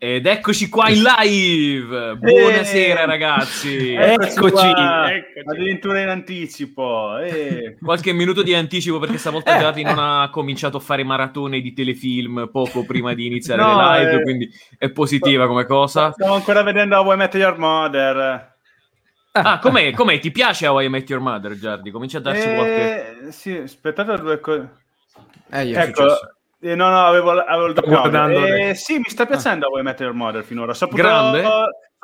Ed eccoci qua in live! Buonasera Eh, ragazzi! Eccoci, qua, eccoci. addirittura in anticipo. eh. Qualche minuto di anticipo perché stavolta Eh. Giardi non ha cominciato a fare maratone di telefilm poco prima di iniziare No, le live, eh. quindi è positiva come cosa. Stiamo ancora vedendo a Way Met Your Mother. Ah, com'è? com'è? Ti piace How I Met Your Mother, Giardi? Comincia a darci qualche... Eh, Sì, aspettate due cose. Eh, Ecco, successo. Eh, no, no, avevo, avevo il doppio. Eh, sì, mi sta piacendo a Way Met Your Mother finora. Saputo- Grande?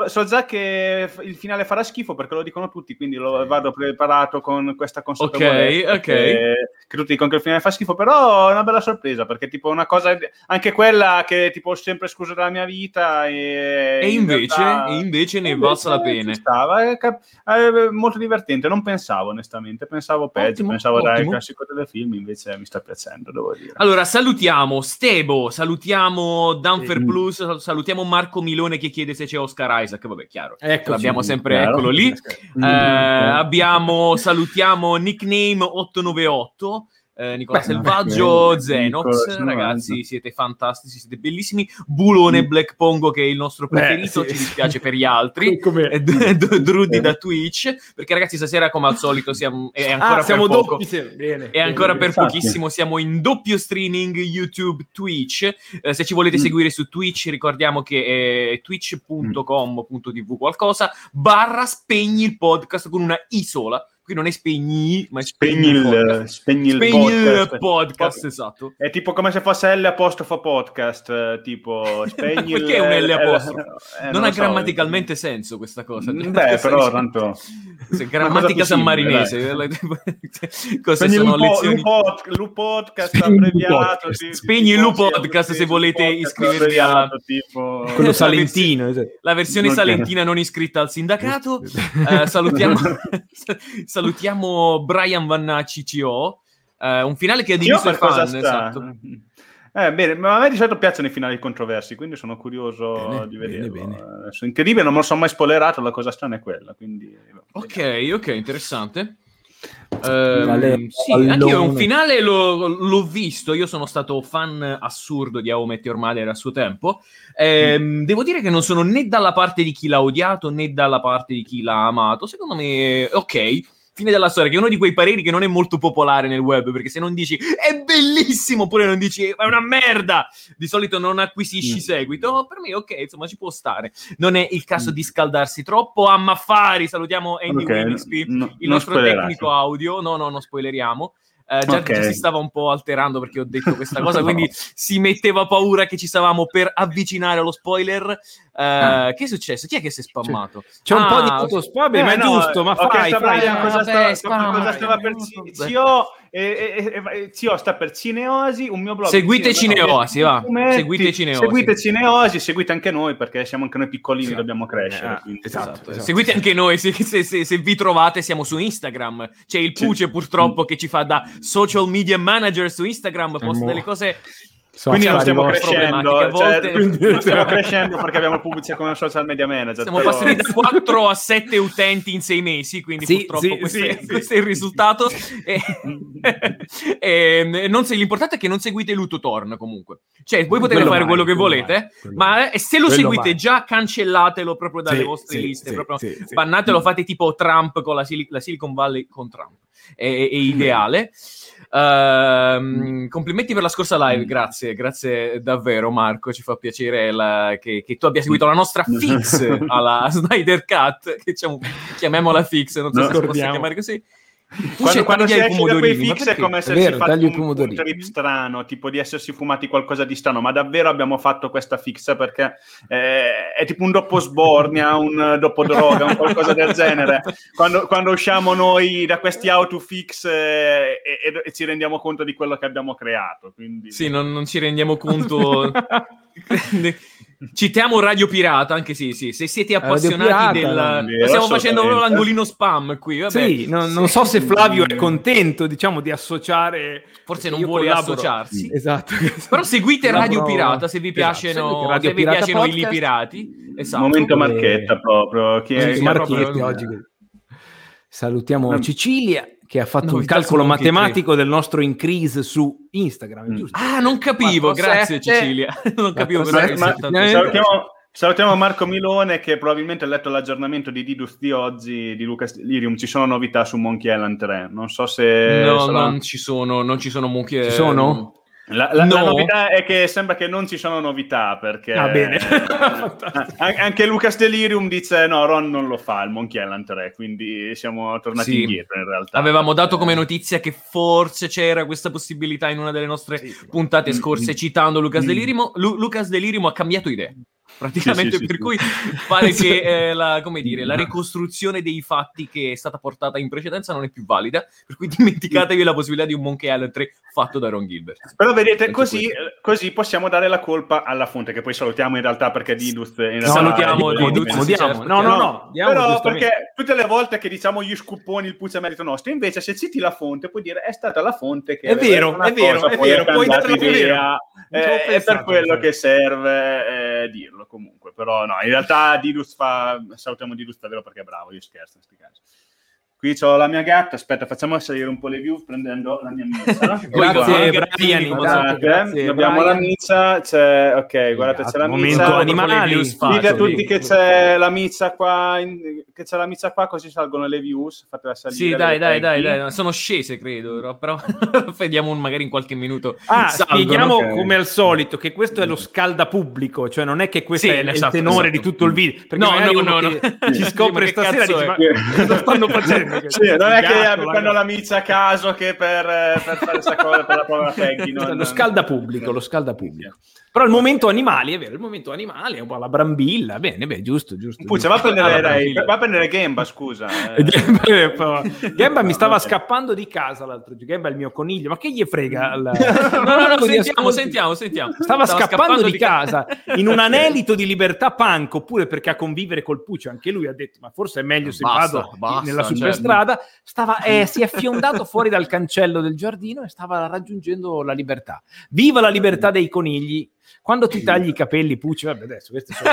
So, già che il finale farà schifo perché lo dicono tutti, quindi lo vado preparato con questa consapevolezza. Ok, ok. Che, che tutti dicono che il finale fa schifo, però è una bella sorpresa perché tipo una cosa, anche quella che tipo ho sempre escluso dalla mia vita e, E in invece, realtà- e invece ne valsa la pena. stava, è è molto divertente. Non pensavo, onestamente, pensavo peggio. Ottimo, pensavo dai, il ottimo. classico telefilm, invece mi sta piacendo, devo dire. Allora, salutiamo Stebo, salutiamo Danfer Sì. Plus, sal- salutiamo Marco Milone che chiede se c'è Oscar Isaac, vabbè, chiaro. Eccoci. L'abbiamo sempre, chiaro. eccolo lì. Mm. Eh, abbiamo, salutiamo Nickname 898. Eh, Nicola Beh, Selvaggio. Zenox, Nicola ragazzi, siete fantastici, siete bellissimi. Bulone Mm. Black Pongo, che è il nostro Beh, preferito, sì. ci dispiace per gli altri. Come- E D- D- Drudy da Twitch, perché ragazzi, stasera, come al solito, siamo, è ancora Ah, per siamo poco. doppi. sì, Bene. E ancora bene, per infatti. pochissimo siamo in doppio streaming YouTube Twitch. Eh, se ci volete Mm. seguire su Twitch, ricordiamo che è twitch.com.tv qualcosa barra spegni il podcast con una I sola. Qui non è spegni, ma è Spegni il, podcast. spegni il Spegni podcast. podcast, esatto. È tipo come se fosse L apostrofo podcast, eh, tipo spegni il... Perché un L apostrofo? eh, non lo ha so. grammaticalmente senso questa cosa. Beh, però tanto... Se grammatica cosa sammarinese. Queste Spegni sono lezioni. lu pod- lu podcast Spegni il abbreviato. Spegni il lu podcast se volete iscrivervi abbreviato, tipo... Quello La salentino. esatto. La versione salentina non iscritta al sindacato. Eh, salutiamo, salutiamo Brian Vannacci CO. Eh, un finale che ha Io diviso i per cosa fan. sta? Esatto. Eh, bene, ma a me di solito piacciono i finali controversi, quindi sono curioso Bene, di bene, vederlo. bene. Eh, Sono incredibile, non me lo sono mai spoilerato, la cosa strana è quella, quindi... Ok, ok, interessante. Finale Ehm, sì, anche io un finale l'ho, l'ho visto. Io sono stato fan assurdo di How Met Your Mother a suo tempo. Ehm, Devo dire che non sono né dalla parte di chi l'ha odiato né dalla parte di chi l'ha amato. Secondo me, ok. Fine della storia, che è uno di quei pareri che non è molto popolare nel web, perché se non dici è bellissimo, oppure non dici è una merda, di solito non acquisisci Mm. seguito. Per me, ok, insomma, ci può stare. Non è il caso Mm. di scaldarsi troppo. A Maffari, salutiamo Andy Ok, Winsby, no- il nostro tecnico audio. No, no, non spoileriamo. Eh, già Ok. che si stava un po' alterando perché ho detto questa cosa, quindi si metteva paura che ci stavamo per avvicinare allo spoiler. Eh, Che è successo? Chi è che si è spammato? C'è un Ah, po' di autospam, Eh, ma è no, giusto, ma ho fai, fai. Ah, cosa vabbè, stava, cosa stava per Cio, eh, eh, eh, Cio sta per Cineosi, un mio blog. Seguite no, Cineosi, va. fumetti. Seguite Cineosi. Seguite Cineosi, seguite anche noi perché siamo anche noi piccolini, Esatto. dobbiamo crescere. Ah, quindi- esatto. Esatto. Seguite anche noi, se, se- se- se vi trovate siamo su Instagram. C'è il Sì. Puce purtroppo che ci fa da social media manager su Instagram, posta delle cose... Sono Quindi non stiamo crescendo, cioè, volte- quindi non stiamo crescendo perché abbiamo il pubblico come social media manager. Siamo però- passati da 4 a 7 utenti in 6 mesi, quindi Sì, purtroppo sì, questo, sì, è, sì. questo è il risultato. E, e non se- l'importante è che non seguite Lutotorn comunque. Cioè, voi potete Quello fare mai, quello che quello volete, mai, quello ma eh, se lo seguite mai. già, cancellatelo proprio dalle Sì, vostre sì, liste. sì, proprio sì, sì. Bannatelo, fate tipo Trump con la, Sil- la Silicon Valley con Trump. È, è- è ideale. Ehm, complimenti per la scorsa live, grazie, grazie davvero Marco, ci fa piacere la- che, che tu abbia seguito la nostra fix alla Snyder Cut, che diciamo, chiamiamola fix, non so No. se si possa chiamare così. Quando, quando si esce da quei fix è come se vero, si fatto un, un trip strano, tipo di essersi fumati qualcosa di strano, ma davvero abbiamo fatto questa fix perché eh, è tipo un dopo sbornia, un dopo droga, un qualcosa del genere. Quando, quando usciamo noi da questi autofix eh, e, e- e ci rendiamo conto di quello che abbiamo creato. Quindi... Sì, non, non ci rendiamo conto. Citiamo Radio Pirata, anche sì, sì. Se siete appassionati Pirata, del... no, Stiamo facendo l'angolino spam qui, vabbè. Sì, non, non so se Flavio è contento, diciamo, di associare. Forse non Io vuole collaboro- associarsi. Esatto. Però seguite Radio Collaboro- Pirata se vi Esatto, piacciono, Radio se vi piacciono i pirati. Esatto. Momento Eh, marchetta proprio. Chi è, Marchetti proprio- oggi. Salutiamo Mm. Che ha fatto il Novità calcolo Monkey matematico del nostro increase su Instagram, Mm. giusto? Ah, non capivo, Quattro, grazie sette. Cecilia. non capivo Quattro, cosa Ma- salutiamo, salutiamo Marco Milone che probabilmente ha letto l'aggiornamento di Didus di oggi di Lucas Lirium. Ci sono novità su Monkey Island 3. Non so se No, sarà- non ci sono, non ci sono mucchi. Ci sono? La, la- la No. novità è che sembra che non ci sono novità perché Ah, bene. An- anche Lucas Delirium dice no, Ron non lo fa il Monkey Island 3, quindi siamo tornati Sì. indietro in realtà. Avevamo dato come notizia che forse c'era questa possibilità in una delle nostre puntate Mm, scorse, mm. citando Lucas Mm. Delirimo. Lu- Lucas Delirimo ha cambiato idea. Praticamente, Sì, per sì. cui pare che eh, la, come dire, la ricostruzione dei fatti che è stata portata in precedenza non è più valida. Per cui dimenticatevi la possibilità di un Monkey Island 3 fatto da Ron Gilbert. Però vedete, così, eh, così possiamo dare la colpa alla fonte, che poi salutiamo in realtà perché Didus in realtà Salutiamo è- Didus, è- certo, No, no, no, diamo Però perché tutte le volte che diciamo gli scupponi il puzza merito nostro, invece se citi la fonte puoi dire è stata la fonte che È vero, è vero, cosa, è poi vero, dirlo, è vero. eh, è pensato, per quello che serve eh, dirlo comunque, però no, in realtà Didus fa, salutiamo Didus davvero perché è bravo, io scherzo in sti casi. Qui ho la mia gatta, aspetta facciamo salire un po' le view prendendo la mia mizza. Grazie, Brian, guardate, grazie, abbiamo Brian. la mizza, c'è, ok, guardate c'è la Momento mizza. animali. Dite a tutti che c'è la mizza qua, in- che c'è la mizza qua, così salgono le views. Fatela salire. Sì, dai, dai, dai, dai, sono scese, credo, però vediamo magari in qualche minuto. Ah, salgono. spieghiamo ok. come al solito che questo è lo scalda pubblico, cioè non è che questo Sì, è il esatto, tenore esatto. di tutto il video. Perché No, no, no, no. ci scopre stasera dice, è? ma cosa stanno facendo? Sì, non è che Gatto, prendono la- mizza a caso che per, eh, per fare questa cosa per la povera Peggy. non- lo scalda pubblico, lo scalda pubblico. Però il momento animali, è vero, il momento animali è un po' la brambilla, bene, beh, giusto, giusto. Puccia, va Ah, va a prendere Gemba, scusa. eh. Gemba, Gemba mi stava scappando di casa l'altro giorno. Gemba è il mio coniglio, ma che gli frega? al- No, no, no, Così sentiamo, ascolti. sentiamo, sentiamo. Stava, scappando, di ca- casa in un anelito di libertà punk, oppure perché a convivere col Puccio, anche lui ha detto: Ma forse è meglio se Basta, vado basta, nella cioè, superstrada. Stava, eh, si è fiondato fuori dal cancello del giardino e stava raggiungendo la libertà. Viva la libertà dei conigli! Quando ti tagli i capelli, Puccio, vabbè, adesso questi sono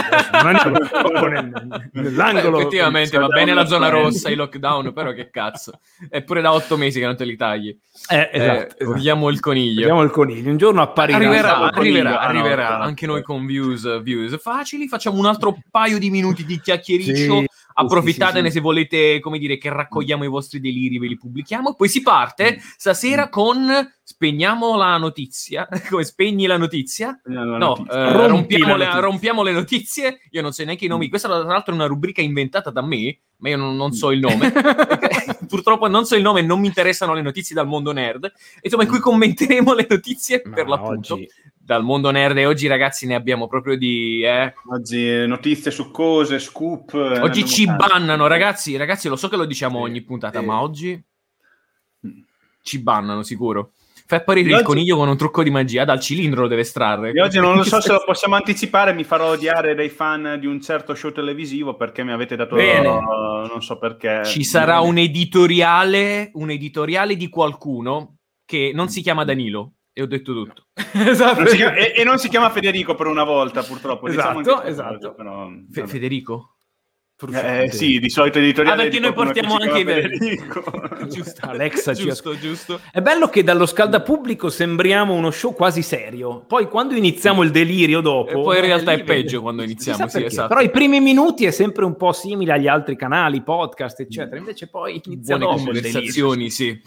nel- nell'angolo. Beh, effettivamente va bene la zona rossa, i lockdown, però che cazzo. È pure da otto mesi che non te li tagli. Eh, esatto, Eh, esatto. Vediamo il coniglio. Vediamo il coniglio. Un giorno apparirà. Arriverà, Pensavo arriverà, coniglio. Ah, no, arriverà esatto. anche noi con views, views facili. Facciamo un altro paio di minuti di chiacchiericcio. Sì, Approfittatene sì, sì, se volete, come dire, che raccogliamo i vostri deliri, ve li pubblichiamo. Poi si parte stasera con spegniamo la notizia. Come spegni la notizia? No, eh, rompiamo, la le, notizia. rompiamo le notizie. Io non so neanche i nomi. Questa, tra l'altro, è una rubrica inventata da me, ma io non, non so il nome. Purtroppo non so il nome, non mi interessano le notizie dal mondo nerd. Insomma, in cui commenteremo le notizie Ma per l'appunto oggi- dal mondo nerd. E oggi, ragazzi, ne abbiamo proprio di. eh. Oggi eh, notizie su cose, scoop. eh, Oggi ci tante. bannano, ragazzi. Ragazzi, lo so che lo diciamo Sì, ogni puntata, sì. ma oggi ci bannano sicuro. Fai apparire Io il oggi- coniglio con un trucco di magia, dal cilindro lo deve estrarre. Io oggi non lo so se lo possiamo anticipare, mi farò odiare dai fan di un certo show televisivo perché mi avete dato Bene. non so perché. Ci sarà un editoriale, un editoriale di qualcuno che non si chiama Danilo. E ho detto tutto. esatto. Non chiama- e, e non si chiama Federico per una volta, purtroppo. Esatto, diciamo esatto. questa cosa, però, Fe-. Federico? Eh, sì, di solito editoriale Ah, perché noi portiamo anche i Federico. Giusto. Alexa giusto, giusto. È bello che dallo scaldapubblico sembriamo uno show quasi serio. Poi quando iniziamo il delirio dopo... E poi in eh, realtà lì è peggio quando iniziamo, sì, esatto. Però i primi minuti è sempre un po' simile agli altri canali, podcast, eccetera. Invece poi inizia Buone dopo il delirio. conversazioni, sì.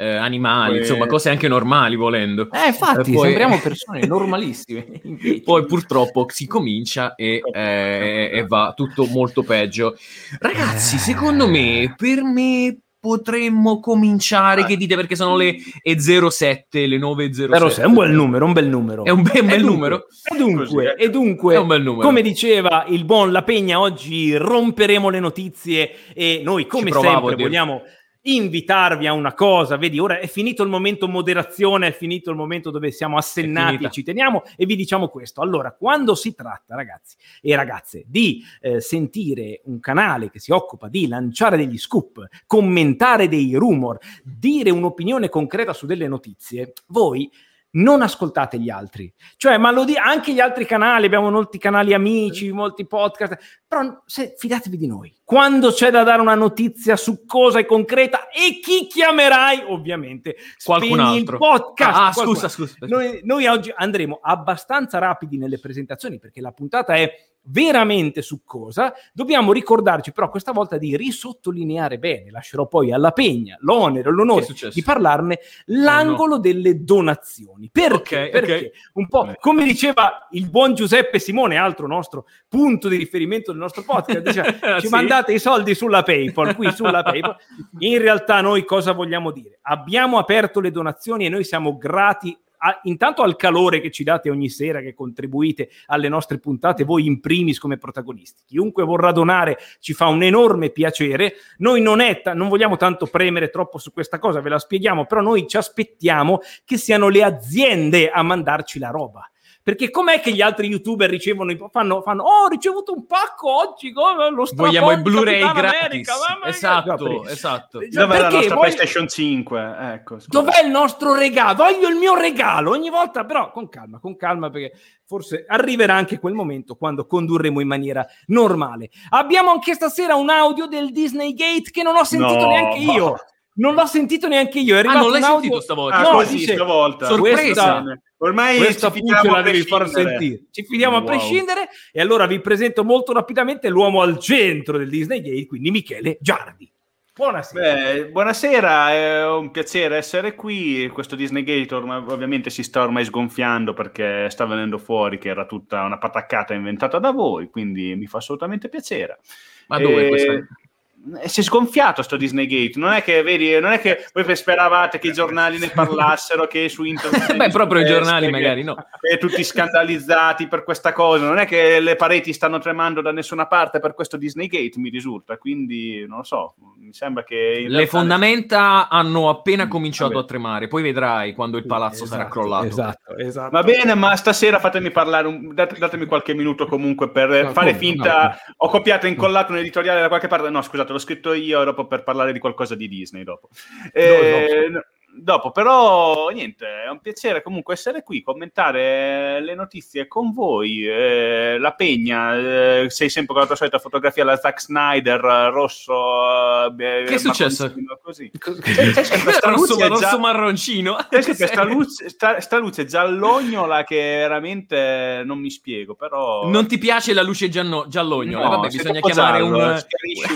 Eh, animali, Poi- insomma, cose anche normali volendo. Eh, infatti, E poi- sembriamo persone normalissime. Poi purtroppo si comincia e, eh, e va tutto molto peggio. Ragazzi, Eh. secondo me, per me potremmo cominciare. Che dite? Perché sono le e 07, le 9.07. Però è un bel numero, un bel numero. È un bel- bel E dunque- numero. E dunque, Così, eh. e dunque È un bel numero. come diceva il buon La Pegna, oggi romperemo le notizie e noi, come sempre, vogliamo invitarvi a una cosa. Vedi, ora è finito il momento moderazione, è finito il momento dove siamo assennati e ci teniamo e vi diciamo questo. Allora, quando si tratta, ragazzi e ragazze, di eh, sentire un canale che si occupa di lanciare degli scoop, commentare dei rumor, dire un'opinione concreta su delle notizie, voi non ascoltate gli altri. Cioè, ma lo di anche gli altri canali, abbiamo molti canali amici, molti podcast, però se, fidatevi di noi. Quando c'è da dare una notizia su cosa è concreta e chi chiamerai, ovviamente, qualcun altro. il podcast. Ah, ah scusa, scusa. Noi, noi oggi andremo abbastanza rapidi nelle presentazioni perché la puntata è veramente succosa, dobbiamo ricordarci però questa volta di risottolineare bene, lascerò poi alla Pegna l'onere, l'onore di parlarne, l'angolo oh no. delle donazioni. Perché? Okay, Perché okay. un po' come diceva il buon Giuseppe Simone, altro nostro punto di riferimento del nostro podcast, diceva, ci sì. mandate i soldi sulla PayPal, qui sulla PayPal. In realtà noi cosa vogliamo dire? Abbiamo aperto le donazioni e noi siamo grati a, intanto al calore che ci date ogni sera, che contribuite alle nostre puntate, voi in primis come protagonisti. Chiunque vorrà donare ci fa un enorme piacere. Noi non, è non vogliamo tanto premere troppo su questa cosa, ve la spieghiamo, però noi ci aspettiamo che siano le aziende a mandarci la roba. Perché com'è che gli altri youtuber ricevono, fanno, fanno oh, ho ricevuto un pacco oggi, lo Vogliamo i Blu-ray gratis. esatto, esatto. Dov'è la nostra voglio... PlayStation 5? Ecco, Dov'è il nostro regalo? Voglio il mio regalo ogni volta, però con calma, con calma, perché forse arriverà anche quel momento quando condurremo in maniera normale. Abbiamo anche stasera un audio del Disney Gate che non ho sentito no, neanche io. Non l'ho sentito neanche io. È ah, non l'hai audio... sentito stavolta? Ah, no, così, dice, stavolta. Sorpresa. Ormai questa puzza la devi far sentire. Ci fidiamo wow. a prescindere e allora vi presento molto rapidamente l'uomo al centro del Disney Gate, quindi Michele Giardi. Buonasera. Beh, buonasera, è un piacere essere qui. Questo Disney Gate ovviamente si sta ormai sgonfiando perché sta venendo fuori che era tutta una pataccata inventata da voi, quindi mi fa assolutamente piacere. Ma dove e... questa? Eh, si è sgonfiato sto Disney Gate. Non è che, vedi, non è che voi speravate che i giornali ne parlassero, che su internet. Beh, proprio i giornali, magari no. E tutti scandalizzati per questa cosa. Non è che le pareti stanno tremando da nessuna parte per questo Disney Gate, mi risulta. Quindi non lo so. Mi sembra che. Le fondamenta ne... hanno appena mm, cominciato Vabbè. a tremare. Poi vedrai quando il palazzo esatto, sarà crollato. Esatto, esatto. Va bene, ma stasera fatemi parlare, un... datemi qualche minuto comunque per no, fare finta. No. Ho copiato e incollato un editoriale da qualche parte. No, scusate, l'ho scritto io dopo per parlare di qualcosa di Disney dopo. Eh, no, dopo, però niente, è un piacere comunque essere qui, commentare le notizie con voi. Eh, la Pegna, eh, sei sempre con la tua solita fotografia la Zack Snyder, rosso. Eh, che è successo? Così. C'è, c'è rosso, luce rosso già... marroncino. C'è questa luce, sta, sta luce giallognola che veramente non mi spiego, però... Non ti piace la luce giallo, giallognola? No, vabbè, bisogna chiamare giallo, un...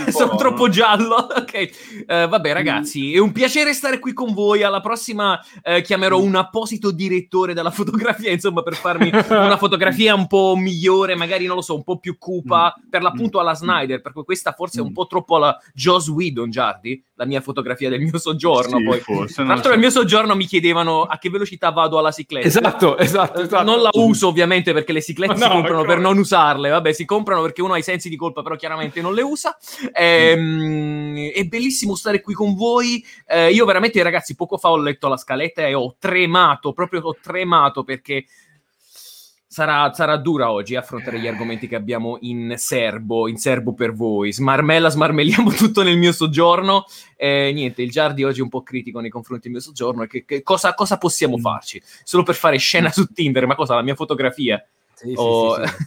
un Sono troppo giallo. ok, uh, vabbè ragazzi, mm. è un piacere stare qui con voi alla prossima eh, chiamerò un apposito direttore della fotografia, insomma, per farmi una fotografia un po' migliore, magari non lo so, un po' più cupa, mm. per l'appunto alla Snyder, perché questa forse è un mm. po' troppo alla Joss Whedon, Giardi, la mia fotografia del mio soggiorno. Sì, poi. Forse, Tra l'altro, so. nel mio soggiorno mi chiedevano a che velocità vado alla cicletta. Esatto, esatto, esatto. Non la uso ovviamente perché le ciclette no, si comprano per non usarle, vabbè, si comprano perché uno ha i sensi di colpa, però chiaramente non le usa. Ehm, è bellissimo stare qui con voi. Eh, io veramente, ragazzi, poco fa ho letto la scaletta e ho tremato, proprio ho tremato perché sarà, sarà dura oggi affrontare gli argomenti che abbiamo in serbo, in serbo per voi. Smarmella, smarmelliamo tutto nel mio soggiorno. E niente, il Giardi oggi è un po' critico nei confronti del mio soggiorno. Che, che cosa, cosa, possiamo mm. farci? Solo per fare scena su Tinder? Ma cosa? La mia fotografia? Sì, oh... sì, sì,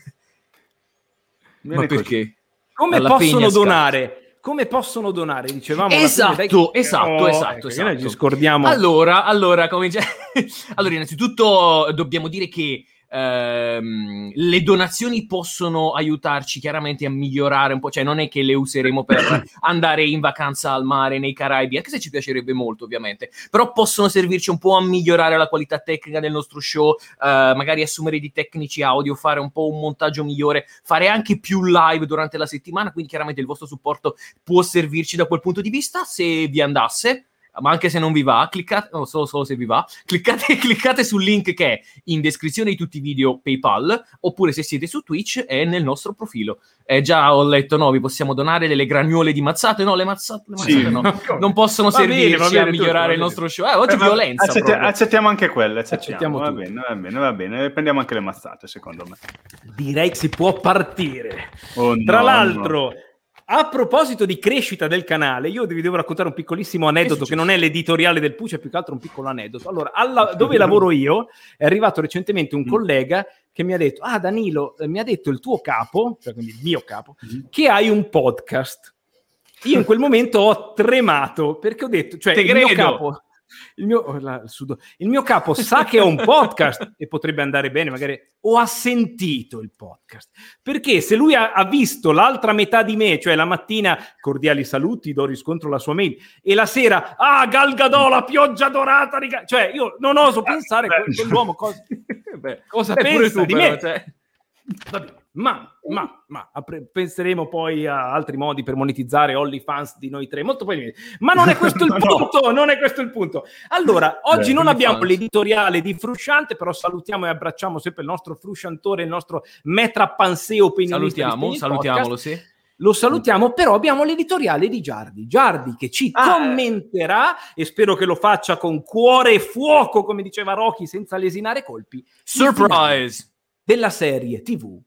Ma perché? Come Alla possono donare? come possono donare? Dicevamo esatto, esatto, esatto, esatto, esatto. Ci scordiamo. Allora, allora, comincia... allora, innanzitutto dobbiamo dire che ehm, le donazioni possono aiutarci chiaramente a migliorare un po', cioè non è che le useremo per andare in vacanza al mare nei Caraibi, anche se ci piacerebbe molto ovviamente, però possono servirci un po' a migliorare la qualità tecnica del nostro show, eh, magari assumere di tecnici audio, fare un po' un montaggio migliore, fare anche più live durante la settimana, quindi chiaramente il vostro supporto può servirci da quel punto di vista se vi andasse ma anche se non vi va, cliccate, no, solo, solo se vi va, cliccate, cliccate, sul link che è in descrizione di tutti i video PayPal, oppure se siete su Twitch è nel nostro profilo. Eh, già ho letto, no, vi possiamo donare delle granuole di mazzate, no, le mazzate, le mazzate sì. no, non possono va servirci bene, bene, a migliorare il nostro show. Eh, oggi eh, violenza. Accetti- accettiamo anche quelle, accettiamo, accettiamo va, bene, va bene, va bene, prendiamo anche le mazzate, secondo me. Direi che si può partire. Oh, Tra no, l'altro... No A proposito di crescita del canale, io vi devo raccontare un piccolissimo aneddoto che non è l'editoriale del Pucci, è più che altro un piccolo aneddoto. Allora, alla, dove lavoro io, è arrivato recentemente un Mm. collega che mi ha detto, ah Danilo, eh, mi ha detto il tuo capo, cioè quindi il mio capo, che hai un podcast. Io in quel momento ho tremato perché ho detto, cioè Te il mio credo. capo... Il mio, oh, la- il il mio capo sa che ho un podcast e potrebbe andare bene, magari o ha sentito il podcast. Perché se lui ha, ha visto l'altra metà di me, cioè la mattina cordiali saluti, do riscontro alla sua mail, e la sera, ah, Gal Gadot, la pioggia dorata, riga-" cioè io non oso pensare beh. que- quell'uomo cosa, Beh, cosa pure pensa tu, di però, me. cioè. Ma, ma, ma apre- penseremo poi a altri modi per monetizzare OnlyFans di noi tre, molto poi. Ma non è questo il No. punto, non è questo il punto. Allora, oggi Beh, non abbiamo OnlyFans. l'editoriale di Frusciante, però salutiamo e abbracciamo sempre il nostro Frusciantore, il nostro metra panseo opinionista Salutiamo, salutiamolo, Podcast. sì. Lo salutiamo, però abbiamo l'editoriale di Giardi. Giardi che ci Ah, commenterà e spero che lo faccia con cuore e fuoco, come diceva Rocky, senza lesinare colpi. Surprise! Della serie TV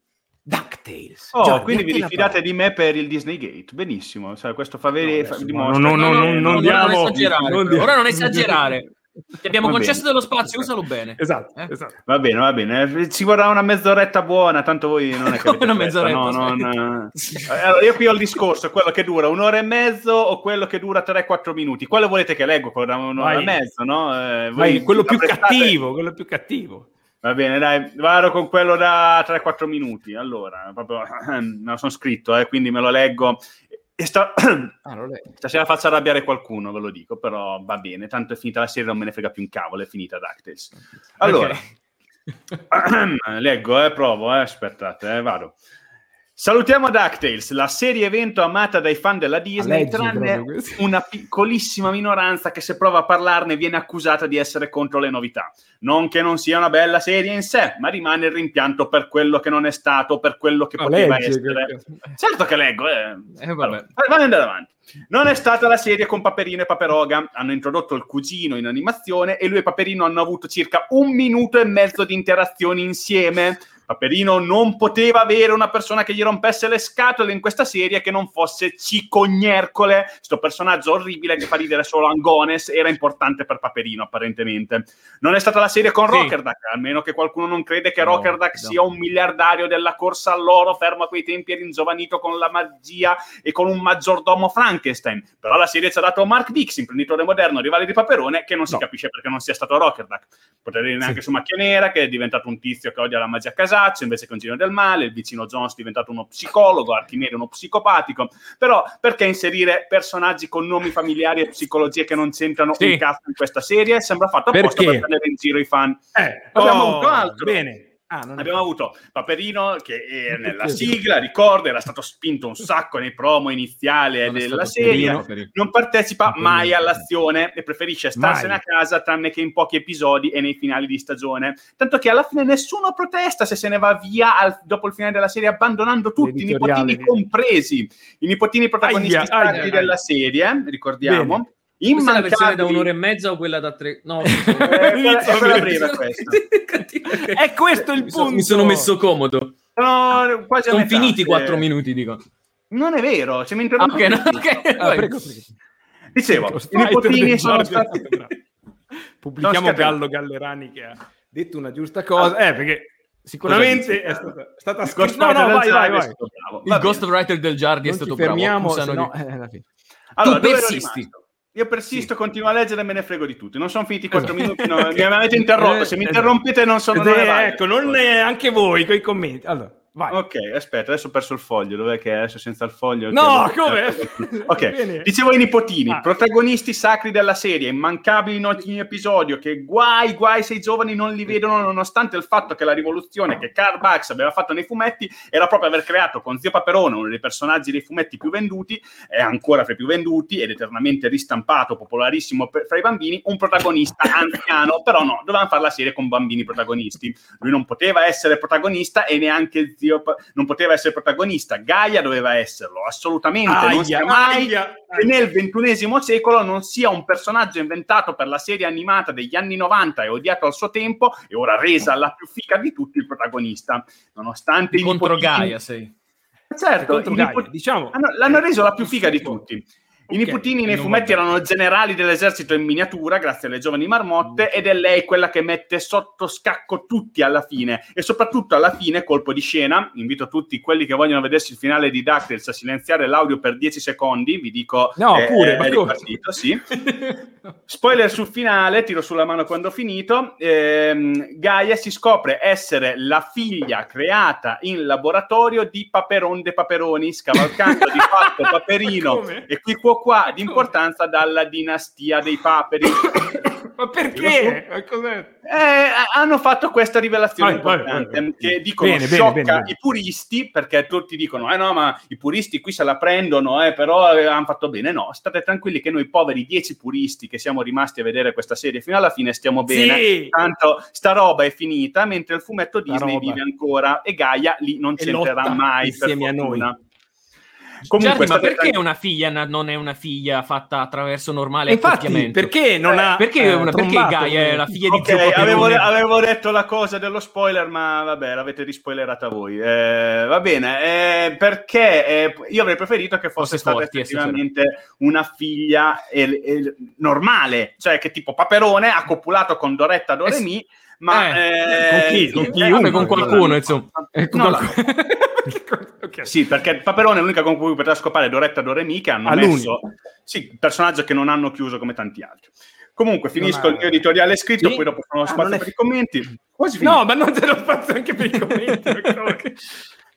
DuckTales. Oh, Giardi, quindi vi te la rifidate di me per il Disney Gate. Benissimo. Cioè, questo fa vedere. No, no, no, no, non ora diamo- non esagerare. Ora non esagerare. Ti abbiamo Va concesso bene. dello spazio, usalo bene. Esatto, Eh? esatto. Va bene, va bene. Ci vorrà una mezz'oretta buona, tanto voi non è che una mezz'oretta, no, aspetta. non- Eh, Allora, io qui ho il discorso, quello che dura un'ora e mezzo o quello che dura 3-4 minuti. Quale volete che leggo? Quello da un'ora Vai. e mezzo, no? Eh, voi Vai, quello più cattivo, quello più cattivo. Va bene, dai, vado con quello da 3-4 minuti. Allora, proprio, me lo sono scritto, eh, quindi me lo leggo. E sta- Ah, non è- Stasera faccio arrabbiare qualcuno, ve lo dico, però va bene, tanto è finita la serie, non me ne frega più un cavolo, è finita DuckTales. Allora, leggo, eh, provo, eh, aspettate, eh, vado. Salutiamo DuckTales, la serie evento amata dai fan della Disney, leggi tranne una piccolissima minoranza che se prova a parlarne viene accusata di essere contro le novità. Non che non sia una bella serie in sé, ma rimane il rimpianto per quello che non è stato, per quello che Ma poteva leggi, essere. che- Certo che leggo, eh. Eh. Allora, fammi andare avanti. Non è stata la serie con Paperino e Paperoga. Hanno introdotto il cugino in animazione e lui e Paperino hanno avuto circa un minuto e mezzo di interazioni insieme. Paperino non poteva avere una persona che gli rompesse le scatole in questa serie che non fosse Cicognercole, sto personaggio orribile che fa ridere solo Angones, era importante per Paperino apparentemente. Non è stata la serie con Sì. Rockerduck, almeno che qualcuno non crede che No, Rockerduck no. sia un miliardario della corsa all'oro, fermo a quei tempi e ringiovanito con la magia e con un maggiordomo Frankenstein. Però la serie ci ha dato Mark Dix, imprenditore moderno, rivale di Paperone, che non si No. capisce perché non sia stato Rockerduck. Potete dire anche su Macchia Nera, che è diventato un tizio che odia la magia a casaccio, invece che un genio del male, il vicino Jones è diventato uno psicologo, Archimede uno psicopatico. Però perché inserire personaggi con nomi familiari e psicologie che non c'entrano Sì. un cazzo in questa serie? Sembra fatto apposta Perché? per prendere in giro i fan. Eh, Abbiamo oh, avuto altro. Bene. Ah, Abbiamo avuto Paperino che è nella sigla, ricordo, era stato spinto un sacco nei promo è della serie. Paperino. Non partecipa Paperino. mai all'azione e preferisce starsene Mai. a casa tranne che in pochi episodi e nei finali di stagione. Tanto che alla fine nessuno protesta se se ne va via al- dopo il finale della serie, abbandonando tutti, i nipotini compresi. I nipotini protagonisti Aia, sacri aia, della aia. serie, ricordiamo. Bene. È la versione da Immancabili- un'ora e mezza o quella da tre? No, Eh, quella- è breve questa. È questo il mi sono, punto. mi sono messo comodo. Sono quasi Sono finiti i Eh, quattro minuti, dico. Non è vero, ci mi Ah, interrompo. ok, no, ok. Ah, prego, prego. Dicevo, i nipotini sono Giorgio. stati... Pubblichiamo No. Gallo Gallerani che ha detto una giusta cosa. Eh, perché sicuramente è stata, è stata. Ghost No, no, del vai, vai, Giardi è vai. Il Va Ghost bene. Writer del Giardi è stato fermiamo, bravo. Accusano no, di- eh, alla fine. Allora, Tu dove ero persisti. Io persisto, continuo a leggere e me ne frego di tutto. Non sono finiti i quattro Esatto. minuti, no, mi avete interrotto. Se mi Eh, interrompete non sono... Eh, ecco, non è anche voi con i commenti. Allora, vai. Ok, aspetta, adesso ho perso il foglio. Dov'è che è adesso senza il foglio? No, come? Ok, dicevo i nipotini, Ah. protagonisti sacri della serie, immancabili in ogni episodio, che guai, guai se i giovani non li vedono, nonostante il fatto che la rivoluzione che Karl Barks aveva fatto nei fumetti era proprio aver creato con Zio Paperone, uno dei personaggi dei fumetti più venduti, e ancora fra i più venduti, ed eternamente ristampato, popolarissimo per- fra i bambini, un protagonista anziano, però no, dovevano fare la serie con bambini protagonisti. Lui non poteva essere protagonista e neanche Zio Pa- non poteva essere protagonista. Gaia doveva esserlo, assolutamente, non Aia, sia mai aia, che nel ventunesimo secolo non sia un personaggio inventato per la serie animata degli anni 90 e odiato al suo tempo e ora resa la più fica di tutti il protagonista. Nonostante i Contro nipotini- Gaia sei. certo, contro i Gaia, diciamo. Hanno- l'hanno reso la più figa di tutti. I Ok, nipotini nei non fumetti erano generali dell'esercito in miniatura, grazie alle giovani marmotte, ed è lei quella che mette sotto scacco tutti alla fine. E soprattutto alla fine, colpo di scena, invito tutti quelli che vogliono vedersi il finale di DuckTales a silenziare l'audio per 10 secondi, vi dico... No, eh, pure, è ma come? ripartito, sì. Spoiler sul finale, tiro sulla mano quando ho finito. Ehm, Gaia si scopre essere la figlia creata in laboratorio di Paperon de Paperoni, scavalcando di fatto Paperino e qui qua qua di importanza dalla dinastia dei paperi. Ma perché? Eh, hanno fatto questa rivelazione Vai, importante vai, vai. che dicono Bene, sciocca bene, bene. i puristi perché tutti dicono eh no ma i puristi qui se la prendono eh, però eh, hanno fatto bene no state tranquilli che noi poveri dieci puristi che siamo rimasti a vedere questa serie fino alla fine stiamo bene Sì! tanto sta roba è finita mentre il fumetto Disney vive ancora e Gaia lì non c'entrerà mai per insieme a noi. Fortuna. Giardi, ma state perché una figlia na- non è una figlia fatta attraverso normale infatti, perché non Eh, ha Perché, eh, una- perché? Gaia è la figlia di Ok, zio avevo, avevo detto la cosa dello spoiler, ma vabbè, l'avete rispoilerata voi. Eh, va bene, eh, perché eh, io avrei preferito che fosse stata forti, effettivamente una figlia el- el- normale, cioè che tipo Paperone ha copulato con Doretta Doremi, ma Eh, con chi? Con eh, chi? Eh, vabbè, con qualcuno, insomma. Eh, con No, qualcuno. Ok. Sì, perché Paperone è l'unica con cui potrà scopare Doretta Doremi che hanno Ah, messo sì, personaggio che non hanno chiuso come tanti altri. Comunque finisco il mio editoriale scritto, Sì? poi dopo sono Ah, spazio è- per i commenti. Quasi finito. No, ma non te lo faccio anche per i commenti. perché-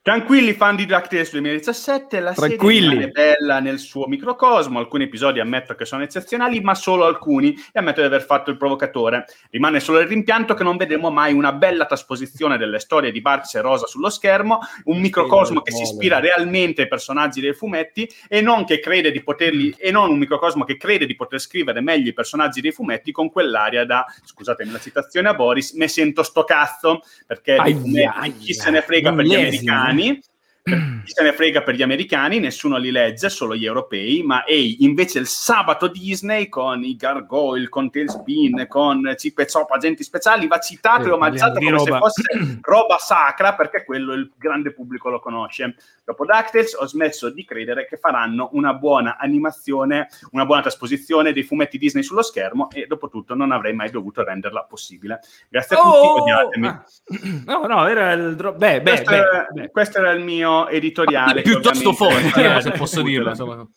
Tranquilli fan di DuckTales 2017, la Tranquilli. serie rimane bella nel suo microcosmo, alcuni episodi ammetto che sono eccezionali, ma solo alcuni, e ammetto di aver fatto il provocatore. Rimane solo il rimpianto che non vedremo mai una bella trasposizione delle storie di Barks e Rosa sullo schermo, un microcosmo che si ispira realmente ai personaggi dei fumetti e non che crede di poterli, e non un microcosmo che crede di poter scrivere meglio i personaggi dei fumetti con quell'aria da, scusatemi la citazione a Boris, me sento sto cazzo, perché dei fumetti aia, chi se ne frega per gli americani per- chi se ne frega per gli americani, nessuno li legge, solo gli europei, ma ehi, invece il sabato Disney con i Gargoyle, con Tailspin, con Chip e Chop, agenti speciali, va citato Sì, e omaggiato come di se roba. fosse roba sacra, perché quello il grande pubblico lo conosce. Dopo DuckTales ho smesso di credere che faranno una buona animazione, una buona trasposizione dei fumetti Disney sullo schermo e dopo tutto non avrei mai dovuto renderla possibile. Grazie a tutti, Oh! odiatemi. Ah. No, no, era il dro- Beh, beh, questo, beh, era, beh. questo era il mio editoriale. che Piuttosto forte, se posso dirlo.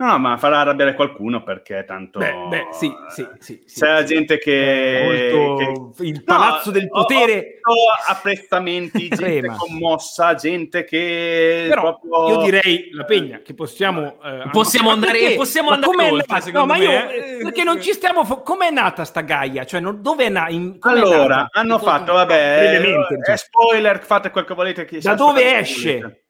No, ma farà arrabbiare qualcuno perché tanto... Beh, beh, sì, sì, sì, sì. C'è la gente che... Molto- che- il palazzo del ho- potere. Ho, ho apprezzamenti, gente commossa, gente che... Però proprio- io direi la pegna che possiamo eh, Possiamo andare- perché? possiamo Ma andare oltre, nata? secondo no, ma io eh, perché non ci stiamo fo- com'è nata sta Gaia cioè non- dove è nata in- Allora, nata? hanno Tipo, fatto, vabbè, è spoiler, fate quel che volete. Che Da dove esce?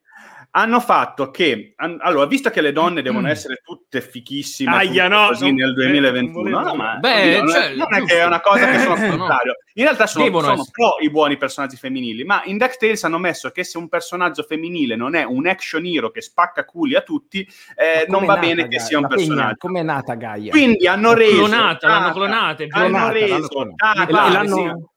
Hanno fatto che, an- allora, visto che le donne devono essere tutte fichissime, Aia, tutte no, così non- nel eh, 2021, non no, ma Beh, non, cioè, è, non è che è una cosa che sono Eh, no. contrario. In realtà sono, Devono sono essere. pro i buoni personaggi femminili, ma in DuckTales hanno messo che se un personaggio femminile non è un action hero che spacca culi a tutti, eh, non va bene che Gaia? sia un personaggio. com'è nata Gaia Quindi hanno reso clonata, l'hanno clonata, è hanno reso l'hanno clonata. Tata, E- l'hanno- sì.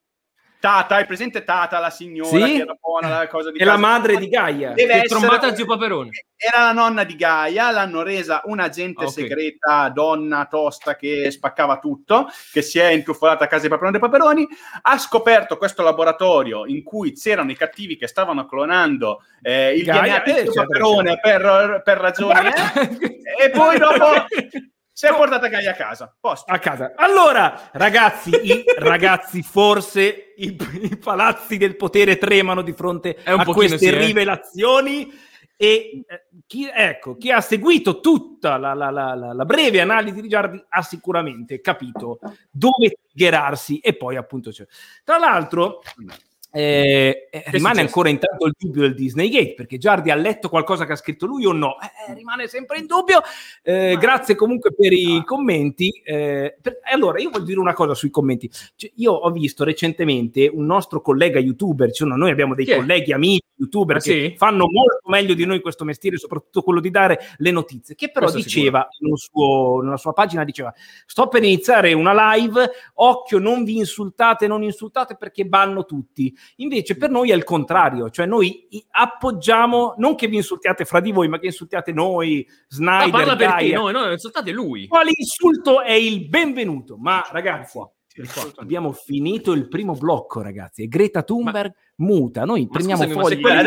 Tata, hai presente Tata, la signora Sì? che era buona, la cosa di è la casa? madre di Gaia Deve Che essere- trombata a zio Paperone. Era la nonna di Gaia, l'hanno resa un'agente Ok. segreta, donna tosta che spaccava tutto, che si è intuffolata a casa di Paperone dei Paperoni, ha scoperto questo laboratorio in cui c'erano i cattivi che stavano clonando eh, il Gaia, DNA di eh, certo, Paperone per, per ragioni... eh, e poi dopo si è portata Gaia a casa. Posto. a casa. Allora, ragazzi, i ragazzi, forse i, i palazzi del potere tremano di fronte a queste sì, eh. rivelazioni. E eh, chi, ecco, chi ha seguito tutta la, la- la- la- la breve analisi di Giardi ha sicuramente capito dove triggerarsi e poi appunto c'è. Tra l'altro, eh, rimane ancora intanto il dubbio del Disney Gate perché Giardi ha letto qualcosa che ha scritto lui o no? Eh, eh, rimane sempre in dubbio. Eh, grazie comunque per i commenti. Eh, per- allora, io voglio dire una cosa sui commenti. Cioè, io ho visto recentemente un nostro collega youtuber, cioè, noi abbiamo dei Chi è? colleghi amici youtuber Ah, che sì? fanno molto meglio di noi questo mestiere, soprattutto quello di dare le notizie, che però Questo diceva suo- nella sua pagina diceva sto per iniziare una live, occhio non vi insultate, non insultate perché banno tutti. Invece per noi è il contrario, cioè noi appoggiamo non che vi insultiate fra di voi, ma che insultiate noi, Snyder, Ma parla per te, Gaia. no, no, insultate lui. Quale insulto è il benvenuto? Ma ragazzi, abbiamo finito il primo blocco, ragazzi. E Greta Thunberg muta. Noi Ma prendiamo scusami, finito era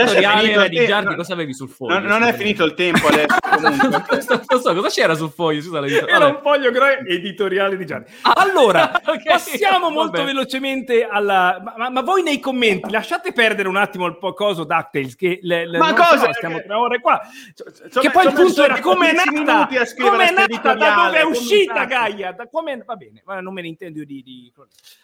il di Giardi, no. cosa avevi sul foglio? Non, non è finito il tempo adesso. comunque. non so, cosa c'era sul foglio? Scusa, Era vabbè. un foglio gra- editoriale di Gianni. Allora, Ok, passiamo molto vabbè. velocemente alla... Ma, ma- ma voi nei commenti lasciate perdere un attimo il po' coso DuckTales, che le, le- Ma non so, cosa? stiamo tre ore qua. Ci ho che poi il punto era come è 10 nata, come è nata, da dove è uscita Gaia, da come... va bene, ma non me ne intendo di... di-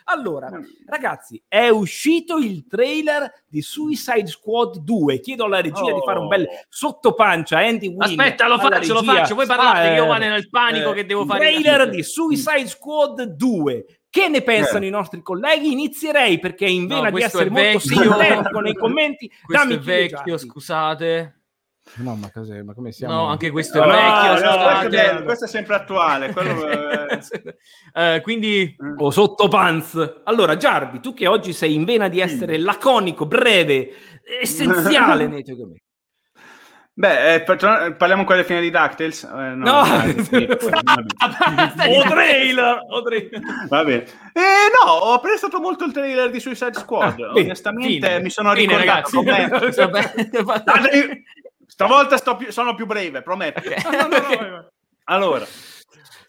Allora, ragazzi, è uscito il trailer di Suicide Squad 2. Chiedo alla regia di fare un bel sottopancia a Andy Wynn. Aspetta, lo faccio, lo regia. faccio. Voi parlate che io Eh, vado nel panico eh, che devo fare. Trailer di Suicide Squad 2. Che ne pensano Eh. i nostri colleghi? Inizierei perché in No, vena di questo essere è molto sintetico nei commenti. Questo dammi è chi vecchio, scusate. No, ma, cos'è? ma come siamo? No, anche questo No, è no, vecchio, no, scusate. questo, è, questo è sempre attuale. Quello, eh, Eh, quindi O sottopanz. Allora, Giardi, tu che oggi sei in vena di essere laconico, breve, essenziale nei tuoi commenti. Beh, eh, parliamo ancora del fine di DuckTales? Eh, No. Vabbè. o trailer, o trailer. Va bene. Eh, no, ho apprezzato molto il trailer di Suicide Squad. Ah, Onestamente fine. mi sono Fine, ricordato ragazzi. Stavolta sto più- sono più breve, prometto. Ok. Allora,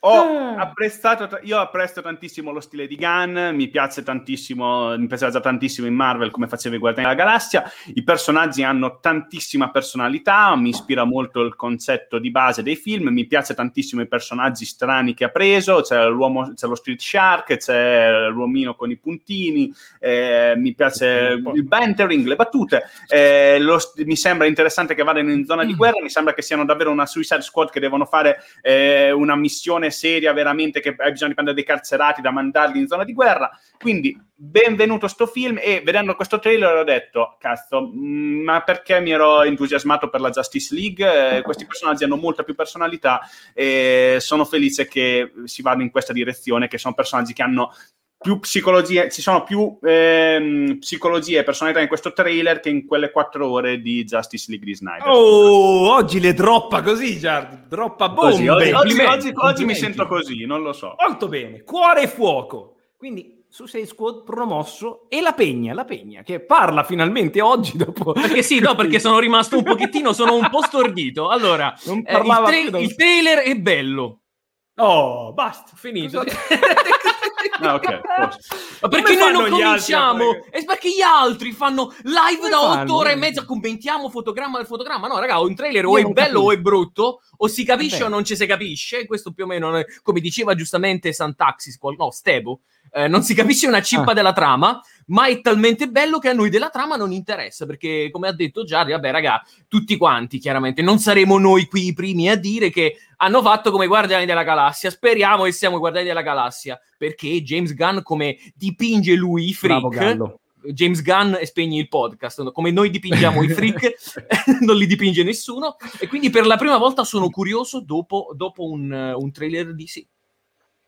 ho Ah. apprezzato, io apprezzo tantissimo lo stile di Gunn, mi piace tantissimo, mi piace già tantissimo in Marvel come faceva i Guardiani della Galassia, i personaggi hanno tantissima personalità, mi ispira molto il concetto di base dei film, mi piace tantissimo i personaggi strani che ha preso, c'è, l'uomo, c'è lo Street Shark, c'è l'uomino con i puntini, eh, mi piace il bantering, le battute, eh, lo mi sembra interessante che vadano in zona di guerra, mi sembra che siano davvero una Suicide Squad che devono fare eh, una missione seria veramente che hai bisogno di prendere dei carcerati da mandarli in zona di guerra. Quindi benvenuto sto film e vedendo questo trailer ho detto cazzo mh, ma perché mi ero entusiasmato per la Justice League? Eh, questi personaggi hanno molta più personalità e sono felice che si vada in questa direzione che sono personaggi che hanno più psicologie, ci sono più ehm, psicologie e personalità in questo trailer che in quelle quattro ore di Justice League di Snyder. Oh, oggi le droppa così, Giardi. Droppa bombe. Così, oggi, oggi- oggi- oggi mi sento così, non lo so. Molto bene, cuore e fuoco. Quindi Suicide Squad promosso e la Pegna, la Pegna che parla finalmente oggi dopo Perché sì, no, perché sono rimasto un pochettino, sono un po' stordito. Allora, Non eh, il, tra- il trailer è bello. Oh, basta, Finito. Ah, ok. Ma perché Come noi non altri cominciamo? fare- È perché gli altri fanno live Come da fanno? otto ore e mezza, commentiamo fotogramma del fotogramma. No, raga, un trailer o è bello capisco. o è brutto, o si capisce Vabbè. o non ci si capisce. Questo più o meno, è- come diceva giustamente Santaxis, qual- no, Stebo, eh, non si capisce una cippa Ah. della trama, ma è talmente bello che a noi della trama non interessa, perché come ha detto Giardi, vabbè raga, tutti quanti chiaramente, non saremo noi qui i primi a dire che hanno fatto come i Guardiani della Galassia, speriamo che siamo i Guardiani della Galassia, perché James Gunn come dipinge lui i Bravo freak, Gallo. James Gunn e spegni il podcast, come noi dipingiamo i freak, non li dipinge nessuno, e quindi per la prima volta sono curioso dopo, dopo un, un trailer di sì.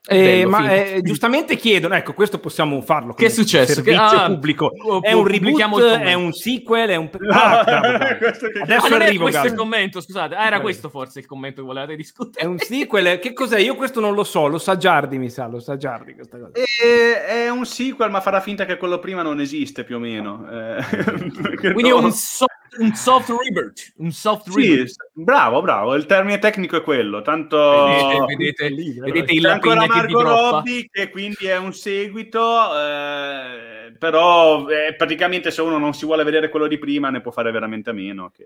È Eh, bello, ma eh, giustamente chiedono, ecco, questo possiamo farlo. Che è successo? Che- Servizio ah, pubblico. pu- È un il reboot, è un sequel, è un... Ah, Adesso Ah, arrivo, questo il Gallo. commento, scusate. Ah, era questo forse il commento che volevate È discutere. un sequel, che cos'è? Io questo non lo so, lo sa Giardi, mi sa, lo sa Giardi questa cosa. E- è un sequel, ma farà finta che quello prima non esiste più o meno. Eh, Quindi è un soft, un soft rebirth. Un soft Sì, rebirth. s- bravo, bravo. Il termine tecnico è quello. Tanto Vedete, vedete, vedete il c'è ancora droppa. Robbie, che quindi è un seguito. eh, però eh, praticamente se uno non si vuole vedere quello di prima, ne può fare veramente a meno. Che...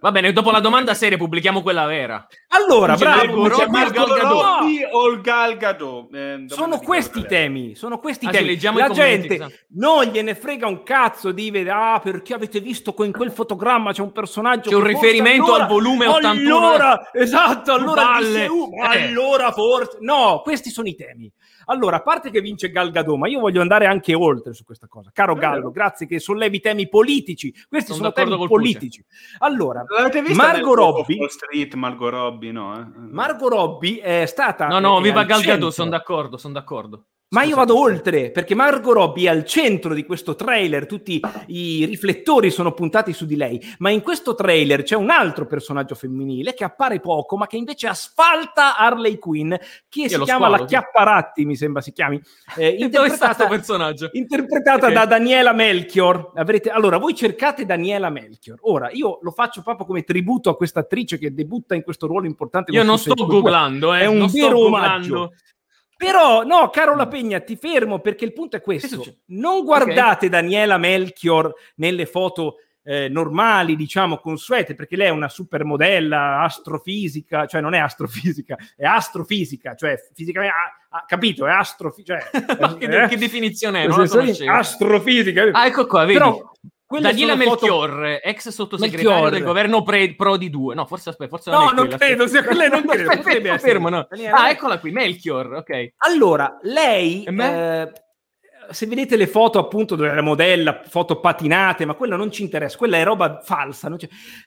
Va bene, dopo la domanda seria pubblichiamo quella vera. Allora, bravo, Robbie o Margot Gal Gadot? Robbie o il Gal Gadot? Eh, Sono questi temi, sono questi i Ah, sì, temi. leggiamo La i commenti, gente esatto. non gliene frega un cazzo di vedere, ah, perché avete visto che in quel fotogramma c'è un personaggio C'è un riferimento allora- al volume 81. Allora, esatto, allora. DCU, Eh. allora forse... No, questi sono i temi. Allora, a parte che vince Gal Gadot, ma io voglio andare anche oltre su questa cosa. Caro Vero. Gallo, grazie che sollevi temi politici. Questi Sono sono temi politici. Allora, L'avete vista Margot Robbie- Wall Street, Margot Robbie, no? eh? Margot Robbie è stata No, no, è viva al Gal Gadot, sono d'accordo, sono d'accordo. Ma io vado oltre, perché Margot Robbie è al centro di questo trailer, tutti i riflettori sono puntati su di lei, ma in questo trailer c'è un altro personaggio femminile che appare poco, ma che invece asfalta Harley Quinn, che si chiama squalo, la sì. Chiapparatti, mi sembra si chiami, eh, interpretata, personaggio? interpretata Ok. da Daniela Melchior. Avrete, allora, voi cercate Daniela Melchior. Ora, io lo faccio proprio come tributo a questa attrice che debutta in questo ruolo importante. Io non sto googlando, eh. È un non sto vero omaggio. Però, no, caro La Pegna, ti fermo perché il punto è questo. Non guardate Daniela Melchior nelle foto eh, normali, diciamo, consuete, perché lei è una supermodella astrofisica, cioè non è astrofisica, è astrofisica, cioè fisicamente, ha, ha capito, è astrofisica. Cioè, Ma che, eh? che definizione è? Non astrofisica. Ah, ecco qua, vedi. Però, quelle Daniela sono foto- ex sottosegretario Melchior. del governo pre- Prodi 2. No, forse aspetta, forse No, non è non quella. credo, sia quella, non credo, Aspetta, aspetta, fermo, no. Ah, eccola qui, Melchior, ok. Allora, lei, eh, se vedete le foto appunto della modella, foto patinate, ma quello non ci interessa, quella è roba falsa.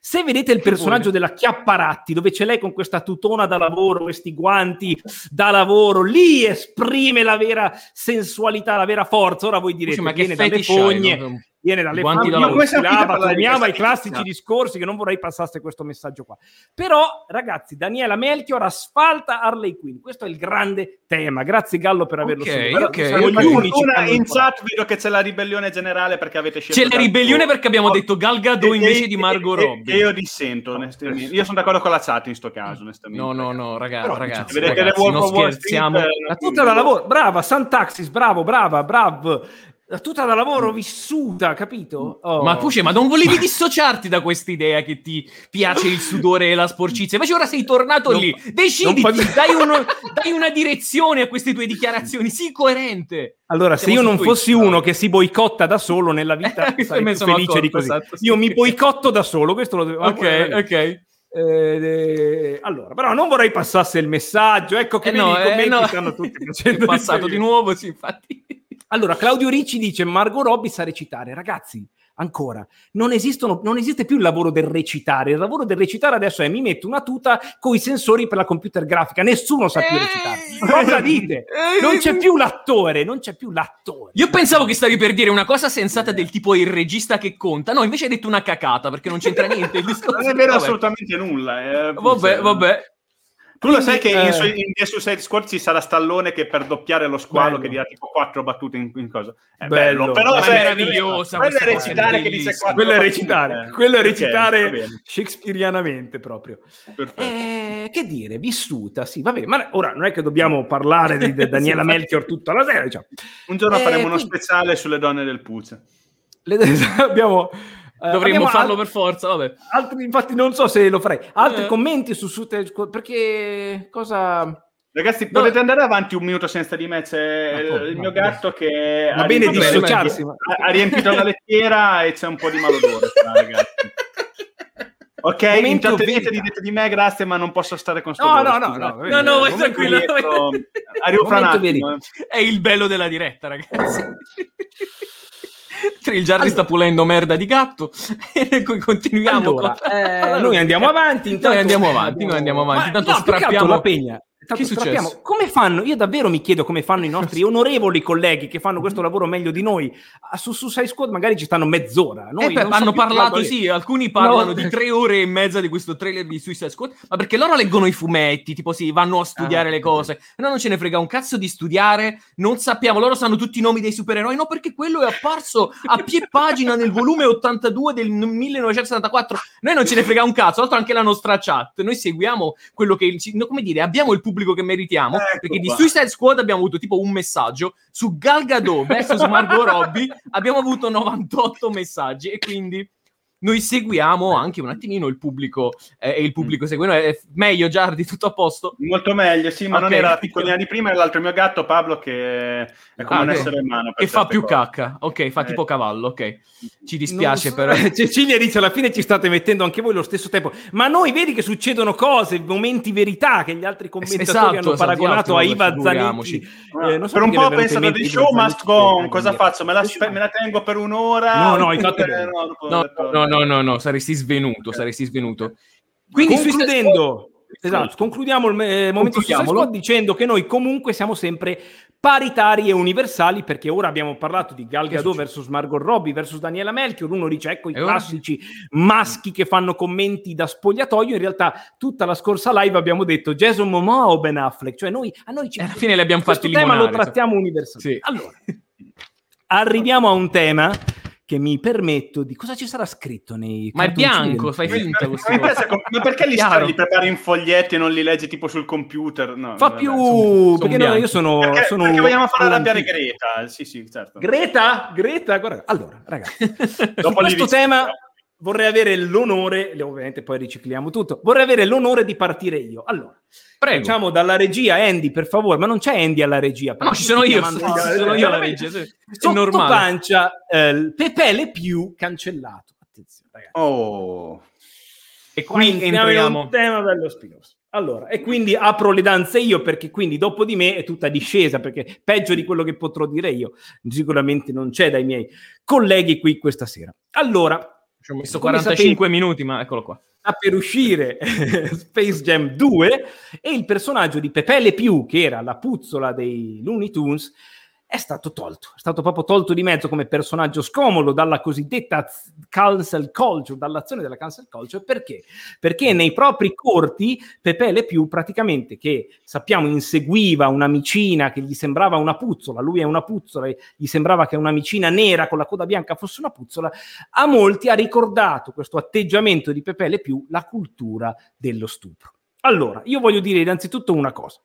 Se vedete il personaggio della Chiapparatti, dove c'è lei con questa tutona da lavoro, questi guanti da lavoro, lì esprime la vera sensualità, la vera forza. Ora voi direte, Scusi, ma che viene dalle fogne, no? Viene dalle Guanti come si lava, torniamo ai classici fissa? discorsi che non vorrei passasse questo messaggio qua. Però, ragazzi, Daniela Melchior asfalta Harley Quinn. Questo è il grande tema. Grazie Gallo per averlo Ok, sollevato. ok, Siamo gli unici in chat vedo che c'è la ribellione generale perché avete scelto C'è la ribellione perché abbiamo detto Gal Gadot E- invece e- di Margot Robbie. E io dissento, onestamente. Io sono d'accordo con la chat in sto caso, onestamente. No, no, no, raga- Però, ragazzi, vedete ragazzi, The Wolf non scherziamo. Street, eh, La tuta da lavoro, brava, Santaxis, bravo, brava, brav. La tuta da lavoro vissuta, capito? Oh. Ma Puce, ma non volevi dissociarti da quest'idea che ti piace il sudore e la sporcizia? Invece ora sei tornato Non- lì. Deciditi, non dai, uno- dai una direzione a queste tue dichiarazioni. Sii coerente. Allora, se Siamo io su non fossi no? uno che si boicotta da solo nella vita, Eh, sarei più sono felice di accorto, così. esatto, sì. Io mi boicotto da solo, questo lo devo... Ok, ok. Eh, eh, allora, però non vorrei passasse il messaggio. Ecco che Eh no, i eh, commenti no. stanno tutti È facendo passato di nuovo, sì, infatti. Allora, Claudio Ricci dice: Margot Robbie sa recitare. Ragazzi, ancora, non, esistono, non esiste più il lavoro del recitare. Il lavoro del recitare adesso è mi metto una tuta con i sensori per la computer grafica. Nessuno sa più recitare. Cosa dite? Non c'è più l'attore, non c'è più l'attore. Io pensavo che stavi per dire una cosa sensata del tipo il regista che conta. No, invece hai detto una cacata perché non c'entra niente. Il discorso. Non è vero Vabbè. assolutamente nulla. eh. Vabbè, vabbè. Tu lo sai che Quindi, in, eh, su- in The Suicide Squad ci sarà Stallone che per doppiare lo squalo Bello. che dirà tipo quattro battute in, in cosa. È Bello. bello, però è meravigliosa Quello è recitare che dice quattro quello è recitare, quello è recitare bene, shakespearianamente proprio. Eh, che dire, vissuta, sì, vabbè, ma ora non è che dobbiamo parlare di, di Daniela Melchior tutta la sera, diciamo. Un giorno eh, faremo uno quindi- speciale sulle donne del Puce. Le- abbiamo, eh, Dovremmo abbiamo farlo al- per forza, vabbè. altri, infatti non so se lo farei. Altri Eh. commenti su Squad, perché cosa... Ragazzi, No. potete andare avanti un minuto senza di me. C'è Ma il, No, mio gatto che Va ha bene riempito- dissociarsi, ma- ha, riempito la lettiera e c'è un po' di malodore. Ok, Momento intrattenete vita. di, di me, grazie, ma non posso stare con sto No, loro, no, no, no, No, no, vai tranquillo. dietro. Arrivo fra un attimo. eh. È il bello della diretta, ragazzi. Il Jarry sta pulendo merda di gatto e con- continuiamo. Allora, con- eh, noi andiamo avanti. Noi intanto- andiamo avanti, noi andiamo avanti. Ma- Tanto no, strappiamo. la pegna. Tanto Che successo? Come fanno? Io davvero mi chiedo come fanno i nostri onorevoli colleghi che fanno questo lavoro meglio di noi. Ah, Su Suicide Squad magari ci stanno mezz'ora. Noi Eh, beh, non so hanno che parlato, sì, alcuni parlano No. di tre ore e mezza di questo trailer di Suicide Squad, ma perché loro leggono i fumetti, tipo sì, vanno a studiare Ah, le cose. Noi non ce ne frega un cazzo di studiare, non sappiamo, loro sanno tutti i nomi dei supereroi, no, perché quello è apparso a pie pagina nel volume 82 del 1974. Noi non ce ne frega un cazzo, tra l'altro anche la nostra chat, noi seguiamo quello che, no, come dire, abbiamo il pubblico che meritiamo, Ecco perché di qua. Suicide Squad abbiamo avuto tipo un messaggio, su Gal Gadot versus Margot Robbie abbiamo avuto 98 messaggi e quindi noi seguiamo anche un attimino il pubblico eh, e il pubblico segue noi. È meglio Giardi, tutto a posto? Molto meglio, sì, ma Ok. non era la piccolina di prima, era l'altro mio gatto Pablo che è come Ah, un ok. essere umano. Che fa più cose. cacca. Ok, fa Eh. tipo cavallo, ok. Ci dispiace so- però. Cecilia dice alla fine ci state mettendo anche voi lo stesso tempo ma noi vedi che succedono cose momenti verità che gli altri commentatori Esatto, hanno esatto, paragonato a Iva. Zanetti Eh, non so per un po' mente di show must go on, per cosa faccio? Me la, me la tengo per un'ora? No, no, fatto bene. no, No, dopo- no, no, no, no, saresti svenuto, saresti svenuto. Quindi concludendo esatto, concludiamo il eh, momento. Squad dicendo che noi comunque siamo sempre paritari e universali perché ora abbiamo parlato di Gal Gadot versus Margot Robbie versus Daniela Melchior uno dice ecco i classici maschi che fanno commenti da spogliatoio in realtà tutta la scorsa live abbiamo detto Jason Momoa o Ben Affleck cioè noi, a noi ci alla fine li abbiamo fatti tema lo limonare. trattiamo universalmente Sì. allora arriviamo a un tema che mi permetto di cosa ci sarà scritto nei Ma è bianco, fai finta com- ma perché li, Chiaro. li prepari in foglietti e non li leggi tipo sul computer? No, fa vabbè, più son perché no, bianchi. io sono, Perché, sono perché vogliamo far sono arrabbiare. Greta? Sì, sì, certo. Greta Greta guarda allora ragazzi Dopo questo tema vorrei avere l'onore ovviamente poi ricicliamo tutto vorrei avere l'onore di partire io allora Prego. Facciamo dalla regia Andy, per favore, ma non c'è Andy alla regia. No, ci sono io, ci sono io alla regia, sì. Sotto normale. pancia, eh, Pepe Le Pew cancellato. Attenzione, ragazzi. Oh. E qui entriamo in un tema bello spinoso. Allora, e quindi apro le danze io perché quindi dopo di me è tutta discesa perché peggio di quello che potrò dire io sicuramente non c'è dai miei colleghi qui questa sera. Allora, ho messo come 45 minuti, ma eccolo qua. sta per uscire Space Jam 2 e il personaggio di Pepe Le Pew, che era la puzzola dei Looney Tunes, è stato tolto, è stato proprio tolto di mezzo come personaggio scomodo dalla cosiddetta cancel culture, dall'azione della cancel culture, perché? Perché nei propri corti Pepe Le Pew praticamente che sappiamo inseguiva un'amicina che gli sembrava una puzzola, lui è una puzzola e gli sembrava che un'amicina nera con la coda bianca fosse una puzzola, a molti ha ricordato questo atteggiamento di Pepe Le Pew la cultura dello stupro. Allora, io voglio dire innanzitutto una cosa.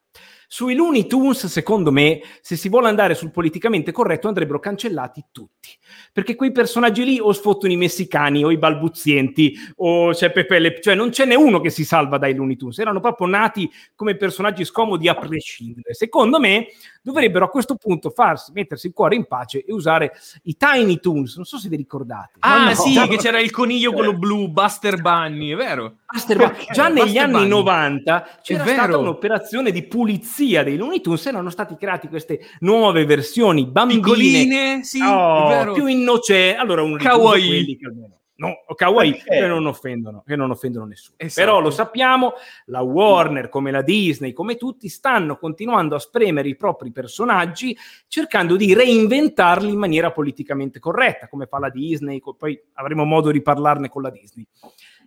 Sui Looney Tunes, secondo me, se si vuole andare sul politicamente corretto, andrebbero cancellati tutti. Perché quei personaggi lì o sfottono i messicani o i balbuzienti o c'è Pepe Le cioè non ce n'è uno che si salva dai Looney Tunes. Erano proprio nati come personaggi scomodi a prescindere. Secondo me, dovrebbero a questo punto farsi, mettersi il cuore in pace e usare i Tiny Toons. Non so se vi ricordate. Ah, No, sì, già- che c'era il coniglio quello blu, Buster Bunny, è vero? Buster Bunny. Già negli Buster anni Bunny. 90 c'era stata un'operazione di pulizia dei Looney Tunes, erano stati creati queste nuove versioni bambine, Piccoline, sì, oh, più innocenti. Allora, un Kawaii. quelli che almeno No, kawaii che non offendono, che non offendono nessuno. Esatto. Però lo sappiamo, la Warner, come la Disney, come tutti, stanno continuando a spremere i propri personaggi cercando di reinventarli in maniera politicamente corretta, come fa la Disney, poi avremo modo di parlarne con la Disney.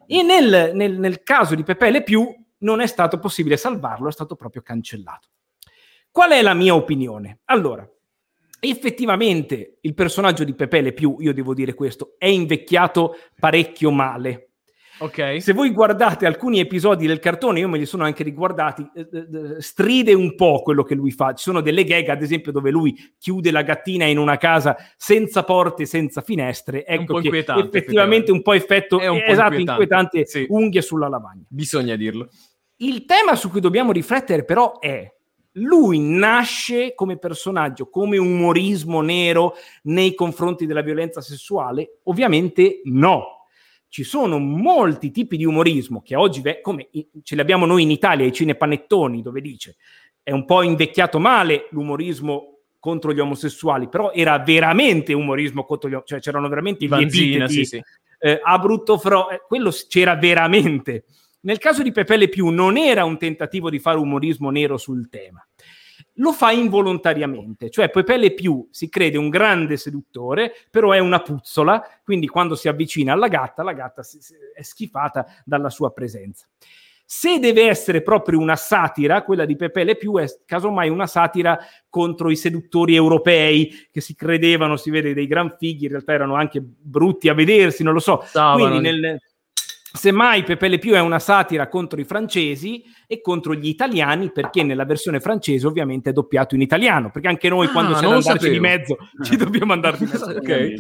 E nel, nel- nel caso di Pepe Le Pew non è stato possibile salvarlo, è stato proprio cancellato. Qual è la mia opinione? Allora, effettivamente il personaggio di Pepe Le Pew, io devo dire questo, è invecchiato parecchio male. Ok. Se voi guardate alcuni episodi del cartone, io me li sono anche riguardati, eh, eh, stride un po' quello che lui fa. Ci sono delle gag, ad esempio, dove lui chiude la gattina in una casa senza porte, senza finestre. un Ecco po' che inquietante, effettivamente un po' effetto È un po' esatto, inquietante, inquietante, sì. unghie sulla lavagna. Bisogna dirlo. Il tema su cui dobbiamo riflettere però è lui nasce come personaggio, come umorismo nero nei confronti della violenza sessuale? Ovviamente no. Ci sono molti tipi di umorismo che oggi, come i- ce li abbiamo noi in Italia, i cinepanettoni, dove dice è un po' invecchiato male l'umorismo contro gli omosessuali, però era veramente umorismo contro gli omosessuali, cioè c'erano veramente gli Vanzina, epiteti, sì, sì. eh, a brutto fro, eh, quello c'era veramente. Nel caso di Pepe Le Pew non era un tentativo di fare umorismo nero sul tema. Lo fa involontariamente, cioè Pepe Le Pew si crede un grande seduttore, però è una puzzola, quindi quando si avvicina alla gatta, la gatta è schifata dalla sua presenza. Se deve essere proprio una satira, quella di Pepe Le Pew è casomai una satira contro i seduttori europei che si credevano, si vede, dei gran fighi, in realtà erano anche brutti a vedersi, non lo so. Stavano Quindi nel, Semmai Pepe Le Pew è una satira contro i francesi e contro gli italiani, perché nella versione francese ovviamente è doppiato in italiano, perché anche noi Ah, quando c'è da non lo andarci di mezzo ci dobbiamo andare di mezzo. Ok.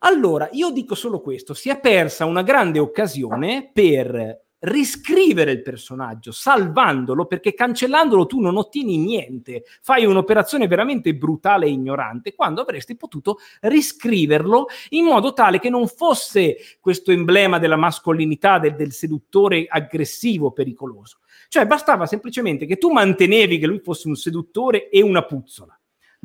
Allora, io dico solo questo, si è persa una grande occasione per riscrivere il personaggio, salvandolo, perché cancellandolo tu non ottieni niente, fai un'operazione veramente brutale e ignorante, quando avresti potuto riscriverlo in modo tale che non fosse questo emblema della mascolinità, del, del seduttore aggressivo, pericoloso. Cioè bastava semplicemente che tu mantenevi che lui fosse un seduttore e una puzzola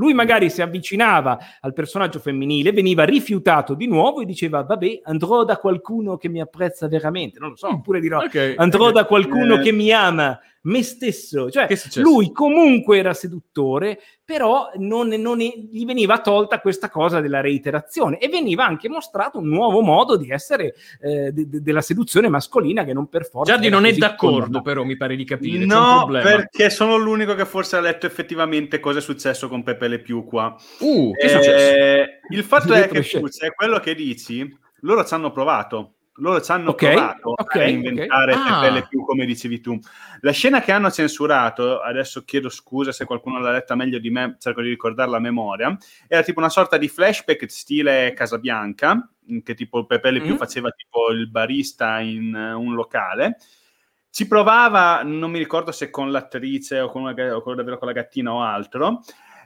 lui magari si avvicinava al personaggio femminile, veniva rifiutato di nuovo e diceva: Vabbè, andrò da qualcuno che mi apprezza veramente. Non lo so, oppure dirò: okay, Andrò okay. da qualcuno eh. che mi ama me stesso. Cioè, lui comunque era seduttore, però non, non gli veniva tolta questa cosa della reiterazione e veniva anche mostrato un nuovo modo di essere eh, de- de- della seduzione mascolina che non per forza. Giardi non è d'accordo, condannato. però mi pare di capire. No, perché sono l'unico che forse ha letto effettivamente cosa è successo con Pepe Le Più qua. Uh, eh, il fatto è che è quello che dici, loro ci hanno provato loro ci hanno okay, provato okay, a inventare okay. Ah. più come dicevi tu. La scena che hanno censurato, adesso chiedo scusa se qualcuno l'ha letta meglio di me, cerco di ricordarla a memoria, era tipo una sorta di flashback stile Casabianca, che tipo Pepe Le Più mm. faceva tipo il barista in uh, un locale. Ci provava, non mi ricordo se con l'attrice o con, una, o con davvero con la gattina o altro,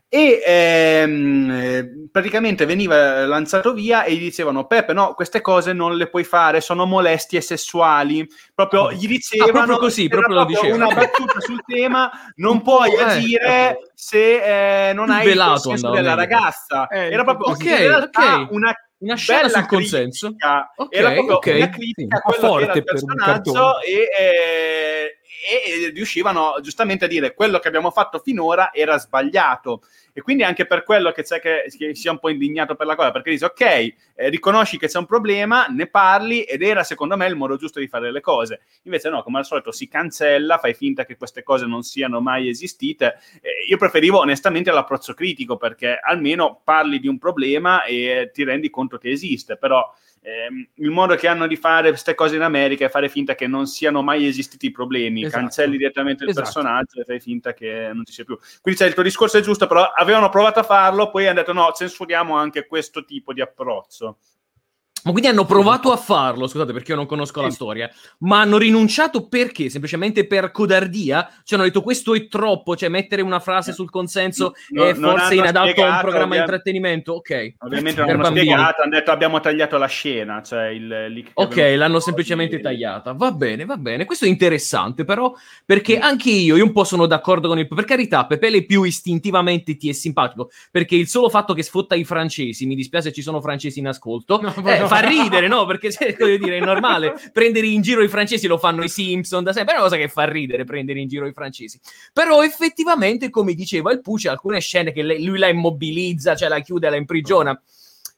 e ehm, praticamente veniva lanciato via e gli dicevano Peppe no queste cose non le puoi fare sono molestie sessuali. Proprio oh. gli dicevano ah, proprio così proprio, proprio una battuta sul tema non puoi eh, agire eh, se eh, non hai il consenso della ragazza. Eh, era proprio okay, okay. una una scena sul consenso. okay, era proprio okay. una critica a quello che era il personaggio e, eh, e, riuscivano giustamente a dire quello che abbiamo fatto finora era sbagliato. E quindi anche per quello che c'è che, che sia un po' indignato per la cosa perché dice ok eh, riconosci che c'è un problema ne parli ed era secondo me il modo giusto di fare le cose. Invece no come al solito si cancella fai finta che queste cose non siano mai esistite. Eh, io preferivo onestamente l'approccio critico perché almeno parli di un problema e ti rendi conto che esiste però eh, il modo che hanno di fare queste cose in America è fare finta che non siano mai esistiti i problemi, esatto. cancelli direttamente il esatto. personaggio e fai finta che non ci sia più. Quindi cioè, il tuo discorso è giusto, però avevano provato a farlo, poi hanno detto no, censuriamo anche questo tipo di approccio. Ma quindi hanno provato a farlo, scusate perché io non conosco sì. la storia, ma hanno rinunciato perché? Semplicemente per codardia? Cioè hanno detto questo è troppo, cioè mettere una frase sul consenso no, è forse inadatto a un programma ovvia... di intrattenimento? Ok. Ovviamente non hanno spiegato, hanno detto abbiamo tagliato la scena, cioè il Ok, l'hanno semplicemente tagliata. Va bene, va bene. Questo è interessante però, perché anche io, io un po' sono d'accordo con il... Per carità, Pepe Le più istintivamente ti è simpatico, perché il solo fatto che sfotta i francesi, mi dispiace ci sono francesi in ascolto, no, eh, no fa ridere, no? Perché voglio dire, è normale prendere in giro i francesi, lo fanno i Simpson da sempre, è una cosa che fa ridere prendere in giro i francesi. Però effettivamente, come diceva il Pucci, alcune scene che lui la immobilizza, cioè la chiude, la imprigiona.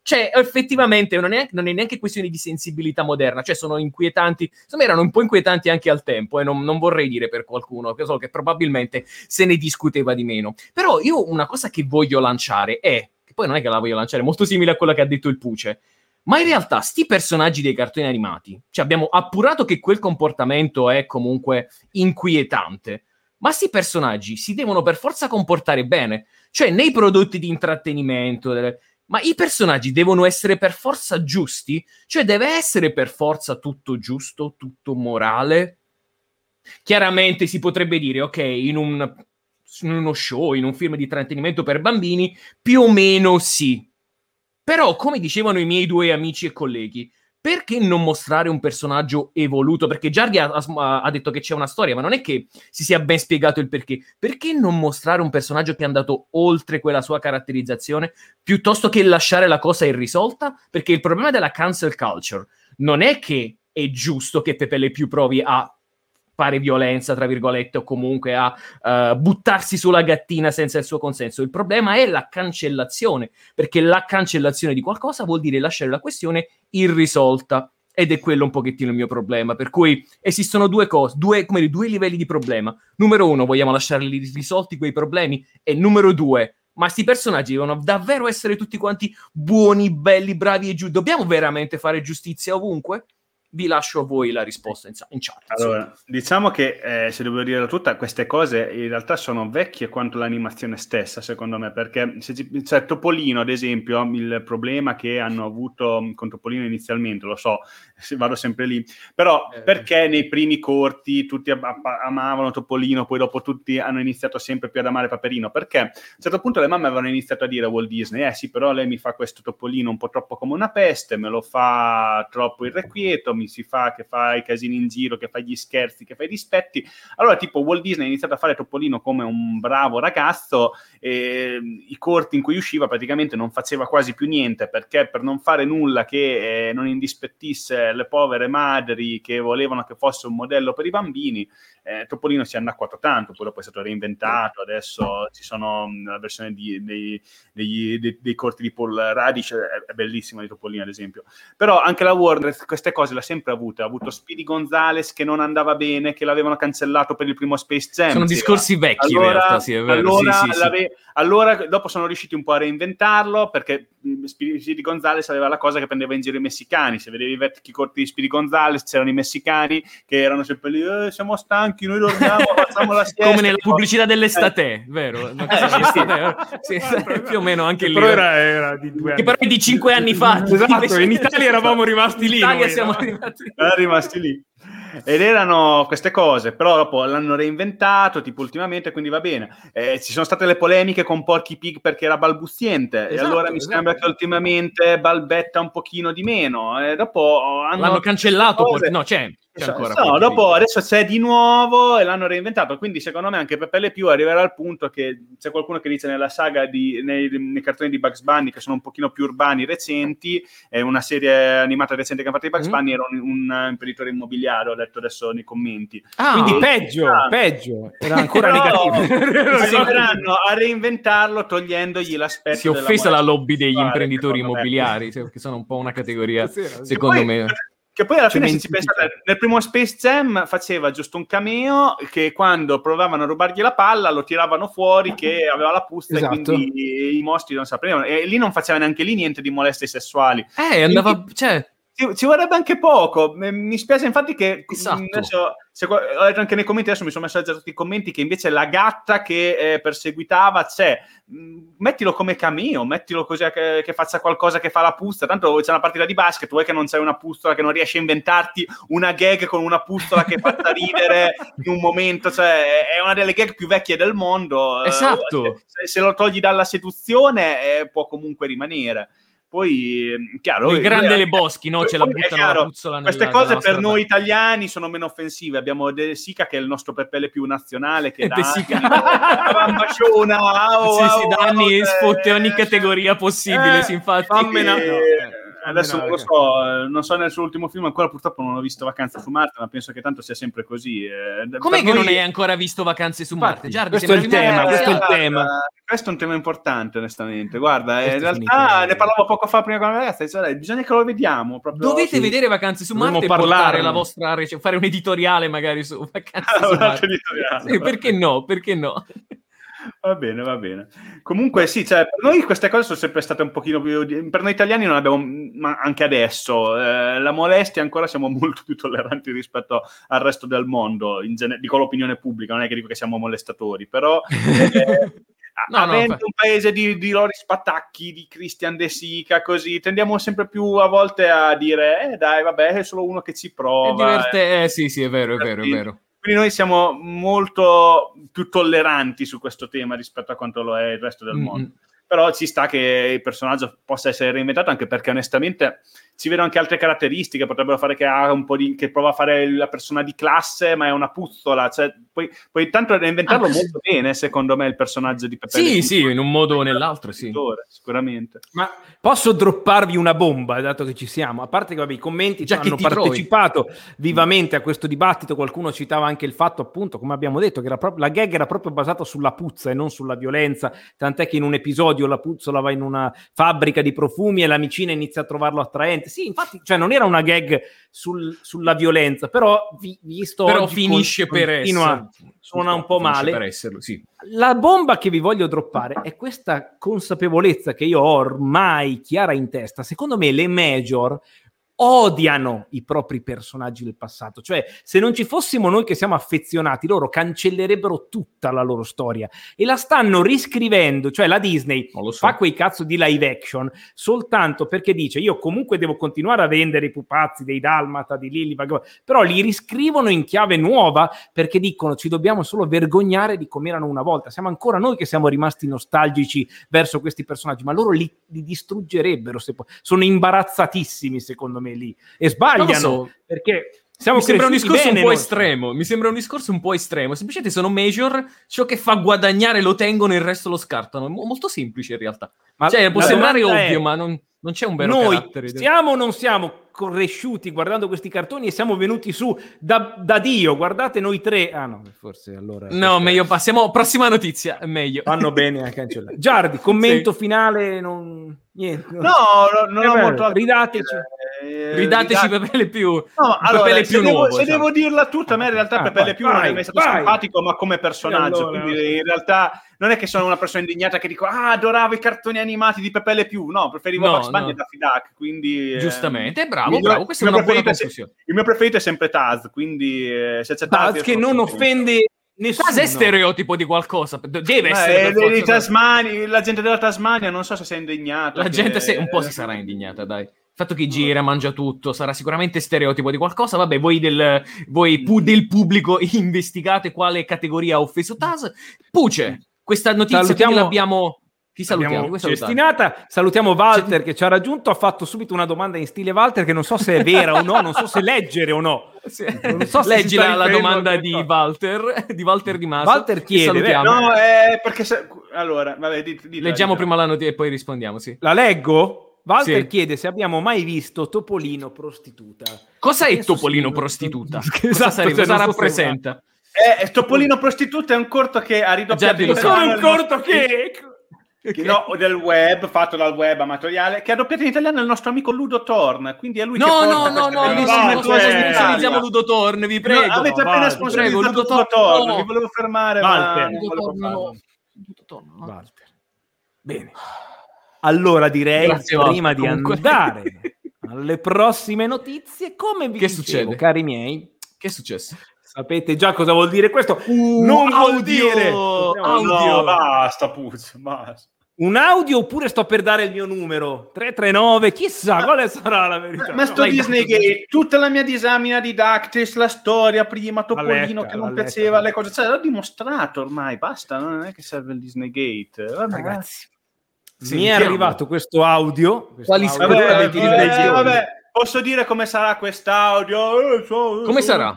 Cioè, effettivamente non è, non è, neanche questione di sensibilità moderna, cioè sono inquietanti, insomma erano un po' inquietanti anche al tempo, e eh, non, non, vorrei dire per qualcuno, che so che probabilmente se ne discuteva di meno. Però io una cosa che voglio lanciare è, che poi non è che la voglio lanciare, molto simile a quello che ha detto il Puce, ma in realtà, sti personaggi dei cartoni animati, cioè abbiamo appurato che quel comportamento è comunque inquietante, ma sti personaggi si devono per forza comportare bene. Cioè, nei prodotti di intrattenimento, ma i personaggi devono essere per forza giusti? Cioè, deve essere per forza tutto giusto, tutto morale? Chiaramente si potrebbe dire, ok, in, un, in uno show, in un film di intrattenimento per bambini, più o meno sì però, come dicevano i miei due amici e colleghi, perché non mostrare un personaggio evoluto? Perché Giardi ha, ha, detto che c'è una storia, ma non è che si sia ben spiegato il perché. Perché non mostrare un personaggio che è andato oltre quella sua caratterizzazione, piuttosto che lasciare la cosa irrisolta? Perché il problema della cancel culture non è che è giusto che Pepe Le più provi a fare violenza, tra virgolette, o comunque a uh, buttarsi sulla gattina senza il suo consenso. Il problema è la cancellazione, perché la cancellazione di qualcosa vuol dire lasciare la questione irrisolta. Ed è quello un pochettino il mio problema. Per cui esistono due cose, due, come dire, due livelli di problema. Numero uno, vogliamo lasciarli risolti quei problemi. E numero due, ma questi personaggi devono davvero essere tutti quanti buoni, belli, bravi e giusti. Dobbiamo veramente fare giustizia ovunque? Vi lascio a voi la risposta in, in chat. Allora, diciamo che eh, se devo dire tutta, queste cose in realtà sono vecchie quanto l'animazione stessa, secondo me, perché se ci, cioè, Topolino, ad esempio, il problema che hanno avuto con Topolino inizialmente, lo so, vado sempre lì, però eh, perché nei primi corti tutti amavano Topolino, poi dopo tutti hanno iniziato sempre più ad amare Paperino? Perché a un certo punto le mamme avevano iniziato a dire a Walt Disney, eh sì, però lei mi fa questo Topolino un po' troppo come una peste, me lo fa troppo irrequieto, mi si fa che fa i casini in giro, che fa gli scherzi, che fa i dispetti. Allora, tipo, Walt Disney ha iniziato a fare Topolino come un bravo ragazzo, e i corti in cui usciva praticamente non faceva quasi più niente perché per non fare nulla che eh, non indispettisse le povere madri che volevano che fosse un modello per i bambini, eh, Topolino si è annacquato tanto, poi è stato reinventato, adesso ci sono mm, la versione di, dei, dei, dei, dei, corti di Paul Radish, è, bellissima di Topolino ad esempio, però anche la Warner queste cose l'ha sempre avute, ha avuto Speedy Gonzales che non andava bene, che l'avevano cancellato per il primo Space Jam. Sono discorsi va. vecchi allora, in realtà, sì, è vero. Allora, sì, sì, sì. allora, dopo sono riusciti un po' a reinventarlo perché Speedy Gonzales aveva la cosa che prendeva in giro i messicani, se vedevi i vecchi corti di Speedy Gonzales c'erano i messicani che erano sempre lì, eh, siamo stanchi, noi dormiamo, facciamo la siesta. Come nella pubblicità dell'estate, eh. vero? sì, sì, più o meno anche lì. Però era, era di due anni. Che però è di cinque anni fa. Esatto, in Italia eravamo rimasti lì. In Italia noi, siamo no? rimasti... rimasti lì. Ed erano queste cose, però dopo l'hanno reinventato, tipo ultimamente, quindi va bene. Eh, ci sono state le polemiche con Porky Pig perché era balbuziente, esatto, e allora mi esatto. sembra che ultimamente balbetta un pochino di meno. E dopo hanno l'hanno cancellato, cose... no, c'è. c'è ancora no, dopo adesso c'è di nuovo e l'hanno reinventato. Quindi, secondo me, anche Pepe Le Più arriverà al punto che c'è qualcuno che dice nella saga di, nei, nei, cartoni di Bugs Bunny, che sono un pochino più urbani, recenti, è una serie animata recente che ha fatto di Bugs mm. Bunny, era un, un imprenditore immobiliare detto adesso nei commenti. Ah, quindi peggio, ah, peggio, era ancora negativo. Arriveranno a reinventarlo togliendogli l'aspetto. Si è offesa la lobby degli imprenditori immobiliari, me. che sono un po' una categoria, secondo poi, me. Che poi alla fine, se ci pensate, nel primo Space Jam faceva giusto un cameo che quando provavano a rubargli la palla lo tiravano fuori che aveva la pusta esatto. e quindi i mostri non sapevano. E lì non faceva neanche lì niente di molestie sessuali. Eh, andava... Quindi, cioè ci, ci, vorrebbe anche poco. Mi spiace infatti che esatto. adesso, se, ho letto anche nei commenti, adesso mi sono messo a leggere tutti i commenti che invece la gatta che eh, perseguitava c'è. Mm, mettilo come cameo, mettilo così che, che, faccia qualcosa che fa la puzza. Tanto c'è una partita di basket, vuoi che non c'è una pustola che non riesci a inventarti una gag con una pustola che fa ridere in un momento, cioè è una delle gag più vecchie del mondo. Esatto. Se, se lo togli dalla seduzione eh, può comunque rimanere. Poi, ehm, chiaro, il grande eh, Le Boschi, no? Ce la buttano chiaro, la puzzola Queste nella, cose per noi italiani sono meno offensive. Abbiamo De Sica, che è il nostro Peppele più nazionale, che De Sica. Bambasciona, oh, sì, sì, da anni sfotte ogni categoria possibile, eh, sì, infatti. Fammela, no, eh adesso non lo so, non so nel suo ultimo film, ancora purtroppo non ho visto Vacanze su Marte, ma penso che tanto sia sempre così. Eh, Com'è che noi... non hai ancora visto Vacanze su Marte? Giardi, questo è il tema, questo è il tema. Questo è un tema importante, onestamente. Guarda, eh, in realtà ne parlavo poco fa prima con la ragazza, cioè, bisogna che lo vediamo. Dovete sì. vedere Vacanze su Marte e portare la vostra, fare un editoriale magari su Vacanze su Marte. Sì, perché no? Perché no? Va bene, va bene. Comunque sì, cioè, per noi queste cose sono sempre state un pochino più... Per noi italiani non abbiamo, ma anche adesso, eh, la molestia ancora siamo molto più tolleranti rispetto al resto del mondo, in gene- dico l'opinione pubblica, non è che dico che siamo molestatori, però... Eh, no, avendo no, un paese di, di Lori Spatacchi, di Christian De Sica, così tendiamo sempre più a volte a dire, eh dai, vabbè, è solo uno che ci prova. È diverte- eh. eh sì, sì, è vero, è vero, è vero. Quindi noi siamo molto più tolleranti su questo tema rispetto a quanto lo è il resto del mm-hmm. mondo. Però ci sta che il personaggio possa essere reinventato anche perché onestamente si vedono anche altre caratteristiche, potrebbero fare che ha un po' di che prova a fare la persona di classe, ma è una puzzola, cioè poi, poi tanto reinventarlo ah, molto bene, secondo me il personaggio di Pepe. Sì, sì, in un modo o nell'altro, sì. Sicuramente. Ma posso dropparvi una bomba, dato che ci siamo, a parte che vabbè, i commenti Già hanno partecipato trovi. vivamente a questo dibattito, qualcuno citava anche il fatto, appunto, come abbiamo detto, che pro- la gag era proprio basata sulla puzza e non sulla violenza, tant'è che in un episodio la puzzola va in una fabbrica di profumi e l'amicina inizia a trovarlo attraente sì, infatti, cioè non era una gag sul, sulla violenza, però vi, visto però finisce con, per essere suona un po' male. Per esserlo, sì. La bomba che vi voglio droppare è questa consapevolezza che io ho ormai chiara in testa. Secondo me le major odiano i propri personaggi del passato. Cioè, se non ci fossimo noi che siamo affezionati, loro cancellerebbero tutta la loro storia e la stanno riscrivendo. Cioè, la Disney so. fa quei cazzo di live action soltanto perché dice io comunque devo continuare a vendere i pupazzi dei Dalmata, di Vagabond", però li riscrivono in chiave nuova perché dicono ci dobbiamo solo vergognare di come erano una volta. Siamo ancora noi che siamo rimasti nostalgici verso questi personaggi, ma loro li, li distruggerebbero. Se po- sono imbarazzatissimi secondo me lì e sbagliano so. perché siamo mi sembra un discorso un po' estremo. Mi sembra un discorso un po' estremo. Semplicemente sono major, ciò che fa guadagnare lo tengono, il resto lo scartano. È mo- molto semplice in realtà. Ma cioè, può sembrare ovvio, è- ma non, non c'è un vero noi carattere. siamo o non siamo cresciuti guardando questi cartoni e siamo venuti su da, da Dio guardate noi tre ah no forse allora No, meglio passiamo. Prossima notizia. Meglio. vanno bene a cancellare Giardi commento finale non niente No, no, non Eh ho beh, molto ridateci. Eh, Ridateci ridate- Pepe Le più. No, allora, Pepe Le se, più devo, nuovo. se cioè. devo dirla tutta, a me in realtà Ah, Pepe Le vai, Pew non è vai, mai stato vai. simpatico, ma come personaggio. Allora. Quindi in realtà non è che sono una persona indignata che dico ah, adoravo i cartoni animati di Pepe Le Pew. No, preferivo No, Bugs Bunny no. e Daffy Duck. Quindi, eh, Giustamente, bravo, il mio- bravo. Questa è il mio una buona conclusione. Il mio preferito è sempre Taz, quindi eh, se c'è Taz... Taz che non offende nessuno Cosa è stereotipo di qualcosa? Deve Ma essere forza- Tasmani, la gente della Tasmania non so se si è indegnata. La che- gente se- un po' si sarà indignata, dai. Il fatto che gira, mangia tutto, sarà sicuramente stereotipo di qualcosa. Vabbè, voi del, voi pu- del pubblico investigate quale categoria ha offeso Tas. Puce, questa notizia Salutiamo- l'abbiamo... Chi salutiamo? Salutiamo? Salutiamo Walter che ci ha raggiunto. Ha fatto subito una domanda in stile Walter che non so se è vera o no, non so se leggere o no. Non so se Leggi la, la domanda di. Walter, di Walter Di Maso. Walter chiede, salutiamo. No, è perché se... Allora, vabbè, dite, dite, Leggiamo dite. prima la notizia e poi rispondiamo, sì. La leggo? Walter Sì. chiede se abbiamo mai visto Topolino prostituta. Cosa è Penso Topolino prostituta? esatto, cosa, sarebbe- cioè, cosa non so rappresenta? Eh, Topolino Prostituta è un corto che ha ridoppiato Già, lo in so. Come italiano un corto che... che- no, del web, fatto dal web amatoriale, che ha doppiato in italiano il nostro amico Ludo Torn. Quindi è lui che No, porta no, no, no, no, no, no, cose no, in no, Italia. sponsorizziamo Ludo Torn, vi prego. No, avete appena prego, sponsorizzato Ludo Ludo Torn. No. vi volevo fermare, ma Walter. non Ludo Torn, farlo. no. Ludo Torn, no. Walter. Bene. Allora direi, Grazie, Walter, prima di comunque. andare alle prossime notizie, come vi Che dicevo, succede? cari miei, Che è successo? Sapete già cosa vuol dire questo? Uh, non vuol audio! dire No, Audio. no, basta, Puzzo, basta. un audio oppure sto per dare il mio numero 339, chissà quale sarà la verità. Ma sto No, Disney Gate, tutta la mia disamina di Dactyls, la storia prima, Topolino che non piaceva, le cose, cioè, l'ho dimostrato ormai, basta, non è che serve il Disney Gate. Vabbè, ragazzi. Mi è arrivato questo audio. questo Quali audio- sono? Vabbè, vabbè, posso dire come sarà quest'audio? Eh, Come sarà?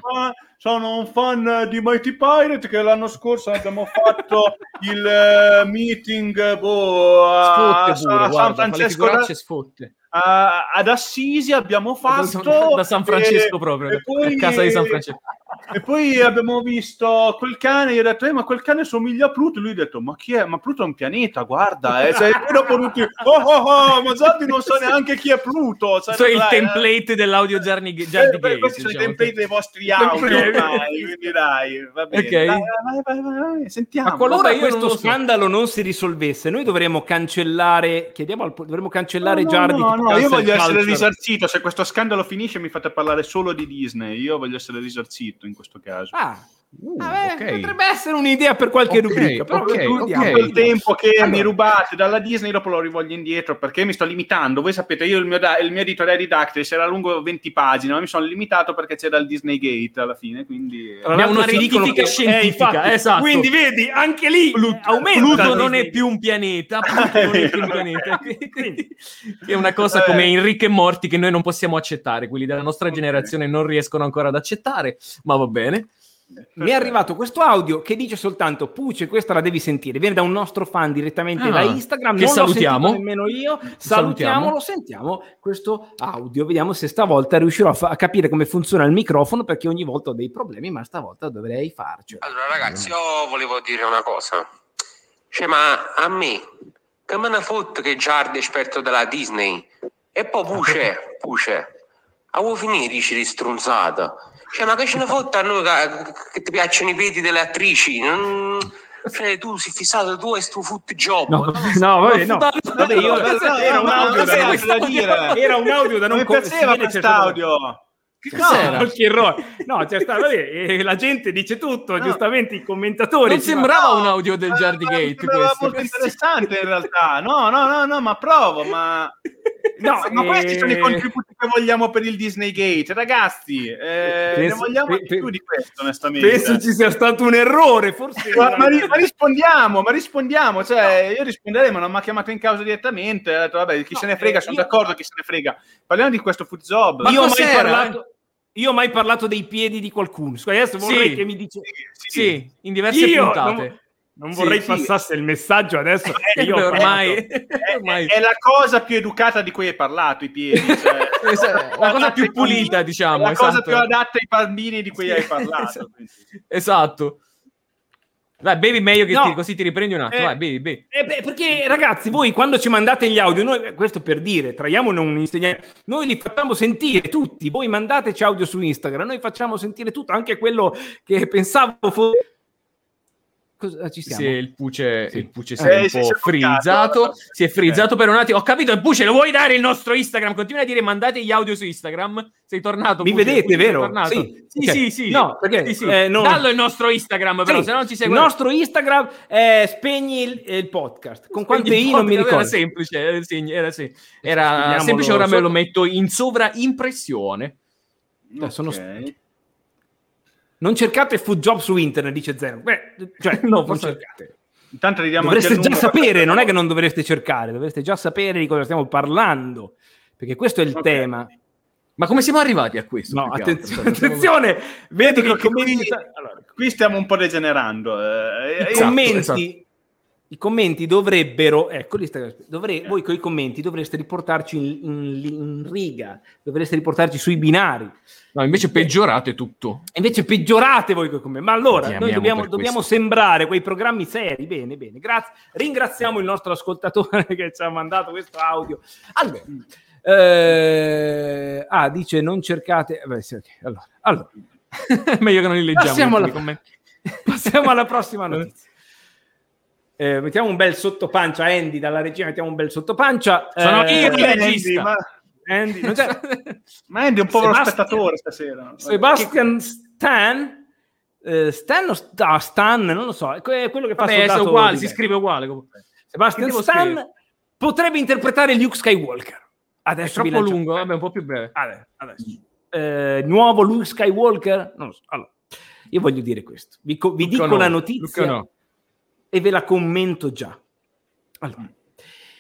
Sono un fan di Mighty Pirate che l'anno scorso abbiamo fatto il eh, meeting boh, a, Sfotte a pure, San guarda, le Francesco da- sfotte. a- ad Assisi abbiamo Da San- fatto da San Francesco e- proprio, e poi- a casa di San Francesco. E poi abbiamo visto quel cane, io ho detto, eh, ma quel cane somiglia a Pluto. Lui ha detto, ma chi è? Ma Pluto è un pianeta, guarda. E poi dopo tutti, oh oh oh, ma Zardi non sa neanche chi è Pluto. Cioè, è il dai, template dell'audio Giardi eh, Giardi eh, Gate. questi sono i diciamo. template dei vostri audio quindi dai, va bene. Ok. Dai, vai, vai, vai, vai, sentiamo. Ma qualora questo lo so. scandalo non si risolvesse, noi dovremmo cancellare, chiediamo al, dovremmo cancellare No, no, Giardi. no, no, io voglio essere risarcito. Se questo scandalo finisce, mi fate parlare solo di Disney. Io voglio essere risarcito in questo caso. Ah, Uh, vabbè, ok. potrebbe essere un'idea per qualche Ok, rubrica. Però ok, concludiamo. ok. quel tempo che Allora. mi rubate dalla Disney dopo lo rivoglio indietro perché mi sto limitando voi sapete io il mio, da- il mio editoriale di Dactyls era lungo 20 pagine ma mi sono limitato perché c'era il Disney Gate alla fine quindi l'altro una che- scientifica, eh, infatti, esatto. Quindi vedi, anche lì Pluto, aumenta. Pluto il non è più un pianeta, Pluto non è più un pianeta. Quindi, è una cosa Eh. come in Ricche e Morti che noi non possiamo accettare, quelli della nostra generazione non riescono ancora ad accettare, ma va bene. Mi è arrivato questo audio che dice soltanto Puce, questa la devi sentire. Viene da un nostro fan direttamente Ah, da Instagram. che non salutiamo. nemmeno io. Salutiamo. Salutiamolo, sentiamo questo audio. Vediamo se stavolta riuscirò a, fa- a capire come funziona il microfono perché ogni volta ho dei problemi, ma stavolta dovrei farcela. Allora ragazzi, io volevo dire una cosa. Cioè, ma a me, che me ne fotte che Giardi è esperto della Disney? E poi Puce, Puce, avevo finito di strunzata. Cioè, ma che ce ne fotte a noi che, che ti piacciono i piedi delle attrici? Non, Cioè, tu sei fissato tu e sto foot job. No, no, vabbè, no. Vabbè, io- era un audio da da dire. Era un audio da non mi piaceva quest'audio. Che No? Qualche errore. No, c'è stato, vabbè, e la gente dice tutto, No. giustamente i commentatori. Non sembrava No, un audio del ma- Jardigate sembrava questo. molto interessante in realtà. No, no, no, no, ma provo, ma... No, ma questi sono i contributi che vogliamo per il Disney Gate. Ragazzi, eh, Penso- ne vogliamo pe- pe- più di questo, onestamente. Penso ci sia stato un errore, forse. Ma, ma ma rispondiamo, ma rispondiamo. Cioè, io risponderei, ma non mi ha chiamato in causa direttamente. Ha detto, vabbè, chi No, se ne frega, eh, sono io- d'accordo, chi se ne frega. Parliamo di questo food job. Ma io ho mai parlato. Io ho mai parlato dei piedi di qualcuno. Scusa, Adesso vorrei Sì. che mi dice. Sì, in diverse Io puntate. non, non Sì, vorrei sì. passasse il messaggio adesso. che io ho ormai. È, ormai è la cosa più educata di cui hai parlato, i piedi. Cioè, Esatto, la cosa più pulita, diciamo. la cosa esatto. più adatta ai bambini di cui hai parlato. Esatto. Esatto. Dai, bevi meglio che No. ti, così ti riprendi un attimo. Eh, Vai, bevi, bevi. Eh beh, perché ragazzi, voi quando ci mandate gli audio, noi, questo per dire, traiamo un insegnante, noi li facciamo sentire tutti, voi mandateci audio su Instagram, noi facciamo sentire tutto, anche quello che pensavo fosse... Cosa ci siamo? Sì, il Puce, Sì. il Puce si Eh, è un sì, po' frizzato. Si è frizzato per un attimo. Ho capito, il Puce, lo vuoi dare il nostro Instagram? Continua a dire mandate gli audio su Instagram. Sei tornato. Mi Puce, vedete, Puce, vero? Sì. sì, Ok. sì, sì. No, perché, Sì, sì. eh, non- Dallo il nostro Instagram, però, Sì, se no non ci il segue. nostro Instagram è spegni il, il podcast. Con quante i non mi Era ricordo. semplice, era, sì, era, sì. Era semplice, ora me lo metto in sovraimpressione. Eh, sono- Ok. Non cercate food job su internet, dice Zeno. Beh, cioè, No, non forse- cercate. Intanto ridiamo Dovreste già sapere, non è che non dovreste cercare, dovreste già sapere di cosa stiamo parlando, perché questo è il Ok. tema. Ma come siamo arrivati a questo? No, attenzione, altro? attenzione, vedo che qui- commenti, allora, Qui stiamo un po' degenerando. eh. Esatto, commenti, esatto. I commenti dovrebbero, ecco, dovre- voi con i commenti dovreste riportarci in, in- in riga, dovreste riportarci sui binari. No, invece peggiorate tutto. Invece peggiorate voi coi commenti. Ma allora, Ti noi dobbiamo, dobbiamo sembrare quei programmi seri. Bene, bene. Grazie. Ringraziamo il nostro ascoltatore che ci ha mandato questo audio. Allora, eh, ah, dice non cercate... Beh, sì, ok. allora, allora, Meglio che non li leggiamo. Passiamo i alla- passiamo alla prossima notizia. Eh, mettiamo un bel sottopancia, Andy, dalla regia mettiamo un bel sottopancia. Sono Eh, io il Andy, regista. ma, Andy, non c'è... ma Andy è un povero Sebastian- spettatore stasera. Sebastian Stan... eh, Stan o Sta- Stan, non lo so, è que- quello che fa Vabbè, soldato di si scrive uguale. comunque. Sebastian Stan scrivere? potrebbe interpretare Luke Skywalker. È Adesso vi troppo lungo, vabbè, un po' più breve. Adesso, adesso. Eh, nuovo Luke Skywalker? Non lo so. Allora, io voglio dire questo. Vi, co- vi dico no, la notizia no. E ve la commento già. Allora?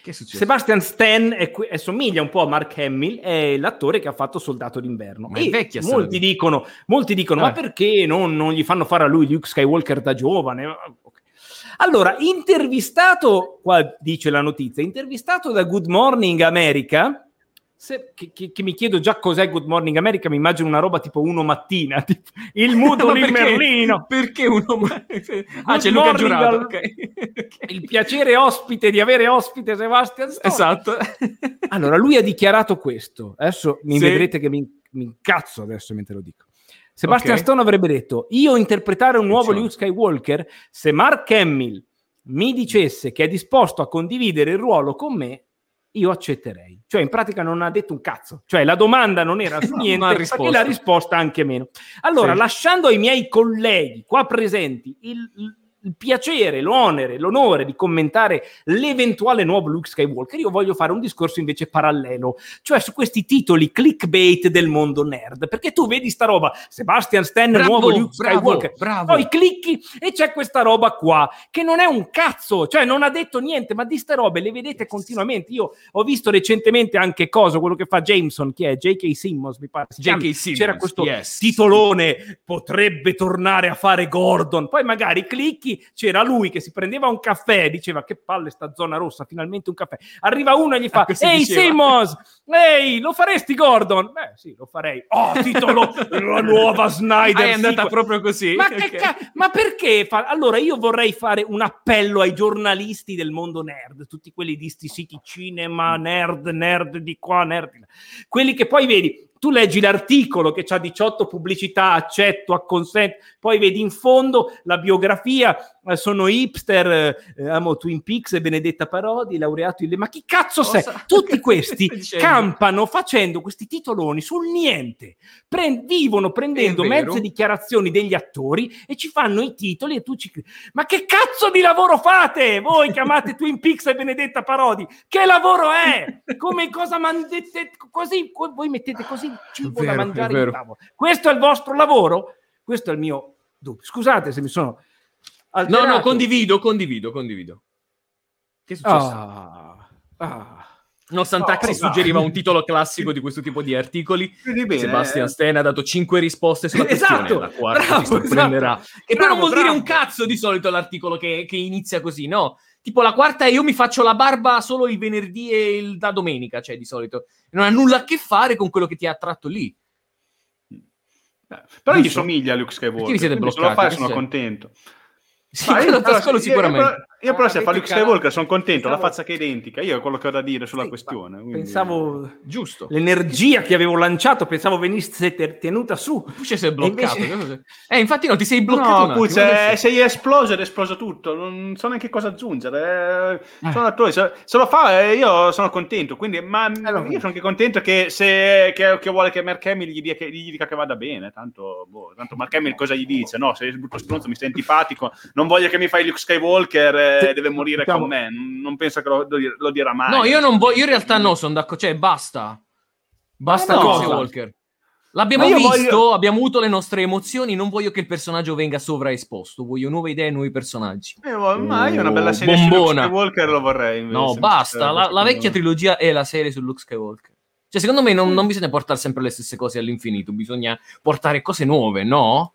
Sebastian Stan è è- somiglia un po' a Mark Hamill, è l'attore che ha fatto Soldato d'inverno. Ma E vecchia molti dicono, molti dicono Eh. ma perché non, non gli fanno fare a lui Luke Skywalker da giovane? Allora, intervistato, qua dice la notizia, intervistato da Good Morning America, se- che, che- che mi chiedo già cos'è Good Morning America, mi immagino una roba tipo uno mattina, tipo il di perché? Merlino. Perché uno... ah, c'è Luca Giurato, al- ok. Il piacere ospite di avere ospite Sebastian Stan. Esatto. Allora, lui ha dichiarato questo. Adesso mi Sì. vedrete che mi, mi incazzo adesso mentre lo dico. Sebastian Ok. Stone avrebbe detto: Io interpretare un nuovo. Luke Skywalker, se Mark Hamill mi dicesse che è disposto a condividere il ruolo con me, io accetterei. Cioè, in pratica non ha detto un cazzo. Cioè, la domanda non era su niente, risposto. la risposta anche meno. Allora, Sì. lasciando ai miei colleghi qua presenti il, il- piacere, l'onere, l'onore di commentare l'eventuale nuovo Luke Skywalker, io voglio fare un discorso invece parallelo, cioè su questi titoli clickbait del mondo nerd, perché tu vedi sta roba, Sebastian Stan, Bravo, nuovo Luke Skywalker, bravo. poi clicchi e c'è questa roba qua, che non è un cazzo, cioè non ha detto niente, ma di ste robe le vedete continuamente. Io ho visto recentemente anche cosa, quello che fa Jameson, che è J.K. Simmons, mi pare. J.K. Simmons, C'era questo yes. titolone, potrebbe tornare a fare Gordon. Poi magari clicchi, c'era lui che si prendeva un caffè diceva che palle sta zona rossa, finalmente un caffè. Arriva uno e gli fa, Ah, così ehi diceva." Simmons, ehi, lo faresti Gordon? Beh sì, lo farei. Oh, titolo, la nuova Snyder. È andata proprio così. Ma, che Ok. ca- ma perché? fa- Allora io vorrei fare un appello ai giornalisti del mondo nerd, tutti quelli di sti siti cinema, nerd, nerd di qua, nerd di là. Quelli che poi vedi, tu leggi l'articolo che ha 18 pubblicità, accetto, acconsent, poi vedi in fondo la biografia sono hipster, eh, amo Twin Peaks e Benedetta Parodi, laureato in... Ma chi cazzo sei? Tutti questi campano facendo questi titoloni sul niente, Pre- vivono prendendo mezze dichiarazioni degli attori e ci fanno i titoli e tu ci... Ma che cazzo di lavoro fate? Voi chiamate Twin Peaks e Benedetta Parodi? Che lavoro è? Come cosa mandate così? co- Voi mettete così il cibo vero, da mangiare in tavola. Questo è il vostro lavoro? Questo è il mio dubbio. Scusate se mi sono No, alterato. no, condivido, condivido, condivido. Che è successo? Ah, ah. No, Santaxi No, suggeriva no. un titolo classico di questo tipo di articoli. Bene, Sebastian eh. Stan ha dato 5 risposte sulla questione. Esatto, la quarta bravo, ti sorprenderà. esatto. E poi non Bravo, vuol dire bravo. un cazzo di solito l'articolo che, che inizia così, no? Tipo la quarta è io mi faccio la barba solo il venerdì e il- la domenica, cioè di solito. Non ha nulla a che fare con quello che ti ha attratto lì. Però gli Giusto? somiglia a Luke Skywalker. Perché vi siete quindi se lo bloccati? fai sono contento. Sì, Ma io quello però- io- sicuramente. Io, io però Ah, se fa Luke Skywalker sono contento, la Pensavo- faccia che è identica. Io è quello che ho da dire sulla Sì, questione. quindi- Pensavo Giusto. l'energia che avevo lanciato, pensavo venisse tenuta su. Pucce si è bloccato. invece- Eh, infatti no, ti sei bloccato No, adesso. sei esploso ed è esploso tutto. Non so neanche cosa aggiungere. Eh, Eh. Sono attori, se, se lo fa eh, io sono contento. Quindi, ma Allora. io sono anche contento che se che, che vuole che Mark Hamill gli, dia- che gli dica che vada bene. Tanto, boh, tanto Mark Hamill cosa gli dice? No, sei brutto stronzo, mi stai antipatico. Non voglio che mi fai Luke Skywalker, eh, deve morire Diciamo- con me. Non penso che lo, lo dirà mai. No, io non voglio. Io in realtà no, sono d'accordo. Cioè, basta. Basta Ma no. Luke Skywalker. L'abbiamo visto, voglio- abbiamo avuto le nostre emozioni. Non voglio che il personaggio venga sovraesposto. Voglio nuove idee, nuovi personaggi. Eh, ma io una bella serie su Bombona. Luke Skywalker lo vorrei. invece, No, basta. La, la vecchia trilogia è la serie su Luke Skywalker. Cioè, secondo me non, non bisogna portare sempre le stesse cose all'infinito. Bisogna portare cose nuove, no?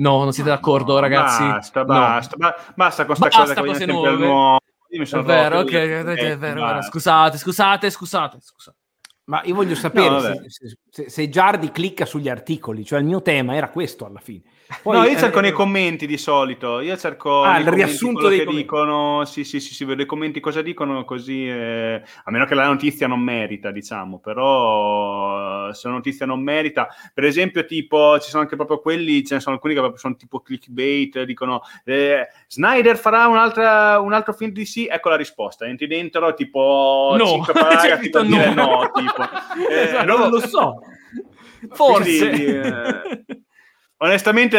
No, non siete d'accordo, No, ragazzi? Basta, No. basta, ba- basta con sta Basta cosa che sempre il nuovo. Io mi È vero, ok, è vero, eh, vero. Scusate, scusate, scusate, scusate. Ma io voglio sapere No, se- se- se Giardi clicca sugli articoli, cioè il mio tema era questo alla fine. Poi, no, io cerco eh, nei commenti di solito. Io cerco Ah, il commenti riassunto dei che commenti. dicono. Sì, sì, sì, sì, vedo i commenti cosa dicono, così. eh, a meno che la notizia non merita, diciamo. Però, eh, se la notizia non merita, per esempio, tipo, ci sono anche proprio quelli, ce ne sono alcuni che proprio sono tipo clickbait, dicono eh, Snyder farà un'altra, un altro film di sì. Ecco la risposta. Entri dentro, tipo, No. 5 C'è paragrafi per dire no. no, tipo. Eh, Esatto, no, non lo so. Forse. Quindi, eh, Onestamente,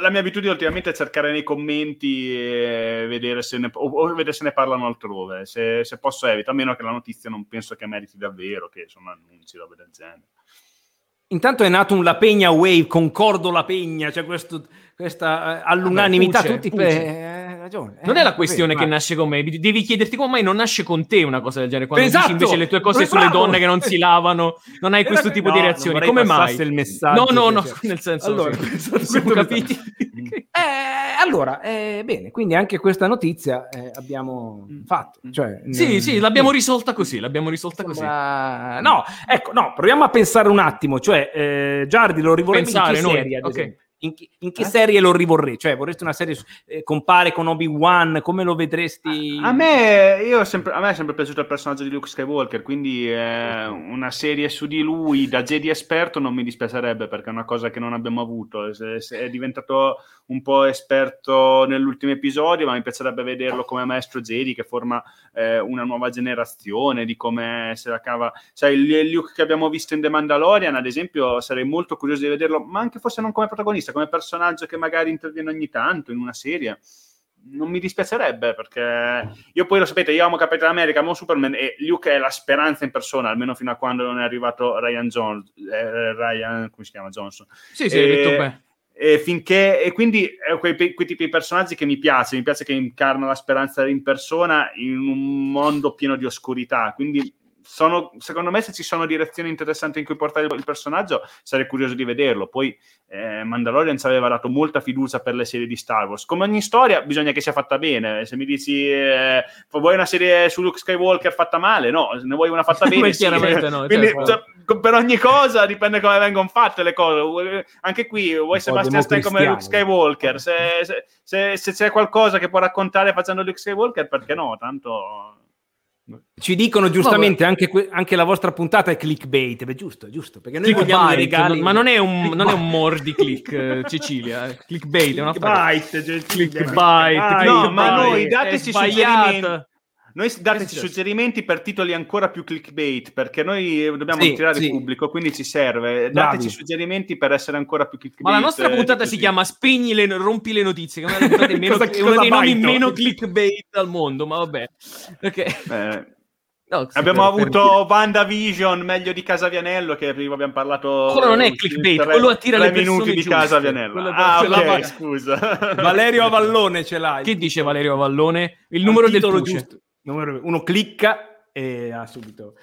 la mia abitudine ultimamente è cercare nei commenti e vedere se ne, o, vedere se ne parlano altrove. Se, se posso evito, a meno che la notizia non penso che meriti davvero, che sono annunci, robe del genere. Intanto è nato un La Pegna Wave, concordo La Pegna, c'è questo, questa eh, all'unanimità, Vabbè, tutti per... Eh, ragione. Non eh, è la vabbè, questione che ma- nasce con me, devi chiederti come mai non nasce con te una cosa del genere. Quando Esatto! dici invece le tue cose sulle Bravo! donne che non si lavano, non hai questo che- tipo no, di reazioni. Come mai? il messaggio No, no, no, che- nel senso, Allora, pensavo- siamo capiti. Eh, allora, eh, bene, quindi anche questa notizia eh, abbiamo fatto. Cioè, Sì, non- sì, l'abbiamo risolta così, l'abbiamo risolta così. Sembra- No, ecco, no, proviamo a pensare un attimo, cioè, eh, Giardi lo rivorrebbe in che serie, ad ok. esempio? In che, in che Eh? serie lo rivorrei? Cioè, vorresti una serie, eh, compare con Obi-Wan, come lo vedresti? A me, io sempre, a me è sempre piaciuto il personaggio di Luke Skywalker, quindi eh, una serie su di lui da Jedi esperto non mi dispiacerebbe perché è una cosa che non abbiamo avuto. Se- se è diventato un po' esperto nell'ultimo episodio, ma mi piacerebbe vederlo come maestro Jedi che forma eh, una nuova generazione di come se la cava. Cioè, il Luke che abbiamo visto in The Mandalorian, ad esempio, sarei molto curioso di vederlo, ma anche forse non come protagonista, come personaggio che magari interviene ogni tanto in una serie non mi dispiacerebbe perché io poi lo sapete, io amo Capitan America, amo Superman e Luke è la speranza in persona, almeno fino a quando non è arrivato Ryan Jones, eh, Ryan, come si chiama Johnson. Sì, sì, hai Eh, detto bene. E finché, e quindi è quei, quei tipi di personaggi che mi piace, mi piace che incarna la speranza in persona in un mondo pieno di oscurità. Quindi sono, secondo me, se ci sono direzioni interessanti in cui portare il, personaggio, sarei curioso di vederlo. Poi eh, Mandalorian ci aveva dato molta fiducia per le serie di Star Wars. Come ogni storia, bisogna che sia fatta bene. Se mi dici eh, vuoi una serie su Luke Skywalker fatta male, no, ne vuoi una fatta bene, sì. no, Quindi, certo. cioè, per ogni cosa dipende come vengono fatte le cose. Anche qui, vuoi Sebastian Stan come Luke. Skywalker? Se, se- se- se c'è qualcosa che può raccontare facendo Luke Skywalker, perché no? Tanto Ci dicono giustamente anche, que- anche la vostra puntata è clickbait, beh, giusto, giusto, perché noi vogliamo i Clickbait, regali. ma non è un, non è un mordi click, eh, Cecilia. eh. Clickbait è una Clickbait, cioè, Clickbait. No, ma clickbait, noi dateci suggerimenti. Noi dateci suggerimenti per titoli ancora più clickbait, perché noi dobbiamo Sì, attirare sì. il pubblico, quindi ci serve. Bravi. Dateci suggerimenti per essere ancora più clickbait. Ma la nostra eh, puntata si chiama Spegni le rompi le notizie, che è una meno- Cosa- è uno cosa dei nomi baito? meno clickbait al mondo, ma vabbè. Ok. Eh, No, abbiamo avuto WandaVision, meglio di Casavianello, che prima abbiamo parlato. Quello non è clickbait, tre- quello attira le persone minuti di giuste. Casavianello. Quello- Ah, ok, scusa. Valerio Avallone ce l'ha. il Che dice. Valerio Avallone? Il numero del puce. giusto. Numero- Uno clicca e ha subito.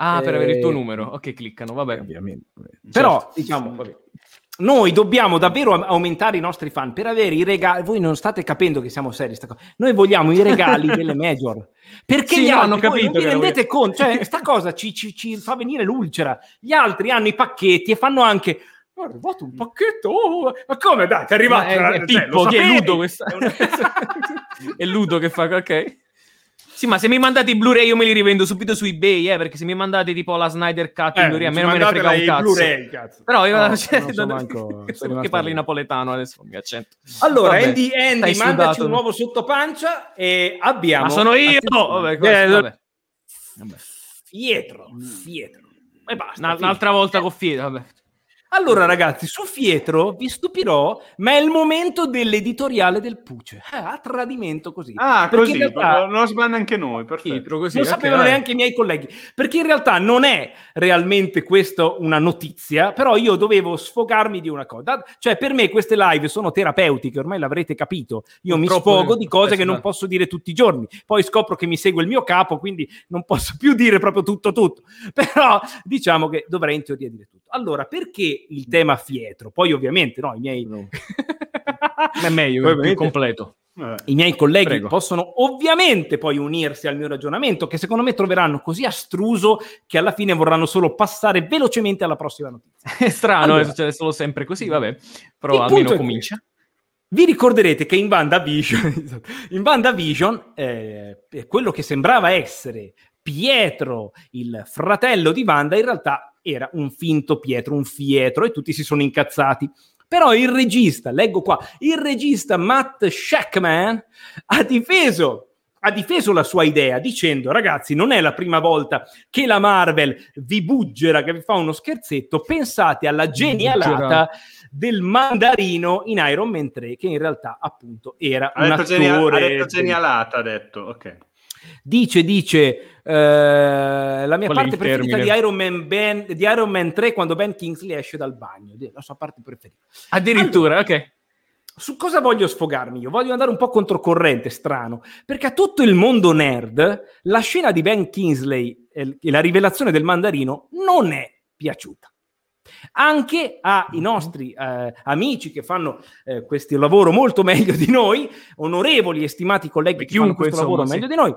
Ah, per avere il tuo Eh, numero. Ok, cliccano, vabbè. Ovviamente. Però, diciamo, vabbè. noi dobbiamo davvero aumentare i nostri fan per avere i regali. Voi non state capendo che siamo seri. Noi vogliamo i regali delle major. Perché Sì, gli altri, hanno voi capito non vi rendete conto? Cioè, sta cosa ci, ci- ci fa venire l'ulcera. Gli altri hanno i pacchetti e fanno anche. "Oh, È arrivato un pacchetto, oh, ma come dai? Ti è arrivato? Ma è, è Cioè, Pippo, lo che è? Ludo questa. È Ludo che fa, ok. Sì, ma se mi mandate i Blu-ray io me li rivendo subito su eBay, eh, perché se mi mandate tipo la Snyder Cut in Eh, Blu-ray a me non me ne frega un cazzo. Blu-ray, cazzo. Però io No, cioè, non so manco- rimasto parli napoletano adesso mi accento. Allora, Vabbè, Andy, Andy mandaci sudato. un nuovo sottopancia e abbiamo... Ma sono io! Vabbè, questo, Eh, vabbè. Fietro, Fietro. E basta. Una- Fietro. un'altra volta con Fieta, vabbè. Allora, ragazzi, su Fietro vi stupirò, ma è il momento dell'editoriale del Puce. Eh, a tradimento così. Ah, Perché così, realtà- non lo sbanda anche noi, perfetto. Pietro, così, non ok, sapevano vabbè. neanche i miei colleghi, perché in realtà non è realmente questa una notizia, però io dovevo sfogarmi di una cosa. Cioè, per me queste live sono terapeutiche, ormai l'avrete capito. Io mi Purtroppo, sfogo di cose che non posso dire tutti i giorni. Poi scopro che mi segue il mio capo, quindi non posso più dire proprio tutto tutto. Però diciamo che dovrei in teoria dire tutto. Allora, perché il tema Fietro? Poi ovviamente, no, i miei... È meglio, Poi è più completo. I miei colleghi Prego. possono ovviamente poi unirsi al mio ragionamento, che secondo me troveranno così astruso che alla fine vorranno solo passare velocemente alla prossima notizia. È strano, Allora. eh, succede solo sempre così, vabbè. Però Il almeno è comincia. Vi ricorderete che in WandaVision, in WandaVision eh, quello che sembrava essere Pietro, il fratello di Wanda, in realtà era un finto Pietro, un Fietro, e tutti si sono incazzati. Però il regista, leggo qua, il regista Matt Shackman ha difeso, ha difeso la sua idea dicendo ragazzi non è la prima volta che la Marvel vi buggera, che vi fa uno scherzetto, pensate alla genialata del mandarino in Iron Man 3 che in realtà appunto era Ha un attore ha detto genialata, ha detto, ok. Dice dice eh, la mia Qual parte preferita di? Iron, Man Ben- di Iron Man 3 quando Ben Kingsley esce dal bagno la sua parte preferita Addirittura, ok. su cosa voglio sfogarmi io? Voglio andare un po' controcorrente, strano, perché a tutto il mondo nerd la scena di Ben Kingsley e la rivelazione del mandarino non è piaciuta. Anche ai nostri eh, amici che fanno eh, questo lavoro molto meglio di noi, onorevoli e stimati colleghi che fanno questo lavoro insomma, meglio di noi,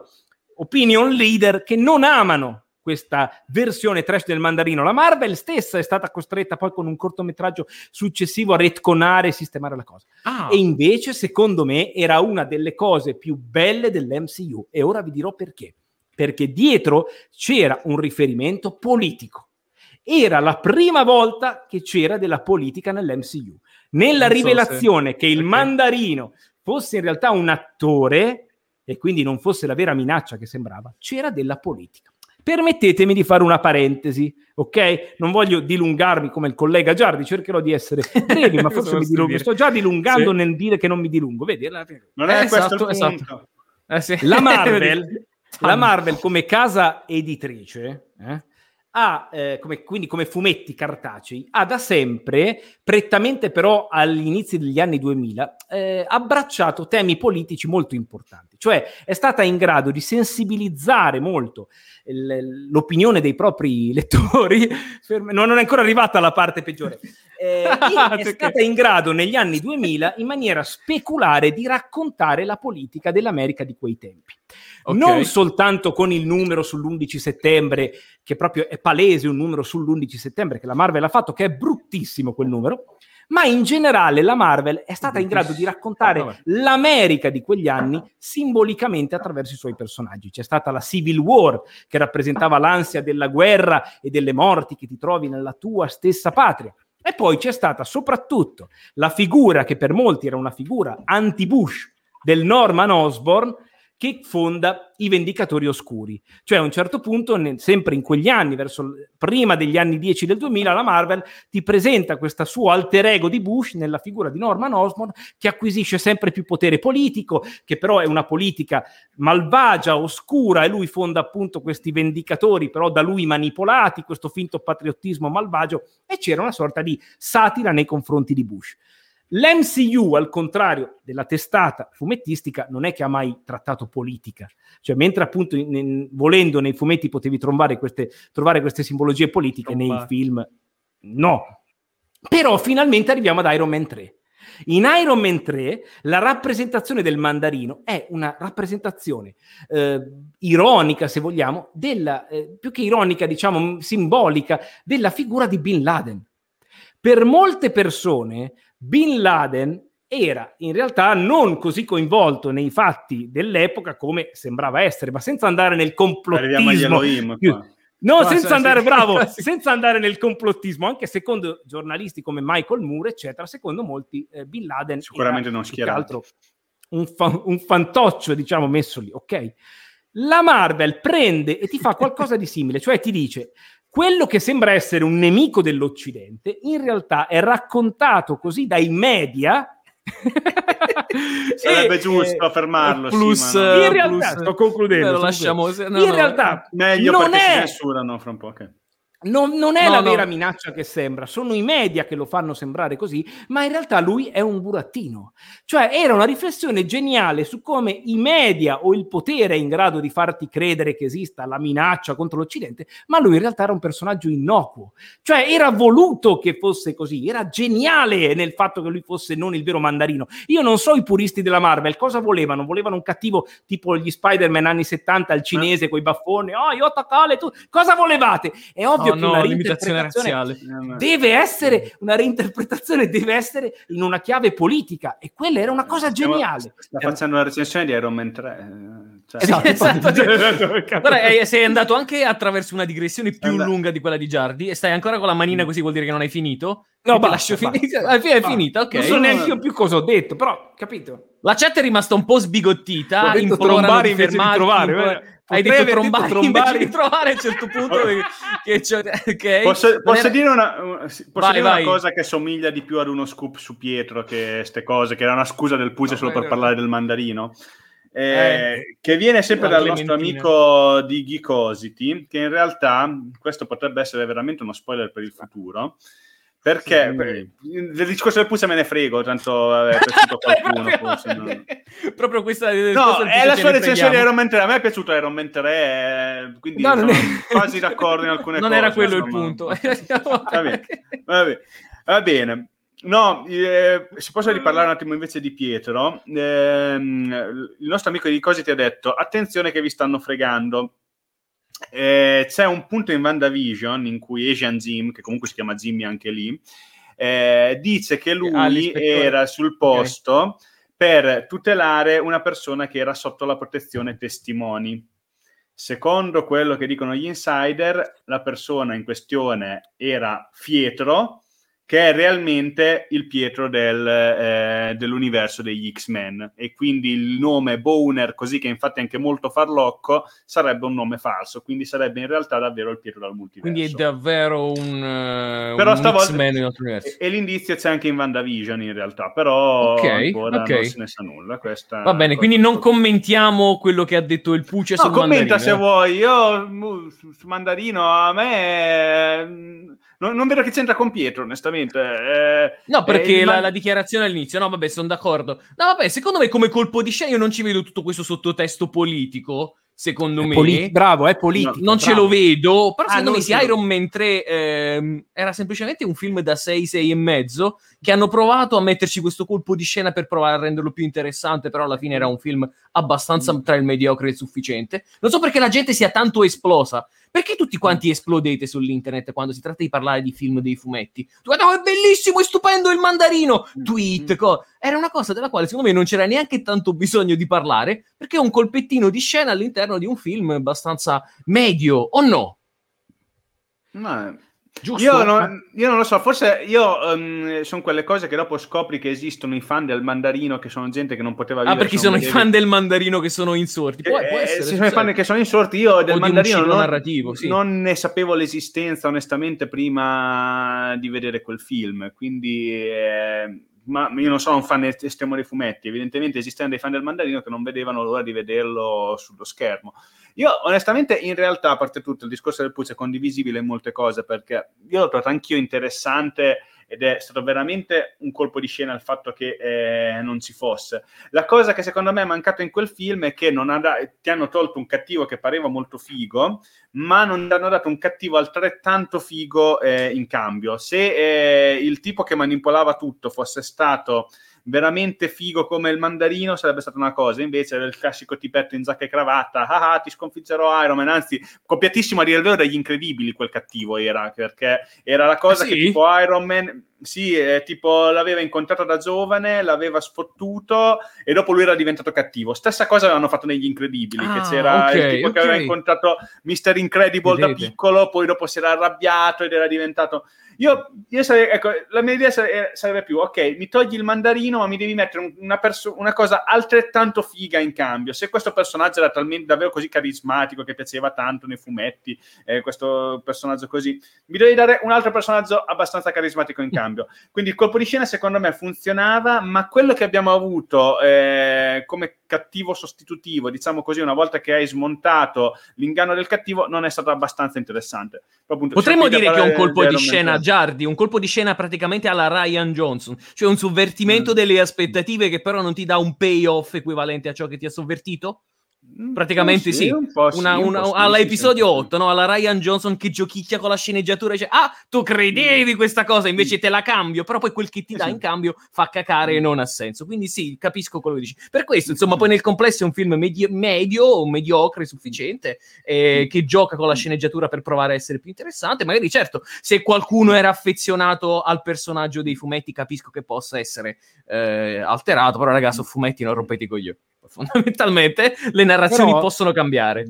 opinion leader che non amano questa versione trash del mandarino. La Marvel stessa è stata costretta poi con un cortometraggio successivo a retconare e sistemare la cosa. Ah, E invece, secondo me, era una delle cose più belle dell'MCU. E ora vi dirò perché. Perché dietro c'era un riferimento politico. Era la prima volta che c'era della politica nell'MCU. Nella Non so rivelazione che il perché. mandarino fosse in realtà un attore e quindi non fosse la vera minaccia che sembrava, c'era della politica. Permettetemi di fare una parentesi, ok? Non voglio dilungarmi come il collega Giardi, cercherò di essere brevi, ma forse mi dilungo. Sto già dilungando Sì. nel dire che non mi dilungo, vedi? Non è Eh, questo esatto, il esatto. eh sì. La Marvel, la Marvel come casa editrice, eh, ha, eh, come, quindi come fumetti cartacei, ha da sempre, prettamente però agli inizi degli anni 2000, eh, abbracciato temi politici molto importanti. Cioè è stata in grado di sensibilizzare molto l'opinione dei propri lettori, non è ancora arrivata la parte peggiore, eh, è stata in grado negli anni 2000 in maniera speculare di raccontare la politica dell'America di quei tempi. Ok. Non soltanto con il numero sull'11 settembre, che proprio è palese un numero sull'11 settembre che la Marvel ha fatto, che è bruttissimo quel numero, ma in generale la Marvel è stata in grado di raccontare Ah, l'America di quegli anni simbolicamente attraverso i suoi personaggi. C'è stata la Civil War, che rappresentava l'ansia della guerra e delle morti che ti trovi nella tua stessa patria. E poi c'è stata soprattutto la figura che per molti era una figura anti-Bush del Norman Osborn che fonda i Vendicatori Oscuri. Cioè a un certo punto, sempre in quegli anni, verso prima degli anni 10 del 2000, la Marvel ti presenta questa suo alter ego di Bush nella figura di Norman Osborn che acquisisce sempre più potere politico, che però è una politica malvagia, oscura, e lui fonda appunto questi vendicatori, però da lui manipolati, questo finto patriottismo malvagio, e c'era una sorta di satira nei confronti di Bush. L'MCU, al contrario della testata fumettistica, non è che ha mai trattato politica. Cioè, mentre appunto in- in- volendo nei fumetti potevi trovare queste, trovare queste simbologie politiche, nei Trombare. film no. Però finalmente arriviamo ad Iron Man 3. In Iron Man 3 la rappresentazione del mandarino è una rappresentazione eh, ironica, se vogliamo, della, eh, più che ironica, diciamo simbolica, della figura di Bin Laden. Per molte persone, Bin Laden era in realtà non così coinvolto nei fatti dell'epoca come sembrava essere, ma senza andare nel complottismo. Qua. No, Ah, senza andare, sì. bravo, Sì. senza andare nel complottismo, anche secondo giornalisti come Michael Moore, eccetera, secondo molti eh, Bin Laden Sicuramente era non schierato. altro un, fa- un fantoccio, diciamo, messo lì, ok? La Marvel prende e ti fa qualcosa di simile, cioè ti dice quello che sembra essere un nemico dell'Occidente, in realtà è raccontato così dai media. Sarebbe E, giusto eh, fermarlo. sì, plus, ma no. in eh, realtà, plus- sto concludendo. Lo sto lasciamo- concludendo. no, in no, realtà, Meglio non perché si è, censurano fra un po'. ok. Non, non è No, la no. vera minaccia che sembra, sono i media che lo fanno sembrare così, ma in realtà lui è un burattino. Cioè era una riflessione geniale su come i media o il potere è in grado di farti credere che esista la minaccia contro l'Occidente, ma lui in realtà era un personaggio innocuo. Cioè era voluto che fosse così, era geniale nel fatto che lui fosse non il vero mandarino. Io non so i puristi della Marvel cosa volevano, volevano un cattivo tipo gli Spider-Man anni 70 al cinese con i baffoni, oh io attaccale tu, cosa volevate? È ovvio Che no, una l'imitazione reinterpretazione razziale. Eh, ma- deve essere una reinterpretazione deve essere in una chiave politica e quella era una cosa Stiamo- geniale Sta facendo una recensione di Iron Man 3. eh, cioè- Esatto, Esatto. Guarda, eh, sei andato anche attraverso una digressione più Andà. lunga di quella di Giardi e stai ancora con la manina così vuol dire che non hai finito? No, basta, lascio. Alla fine è Basta. finita, ok. non so neanche io più cosa ho detto però capito La chat è rimasta un po' sbigottita. Implorano di invece di fermarti, trovare, eh. Hai detto aver detto trombare, trombare. di trovare a un certo punto. che- che c'è- ok. Posso, posso era- dire, una, posso Vai, dire una cosa che somiglia di più ad uno scoop su Pietro che queste cose, che era una scusa del Puce No, solo per parlare del mandarino? Eh, Eh. che viene sempre dal nostro amico di Geekosity, che in realtà questo potrebbe essere veramente uno spoiler per il futuro. Perché Sì. per- del discorso del Puce me ne frego, tanto è piaciuto qualcuno. forse, no? Proprio questa No, è la sua ne recensione di. Iron Man 3. A me è piaciuto Iron Man 3, eh, quindi No, non sono è- quasi d'accordo in alcune Non cose. era quello il insomma. punto. Va bene, va bene. Va bene. No, eh, si possa riparlare un attimo invece di Pietro. Ehm, il nostro amico di Cosi ti ha detto: attenzione che vi stanno fregando. Eh, c'è un punto in WandaVision in cui Asian Zim, che comunque si chiama Zimmy anche lì, eh, dice che Ah, lui l'ispettore. era sul posto per tutelare una persona che era sotto la protezione testimoni. Secondo quello che dicono gli insider, la persona in questione era Pietro, che è realmente il Pietro del, eh, dell'universo degli X-Men. E quindi il nome Boner, così che infatti è anche molto farlocco, sarebbe un nome falso. Quindi sarebbe in realtà davvero il Pietro dal multiverso. Quindi è davvero un, eh, Però un stavolta- X-Men in altro universo. E, e l'indizio c'è anche in WandaVision in realtà, però Ok, ancora ok. non se ne sa nulla. Questa Va bene, quindi non commentiamo quello che ha detto il Puce No, sul commenta mandarino, se eh. vuoi. Io su, su Mandarino a me mm, non, non vedo che c'entra con Pietro, onestamente. Eh, No, perché eh, la, ma- la dichiarazione all'inizio, no, vabbè, sono d'accordo. No, vabbè, secondo me come colpo di scena io non ci vedo tutto questo sottotesto politico, secondo me. Poli- bravo è politica non ce bravo. lo vedo, però Ah, secondo non me ce se lo- Iron Man 3 ehm, era semplicemente un film da 6, 6 e mezzo, che hanno provato a metterci questo colpo di scena per provare a renderlo più interessante, però alla fine era un film abbastanza tra il mediocre e il sufficiente. Non so perché la gente sia tanto esplosa. Perché tutti quanti esplodete sull'internet quando si tratta di parlare di film dei fumetti? Tu guarda, oh, è bellissimo, è stupendo il mandarino! Tweet, co- era una cosa della quale secondo me non c'era neanche tanto bisogno di parlare, perché è un colpettino di scena all'interno di un film abbastanza medio, o no? Ma Giusto? Io non, io non lo so, forse io um, sono quelle cose che dopo scopri che esistono i fan del mandarino, che sono gente che non poteva Ah, vivere. perché se non sono i fan del mandarino che sono insorti. Può, può Eh, essere. se sono i fan succede. che sono insorti, io del mandarino non, narrativo, sì. non ne sapevo l'esistenza onestamente prima di vedere quel film, quindi eh, ma io non sono un fan estremo dei fumetti, evidentemente esistono dei fan del mandarino che non vedevano l'ora di vederlo sullo schermo. Io onestamente in realtà, a parte tutto, il discorso del Puzzo è condivisibile in molte cose perché io l'ho trovato anch'io interessante ed è stato veramente un colpo di scena il fatto che eh, non ci fosse. La cosa che secondo me è mancato in quel film è che ha ti hanno tolto un cattivo che pareva molto figo, ma non ti hanno dato un cattivo altrettanto figo eh, in cambio. Se eh, il tipo che manipolava tutto fosse stato veramente figo come il mandarino sarebbe stata una cosa, invece era il classico tipetto in giacca e cravatta, ah, ah ti sconfiggerò Iron Man, anzi copiatissimo a dire il vero dagli incredibili quel cattivo era, perché era la cosa Ah, sì? che tipo Iron Man, sì, eh, tipo l'aveva incontrato da giovane, l'aveva sfottuto e dopo lui era diventato cattivo. Stessa cosa avevano fatto negli incredibili, Ah, che c'era ok, il tipo ok. che aveva incontrato Mr. Incredible da Vedete. piccolo, poi dopo si era arrabbiato ed era diventato... Io, io sarei, ecco, la mia idea sare- sarebbe più, ok, mi togli il mandarino, ma mi devi mettere un- una, perso- una cosa altrettanto figa in cambio. Se questo personaggio era talmente davvero così carismatico, che piaceva tanto nei fumetti, eh, questo personaggio così, mi devi dare un altro personaggio abbastanza carismatico in cambio. Quindi il colpo di scena secondo me funzionava, ma quello che abbiamo avuto eh, come cattivo sostitutivo, diciamo così, una volta che hai smontato l'inganno del cattivo, non è stato abbastanza interessante. Appunto, Potremmo dire che è un colpo di scena 3. Giardi, un colpo di scena praticamente alla Ryan Johnson, cioè un sovvertimento Mm. delle aspettative che però non ti dà un payoff equivalente a ciò che ti ha sovvertito? Mm, Praticamente sì, un po' sì, Una- un una- po' sì, alla sì, episodio sì. 8, no? alla Ryan Johnson che giochicchia con la sceneggiatura e dice ah tu credevi questa cosa invece te la cambio. Però poi quel che ti dà sì. in cambio fa cacare e non ha senso. Quindi sì capisco quello che dici. Per questo insomma poi nel complesso è un film medi- medio o mediocre sufficiente eh, che gioca con la sceneggiatura per provare a essere più interessante. Magari certo se qualcuno era affezionato al personaggio dei fumetti capisco che possa essere eh, alterato però ragazzi fumetti non rompete i coglioni fondamentalmente le narrazioni Però- possono cambiare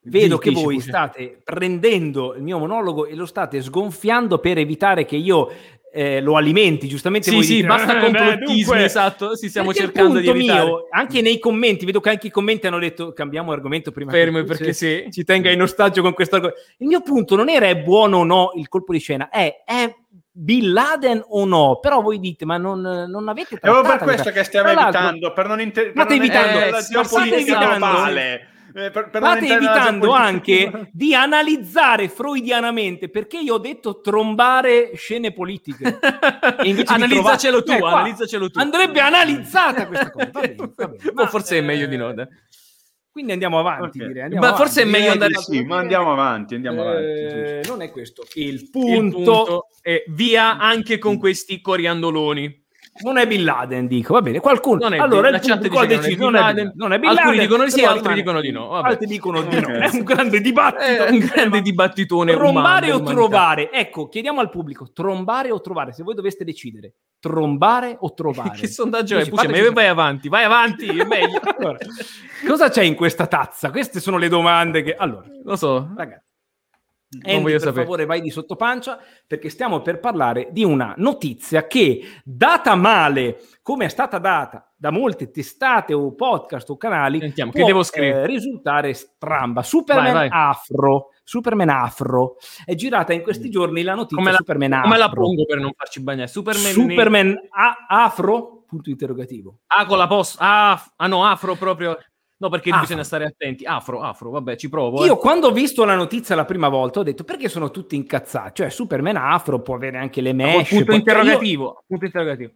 Vedo che voi Puce. state prendendo il mio monologo e lo state sgonfiando per evitare che io eh, lo alimenti. Giustamente Sì, sì, dite, basta "Eh, complottismi, dunque, esatto, sì, stiamo cercando di evitare. mio, anche nei commenti, vedo che anche i commenti hanno detto cambiamo argomento prima Puce perché sì. ci tenga in ostaggio con questo argomento. Il mio punto non era è buono o no il colpo di scena, è è Bin Laden o no? Però voi dite, ma non, non avete È proprio per questo che stiamo evitando, per non, inter- per State non evitando- eh, sì, geopolitica state evitando- globale. Eh, per- per State evitando anche di analizzare freudianamente perché io ho detto trombare scene politiche. Analizzacelo tu, trovare- Eh, qua analizzacelo tu. Andrebbe analizzata questa cosa. Va bene, va bene. O Ma, forse è meglio di eh, no. dai. Quindi andiamo avanti. Ok. direi, andiamo Ma avanti. forse è meglio andare di sì, ma andiamo avanti, andiamo avanti. Eh, giusto. non è questo il Il punto. punto è via anche con questi coriandoloni. Non è Bin Laden, dico, va bene. Qualcuno. Non è allora, la chat dice deciso, non è Laden. non è Bin Alcuni Laden, dicono di sì, altri dicono di no, vabbè. Altri dicono di no. Ok. È un grande dibattito. È un grande dibattitone Trombare umano o trovare? Ecco, chiediamo al pubblico, trombare o trovare? Se voi doveste decidere, trombare o trovare? Che sondaggio è? Puccia, vai avanti, vai avanti, è meglio. Allora, cosa c'è in questa tazza? Queste sono le domande che... Allora, Lo so. ragazzi, Andy, per sapere. favore vai di sottopancia perché stiamo per parlare di una notizia che data male come è stata data da molte testate o podcast o canali Sentiamo, può, che devo scrivere? eh, risultare stramba Superman Vai, vai. Afro Superman Afro è girata in questi giorni la notizia Come la, Superman Afro come la pongo per non farci bagnare? Superman, Superman A- Afro punto interrogativo Ah, con la post. Ah, ah, no, afro proprio. No, perché Afro. bisogna stare attenti. Afro, afro, vabbè, ci provo. Io eh. quando ho visto la notizia la prima volta ho detto perché sono tutti incazzati? Cioè Superman afro può avere anche le mesh. punto può- interrogativo. Punto interrogativo.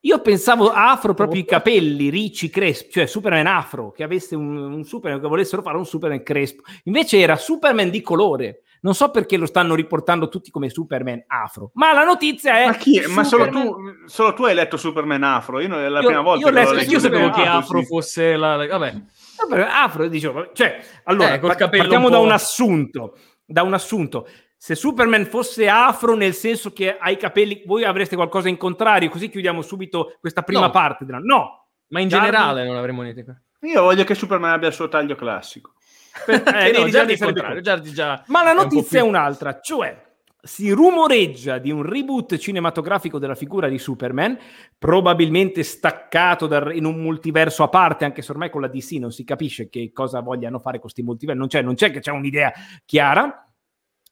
Io, io pensavo afro proprio i capelli ricci, crespi, cioè Superman afro, che avesse un, un Superman, che volessero fare un Superman crespo. Invece era Superman di colore. Non so perché lo stanno riportando tutti come Superman afro, ma la notizia è... Ma, chi è? ma solo, tu, solo tu hai letto Superman Afro? Io non- è la Io- prima volta io ho che l'ho letto- Io sapevo che Afro sì. fosse la... Vabbè. Vabbè, Afro, dicevo, cioè, allora, Eh, partiamo un da un assunto, da un assunto. Se Superman fosse afro nel senso che ha i capelli, voi avreste qualcosa in contrario, così chiudiamo subito questa prima No. parte. della- No, Ma in Giardi- generale non avremo niente. Io voglio che Superman abbia il suo taglio classico. Per- eh, no, Giardi. Giardi già Ma la è un notizia è più- un'altra, cioè si rumoreggia di un reboot cinematografico della figura di Superman, probabilmente staccato dal- in un multiverso a parte, anche se ormai con la DC non si capisce che cosa vogliano fare con questi multiversi, non c'è, non c'è che c'è un'idea chiara,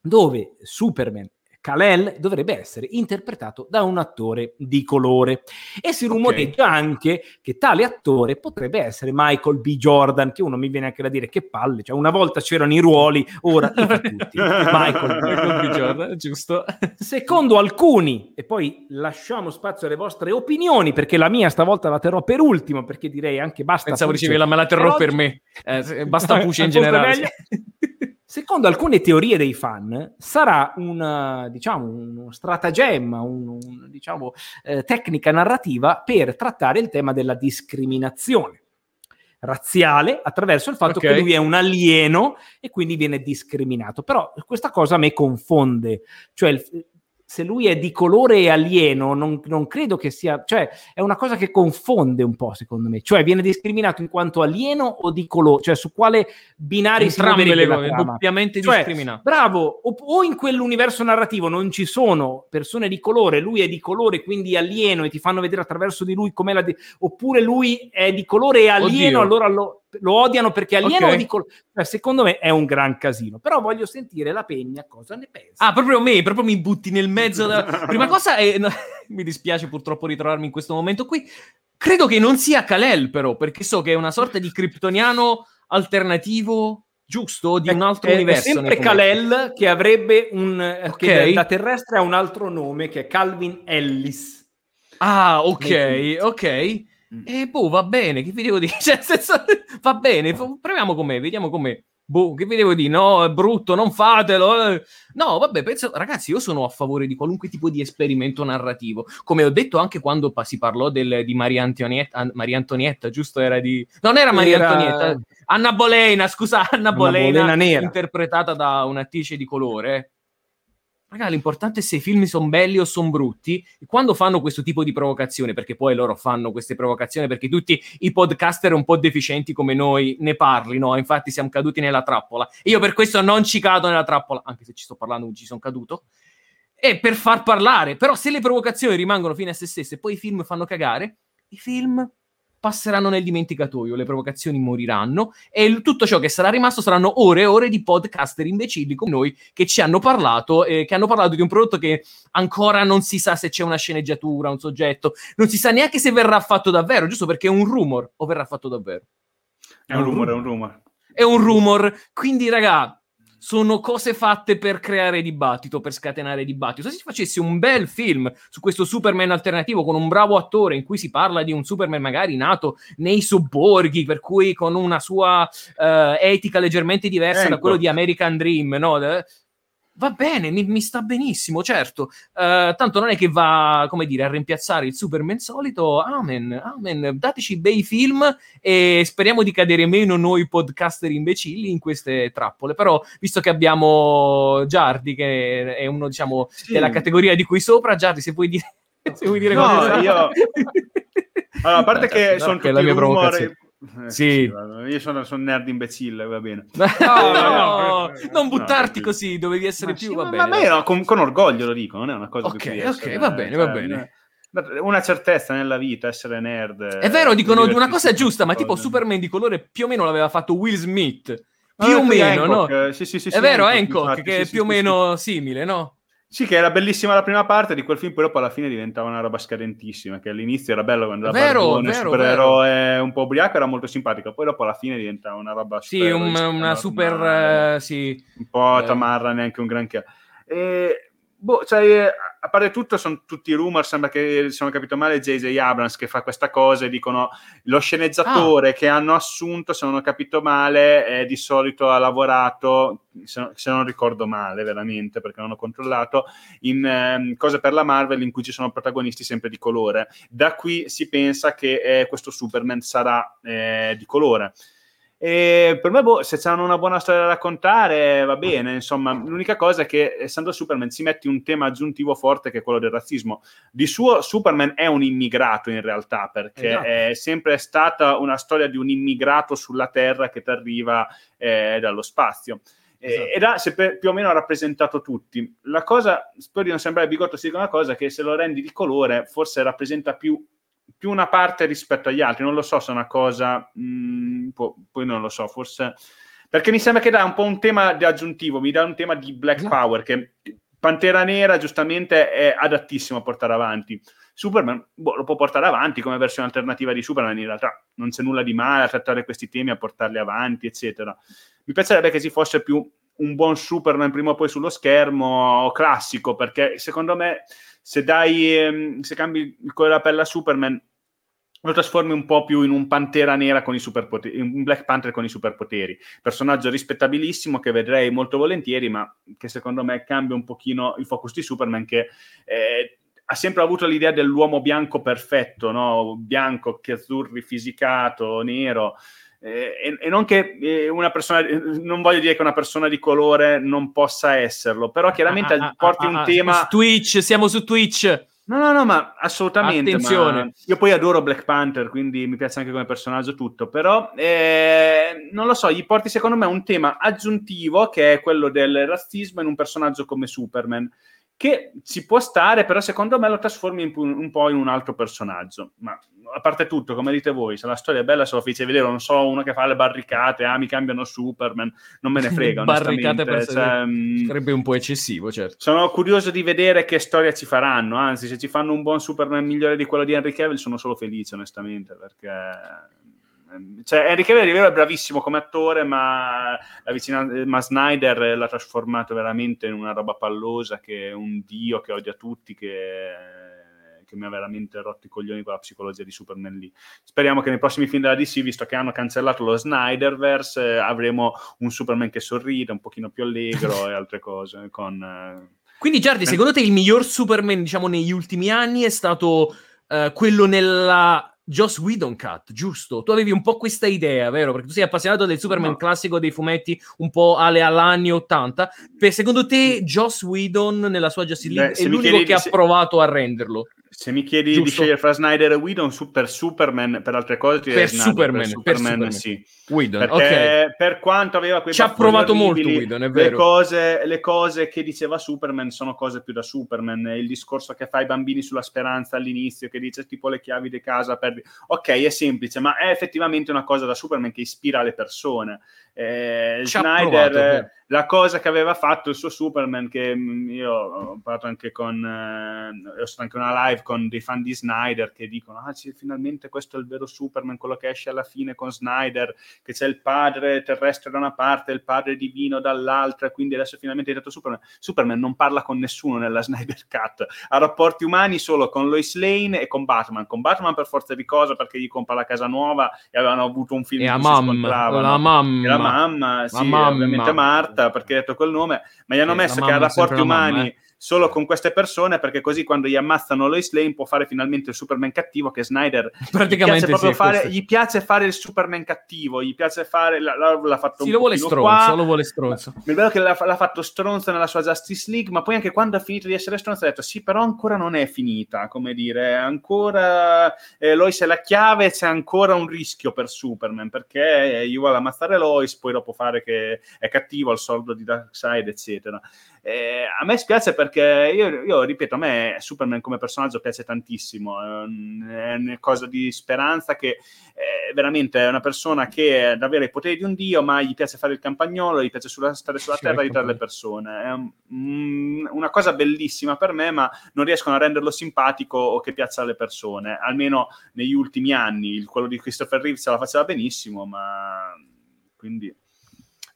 dove Superman Kal-El dovrebbe essere interpretato da un attore di colore e si rumoreggia anche che tale attore potrebbe essere Michael B. Jordan, che uno mi viene anche da dire che palle, cioè una volta c'erano i ruoli, ora li fa tutti. Michael B. Michael B. Jordan, giusto? Secondo alcuni, e poi lasciamo spazio alle vostre opinioni, perché la mia stavolta la terrò per ultimo, perché direi anche basta. Pensavo dicevi la me la terrò Per me. Eh, basta Pucci in generale. Secondo alcune teorie dei fan, sarà una, diciamo, uno stratagemma, un, un, diciamo, eh, tecnica narrativa per trattare il tema della discriminazione razziale attraverso il fatto Ok. che lui è un alieno e quindi viene discriminato. Però questa cosa me confonde, cioè il- se lui è di colore e alieno, non, non credo che sia, cioè è una cosa che confonde un po' secondo me, cioè viene discriminato in quanto alieno o di colore, cioè su quale binario si muoverebbe le cose, doppiamente Cioè, discriminato. Bravo, o, o in quell'universo narrativo non ci sono persone di colore, lui è di colore, quindi alieno e ti fanno vedere attraverso di lui com'è la... di- oppure lui è di colore e alieno, Oddio. allora lo, lo odiano perché alieno Ok. o di colore. Cioè, secondo me è un gran casino, però voglio sentire la Pegna cosa ne pensa. Ah, proprio me, proprio mi butti nel mezzo. Da... Prima cosa, è... mi dispiace purtroppo ritrovarmi in questo momento qui. Credo che non sia Kalel, però, perché so che è una sorta di kryptoniano alternativo, giusto? Di un altro È- universo. È sempre. Kal-El che avrebbe un... eh, Ok. che da terrestre ha un altro nome che è Calvin Ellis. Ah, ok, ok. Mm. E boh, va bene, che vi devo dire? Cioè, senso, va bene, proviamo com'è, vediamo com'è. Boh, che vi devo dire? No, è brutto, non fatelo. eh. No, vabbè, penso, ragazzi, io sono a favore di qualunque tipo di esperimento narrativo. Come ho detto anche quando pa- si parlò del- di Maria Antonietta, An- Maria Antonietta, giusto? Era di... Non era Maria Era- Antonietta, Anna Bolena, scusa, Anna, Bolena, Bolena nera. interpretata da un'attrice di colore. Raga, l'importante è se i film sono belli o sono brutti. Quando fanno questo tipo di provocazione, perché poi loro fanno queste provocazioni perché tutti i podcaster un po' deficienti come noi ne parlino, infatti siamo caduti nella trappola. Io per questo non ci cado nella trappola, anche se ci sto parlando, non ci sono caduto. E per far parlare, però se le provocazioni rimangono fine a se stesse e poi i film fanno cagare, i film passeranno nel dimenticatoio, le provocazioni moriranno e tutto ciò che sarà rimasto saranno ore e ore di podcaster imbecilli come noi che ci hanno parlato, eh, che hanno parlato di un prodotto che ancora non si sa se c'è una sceneggiatura, un soggetto, non si sa neanche se verrà fatto davvero, giusto perché è un rumor o verrà fatto davvero. È un rumore, è un rumore. È un rumor, quindi raga, sono cose fatte per creare dibattito, per scatenare dibattito. Se si facesse un bel film su questo Superman alternativo con un bravo attore in cui si parla di un Superman magari nato nei sobborghi, per cui con una sua eh, etica leggermente diversa da Ecco. quello di American Dream, no? Va bene, mi, mi sta benissimo, certo. Eh, tanto non è che va, come dire, a rimpiazzare il Superman solito. Amen, amen. Dateci bei film e speriamo di cadere meno noi podcaster imbecilli in queste trappole. Però, visto che abbiamo Giardi, che è uno, diciamo, Sì. della categoria di qui sopra, Giardi, se vuoi dire, se vuoi dire No, qualcosa. io- Allora, a parte No, che sono no, che tutti rumori... Eh, Sì. io sono, sono nerd imbecille, va bene. No, no, no, no, non no, buttarti no, così, dovevi essere Ma più, sì, va ma- bene. ma con, con orgoglio lo dico, non è una cosa Ok, che ok, essere, va bene, va cioè, bene. Una certezza nella vita, essere nerd. È vero, dicono di una cosa è giusta, ma tipo Superman di colore più o meno l'aveva fatto Will Smith. Più o meno, no? Sì, sì, sì, è sì, vero, Hancock, Hancock, infatti, che sì, è sì, più o sì, meno simile, no? Sì, che era bellissima la prima parte di quel film, poi dopo alla fine diventava una roba scadentissima, che all'inizio era bello quando era Vero, barbone, vero, supereroe un po' ubriaco, era molto simpatico, poi dopo alla fine diventava una roba Sì, super un- eroistica, una super... normale, eh, sì. un po' tamarra, neanche un granché. E boh, cioè, a parte tutto, sono tutti rumor. Sembra che, se non ho capito male, J.J. Abrams che fa questa cosa e dicono lo sceneggiatore ah. che hanno assunto, se non ho capito male, eh, di solito ha lavorato, se non, se non, ricordo male veramente perché non ho controllato, in eh, cose per la Marvel in cui ci sono protagonisti sempre di colore. Da qui si pensa che eh, questo Superman sarà eh, di colore. E per me, boh, se hanno una buona storia da raccontare, va bene. Insomma, l'unica cosa è che essendo Superman si mette un tema aggiuntivo forte che è quello del razzismo. Di suo, Superman è un immigrato in realtà, perché esatto. è sempre stata una storia di un immigrato sulla Terra che ti arriva eh, dallo spazio. Esatto. ed ha sempre, più o meno rappresentato tutti. La cosa, spero di non sembrare bigotto, si dica una cosa, che se lo rendi di colore forse rappresenta più più una parte rispetto agli altri. Non lo so se è una cosa, mh, mm, po- poi non lo so, forse perché mi sembra che dà un po' un tema di aggiuntivo, mi dà un tema di Black esatto. Power che Pantera Nera giustamente è adattissimo a portare avanti. Superman boh, lo può portare avanti come versione alternativa di Superman, in realtà non c'è nulla di male a trattare questi temi, a portarli avanti, eccetera. Mi piacerebbe che ci fosse più un buon Superman prima o poi sullo schermo classico, perché secondo me se dai, ehm, se cambi il colore della pelle a Superman, lo trasformi un po' più in un Pantera Nera con i superpoteri, un Black Panther con i superpoteri. Personaggio rispettabilissimo che vedrei molto volentieri, ma che secondo me cambia un pochino il focus di Superman che eh, ha sempre avuto l'idea dell'uomo bianco perfetto, no? bianco, che azzurri, fisicato, nero. Eh, e, non che eh, una persona, non voglio dire che una persona di colore non possa esserlo, però chiaramente ah, ah, porti ah, un ah, tema. Su Twitch, siamo su Twitch. No, no, no, ma assolutamente. Attenzione. Ma io poi adoro Black Panther, quindi mi piace anche come personaggio tutto, però eh, non lo so, gli porti secondo me un tema aggiuntivo che è quello del razzismo in un personaggio come Superman che ci può stare, però secondo me lo trasformi un, un po' in un altro personaggio. Ma a parte tutto, come dite voi, se la storia è bella, se lo fece vedere, non so, uno che fa le barricate, ah, mi cambiano Superman, non me ne frega. barricate per cioè, mm, sarebbe un po' eccessivo, certo. Sono curioso di vedere che storia ci faranno, anzi, se ci fanno un buon Superman migliore di quello di Henry Cavill, sono solo felice, onestamente, perché Ehm, cioè, Henry Cavill è bravissimo come attore, ma, la vicina, ma Snyder l'ha trasformato veramente in una roba pallosa, che è un dio che odia tutti, che, che mi ha veramente rotto i coglioni con la psicologia di Superman lì. Speriamo che nei prossimi film della DC, visto che hanno cancellato lo Snyderverse, eh, avremo un Superman che sorride, un pochino più allegro e altre cose. Con, eh... Quindi, Giardi, secondo te il miglior Superman, diciamo, negli ultimi anni è stato uh, quello nella Joss Whedon Cut, giusto? Tu avevi un po' questa idea, vero? Perché tu sei appassionato del Superman no. classico dei fumetti un po' alle all'anni 80. Per, secondo te Joss Whedon nella sua Justice League Beh, è l'unico che se... ha provato a renderlo? Se mi chiedi Giusto. di scegliere fra Snyder e Whedon su, per Superman, per altre cose, per Superman, per Superman, per Superman, sì. Whedon, Perché okay. per quanto aveva quei Ci ha provato molto Whedon, è vero. Le cose, le cose che diceva Superman sono cose più da Superman. Il discorso che fa ai bambini sulla speranza all'inizio, che dice tipo le chiavi di casa per... Ok, è semplice, ma è effettivamente una cosa da Superman che ispira le persone. Eh, Snyder, provato, la cosa che aveva fatto il suo Superman, che mm, io ho parlato anche con, eh, ho stato anche una live con dei fan di Snyder che dicono, ah sì, finalmente questo è il vero Superman, quello che esce alla fine con Snyder, che c'è il padre terrestre da una parte e il padre divino dall'altra, quindi adesso finalmente è diventato Superman. Superman non parla con nessuno nella Snyder Cut, ha rapporti umani solo con Lois Lane e con Batman, con Batman per forza di cosa, perché gli compra la casa nuova e avevano avuto un film e cui mamma, si scontravano. La mamma mamma, sì, mamma. ovviamente Marta, perché ha detto quel nome, ma gli hanno messo che ha rapporti umani mamma, eh. Solo con queste persone, perché così quando gli ammazzano Lois Lane può fare finalmente il Superman cattivo, che Snyder Praticamente gli piace, sì, fare, gli piace fare il Superman cattivo, gli piace fare, l'ha, l'ha fatto sì, lo vuole stronzo, qua, lo vuole stronzo. Mi vero che l'ha, l'ha, fatto stronzo nella sua Justice League, ma poi anche quando ha finito di essere stronzo ha detto sì, però ancora non è finita, come dire, ancora eh, Lois è la chiave, c'è ancora un rischio per Superman, perché io vuole ammazzare Lois, poi dopo fare che è cattivo al soldo di Darkseid, eccetera. Eh, a me spiace perché io, io, ripeto, a me Superman come personaggio piace tantissimo, è una cosa di speranza che è veramente è una persona che ha davvero i poteri di un dio, ma gli piace fare il campagnolo, gli piace sulla, stare sulla terra e aiutare le persone. È un, una cosa bellissima per me, ma non riescono a renderlo simpatico o che piaccia alle persone, almeno negli ultimi anni. quello di Christopher Reeves la faceva benissimo, ma quindi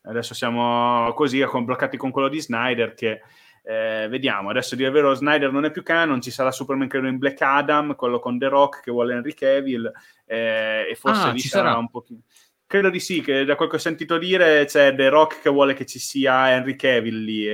Adesso siamo così bloccati con quello di Snyder che Eh, vediamo, adesso di vero Snyder non è più canon, ci sarà Superman credo in Black Adam, quello con The Rock che vuole Henry Cavill eh, e forse Ah, lì ci sarà, sarà. un pochino... Credo di sì, che da quel che ho sentito dire c'è The Rock che vuole che ci sia Henry Cavill lì e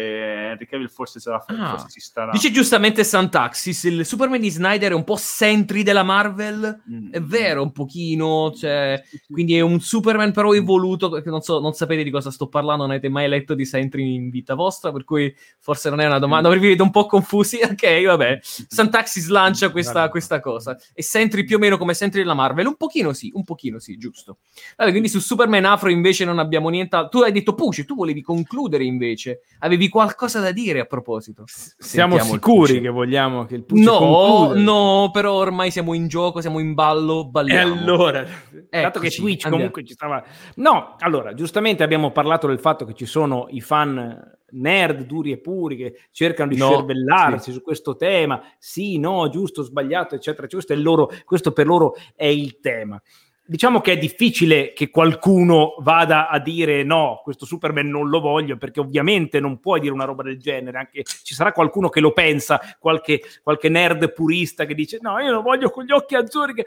Henry Cavill forse, ce la fa, Ah. forse ci starà. Dice giustamente Santaxis, il Superman di Snyder è un po' Sentry della Marvel. Mm. È vero, un pochino, cioè, quindi è un Superman però evoluto, che non so, non sapete di cosa sto parlando, non avete mai letto di Sentry in vita vostra, per cui forse non è una domanda, vi vedete un po' confusi, ok, vabbè. Santaxis lancia questa, questa cosa. E Sentry più o meno come Sentry della Marvel, un pochino sì, un pochino sì, giusto. Vabbè, quindi su Superman Afro invece non abbiamo niente. Tu hai detto Puce, tu volevi concludere invece. Avevi qualcosa da dire a proposito. Siamo Sentiamo il sicuri che vogliamo che il Pucci No, concluda? no, però ormai siamo in gioco, siamo in ballo, E balliamo. allora, dato che Eccoci, Twitch andiamo. comunque ci stava... No, allora, giustamente abbiamo parlato del fatto che ci sono i fan nerd duri e puri che cercano di No, scervellarsi su questo tema, sì, no, giusto, sbagliato, eccetera. Cioè, Questo, è il loro, questo per loro è il tema. Diciamo che è difficile che qualcuno vada a dire no, questo Superman non lo voglio, perché ovviamente non puoi dire una roba del genere, anche ci sarà qualcuno che lo pensa, qualche, qualche nerd purista che dice no, io lo voglio con gli occhi azzurri, che-"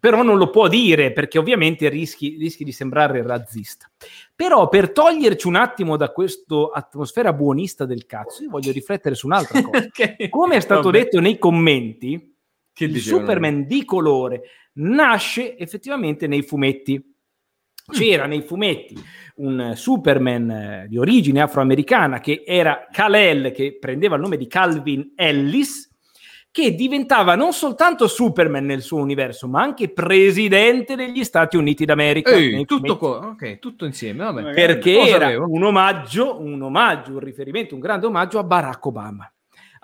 però non lo può dire perché ovviamente rischi, rischi di sembrare razzista. Però per toglierci un attimo da questa atmosfera buonista del cazzo, io voglio riflettere su un'altra cosa. Ok. Come è stato Vabbè. detto nei commenti, Che il dicevano? Superman di colore nasce effettivamente nei fumetti. C'era nei fumetti un Superman eh, di origine afroamericana che era Kal-El, che prendeva il nome di Calvin Ellis, che diventava non soltanto Superman nel suo universo, ma anche presidente degli Stati Uniti d'America. Ehi, tutto fumetti qua, ok, tutto insieme, vabbè. Perché era un omaggio, un omaggio, un riferimento, un grande omaggio a Barack Obama.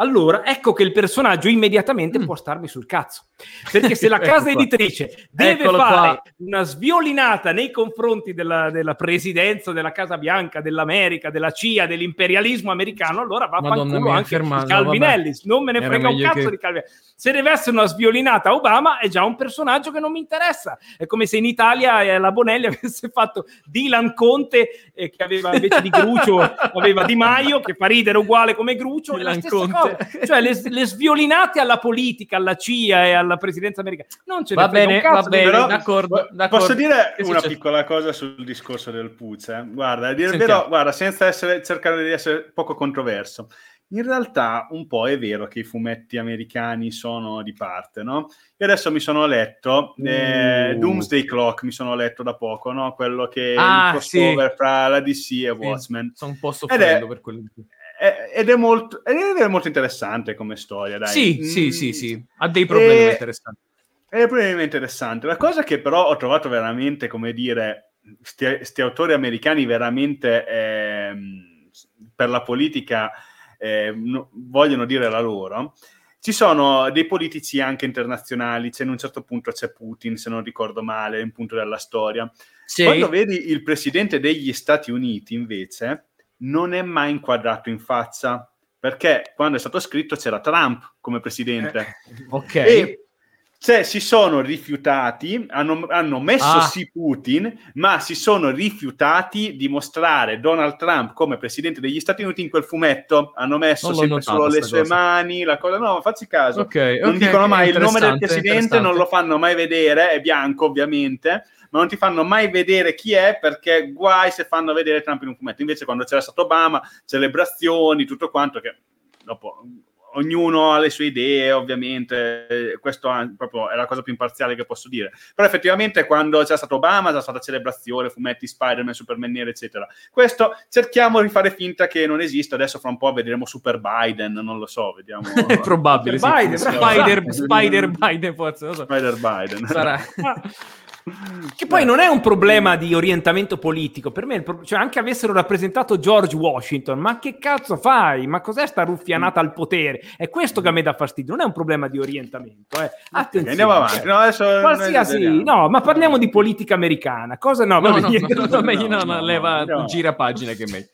Allora, ecco che il personaggio immediatamente Mm. può starmi sul cazzo. Perché se la casa Ecco editrice deve Eccolo fare qua. una sviolinata nei confronti della, della presidenza della Casa Bianca, dell'America, della CIA, dell'imperialismo americano, allora va a fanculo anche ferma- il Calvin vabbè. Ellis. Non me ne frega un cazzo che- di Calvin Se deve essere una sviolinata a Obama, è già un personaggio che non mi interessa. È come se in Italia eh, la Bonelli avesse fatto Dylan Conte, eh, che aveva invece di Grucio, aveva Di Maio, che fa ridere uguale come Grucio. Dylan stessa Conte. cosa. Cioè le, le sviolinate alla politica, alla CIA e alla presidenza americana. Non ce ne Va frega bene, va bene, Però, d'accordo, d'accordo. Posso dire Che una succede? piccola cosa sul discorso del Puzza? eh? Guarda, a dire il vero, guarda, senza essere, cercare di essere poco controverso. In realtà un po' è vero che i fumetti americani sono di parte, no? Io adesso mi sono letto eh, Uh. Doomsday Clock, mi sono letto da poco, no? Quello che è Ah, il crossover sì. fra la DC e Sì, Watchmen. Sono un po' soffrendo è- per quello. di Ed è, molto, ed è molto interessante come storia, dai. Sì, Mm, sì, sì, sì. Ha dei problemi E- interessanti. È problema interessante. La cosa che però ho trovato veramente, come dire, questi autori americani veramente ehm, per la politica no- vogliono dire la loro. Ci sono dei politici anche internazionali, c'è in un certo punto c'è Putin, se non ricordo male, in punto della storia. Sì. Quando vedi il presidente degli Stati Uniti, invece, non è mai inquadrato in faccia, perché quando è stato scritto c'era Trump come presidente. Ok. E cioè, si sono rifiutati, hanno, hanno messo Ah. sì Putin, ma si sono rifiutati di mostrare Donald Trump come presidente degli Stati Uniti in quel fumetto. Hanno messo sempre solo le sue cosa. mani, la cosa. No, facci caso. Ok, non dicono mai il nome del presidente, non lo fanno mai vedere, è bianco ovviamente, ma non ti fanno mai vedere chi è perché guai se fanno vedere Trump in un fumetto. Invece quando c'era stato Obama, celebrazioni, tutto quanto che dopo ognuno ha le sue idee, ovviamente, questo è proprio è la cosa più imparziale che posso dire. Però effettivamente quando c'è stato Obama c'è stata celebrazione, fumetti Spider-Man, Superman nero, eccetera. Questo cerchiamo di fare finta che non esiste, adesso fra un po' vedremo Super Biden, non lo so, vediamo. È probabile. sì. Biden, Spider. Spider Biden, forse. So. Spider Biden. Sarà. Che poi non è un problema di orientamento politico. Per me, pro- cioè, anche avessero rappresentato George Washington, ma che cazzo fai? Ma cos'è sta ruffianata al potere? È questo che a me dà fastidio. Non è un problema di orientamento. Eh. Attenzione. Andiamo avanti. No, adesso Qualsiasi, noi vediamo. no, ma parliamo di politica americana. Cosa no? No, vabbè, no, no, no, meglio no, no, no, no, leva, no. gira pagina che meglio.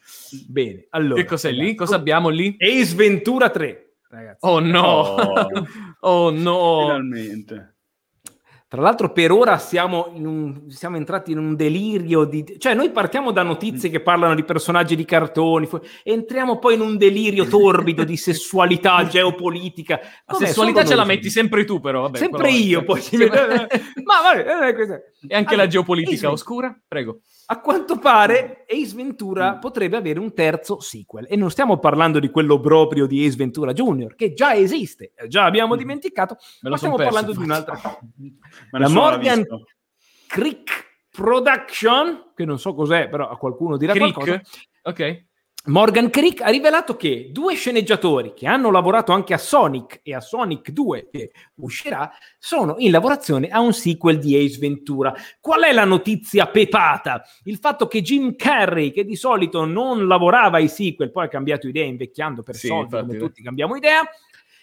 Bene, allora. Che cos'è lì? ragazzi. Cosa abbiamo lì? Ace Ventura 3. Ragazzi. Oh no! Oh. Oh no! Finalmente. Tra l'altro, per ora siamo, un- siamo entrati in un delirio di. Cioè, noi partiamo da notizie che parlano di personaggi di cartoni, fu- entriamo poi in un delirio torbido di sessualità geopolitica. La sessualità ce la metti sempre tu, però. Vabbè, Sempre io, poi. Sì, Ma vabbè, eh, E anche Allora, la geopolitica oscura? Prego. A quanto pare Ace Ventura potrebbe avere un terzo sequel e non stiamo parlando di quello proprio di Ace Ventura Jr., che già esiste, eh, già abbiamo dimenticato, Me ma stiamo perso, parlando di infatti. un'altra. Ma La Morgan. Crick Production, che non so cos'è, però a qualcuno dirà qualcosa. Crick? Ok. Morgan Crick ha rivelato che due sceneggiatori che hanno lavorato anche a Sonic e a Sonic 2 che uscirà sono in lavorazione a un sequel di Ace Ventura. Qual è la notizia pepata? Il fatto che Jim Carrey, che di solito non lavorava ai sequel, poi ha cambiato idea invecchiando per Sì, soldi, come tutti cambiamo idea.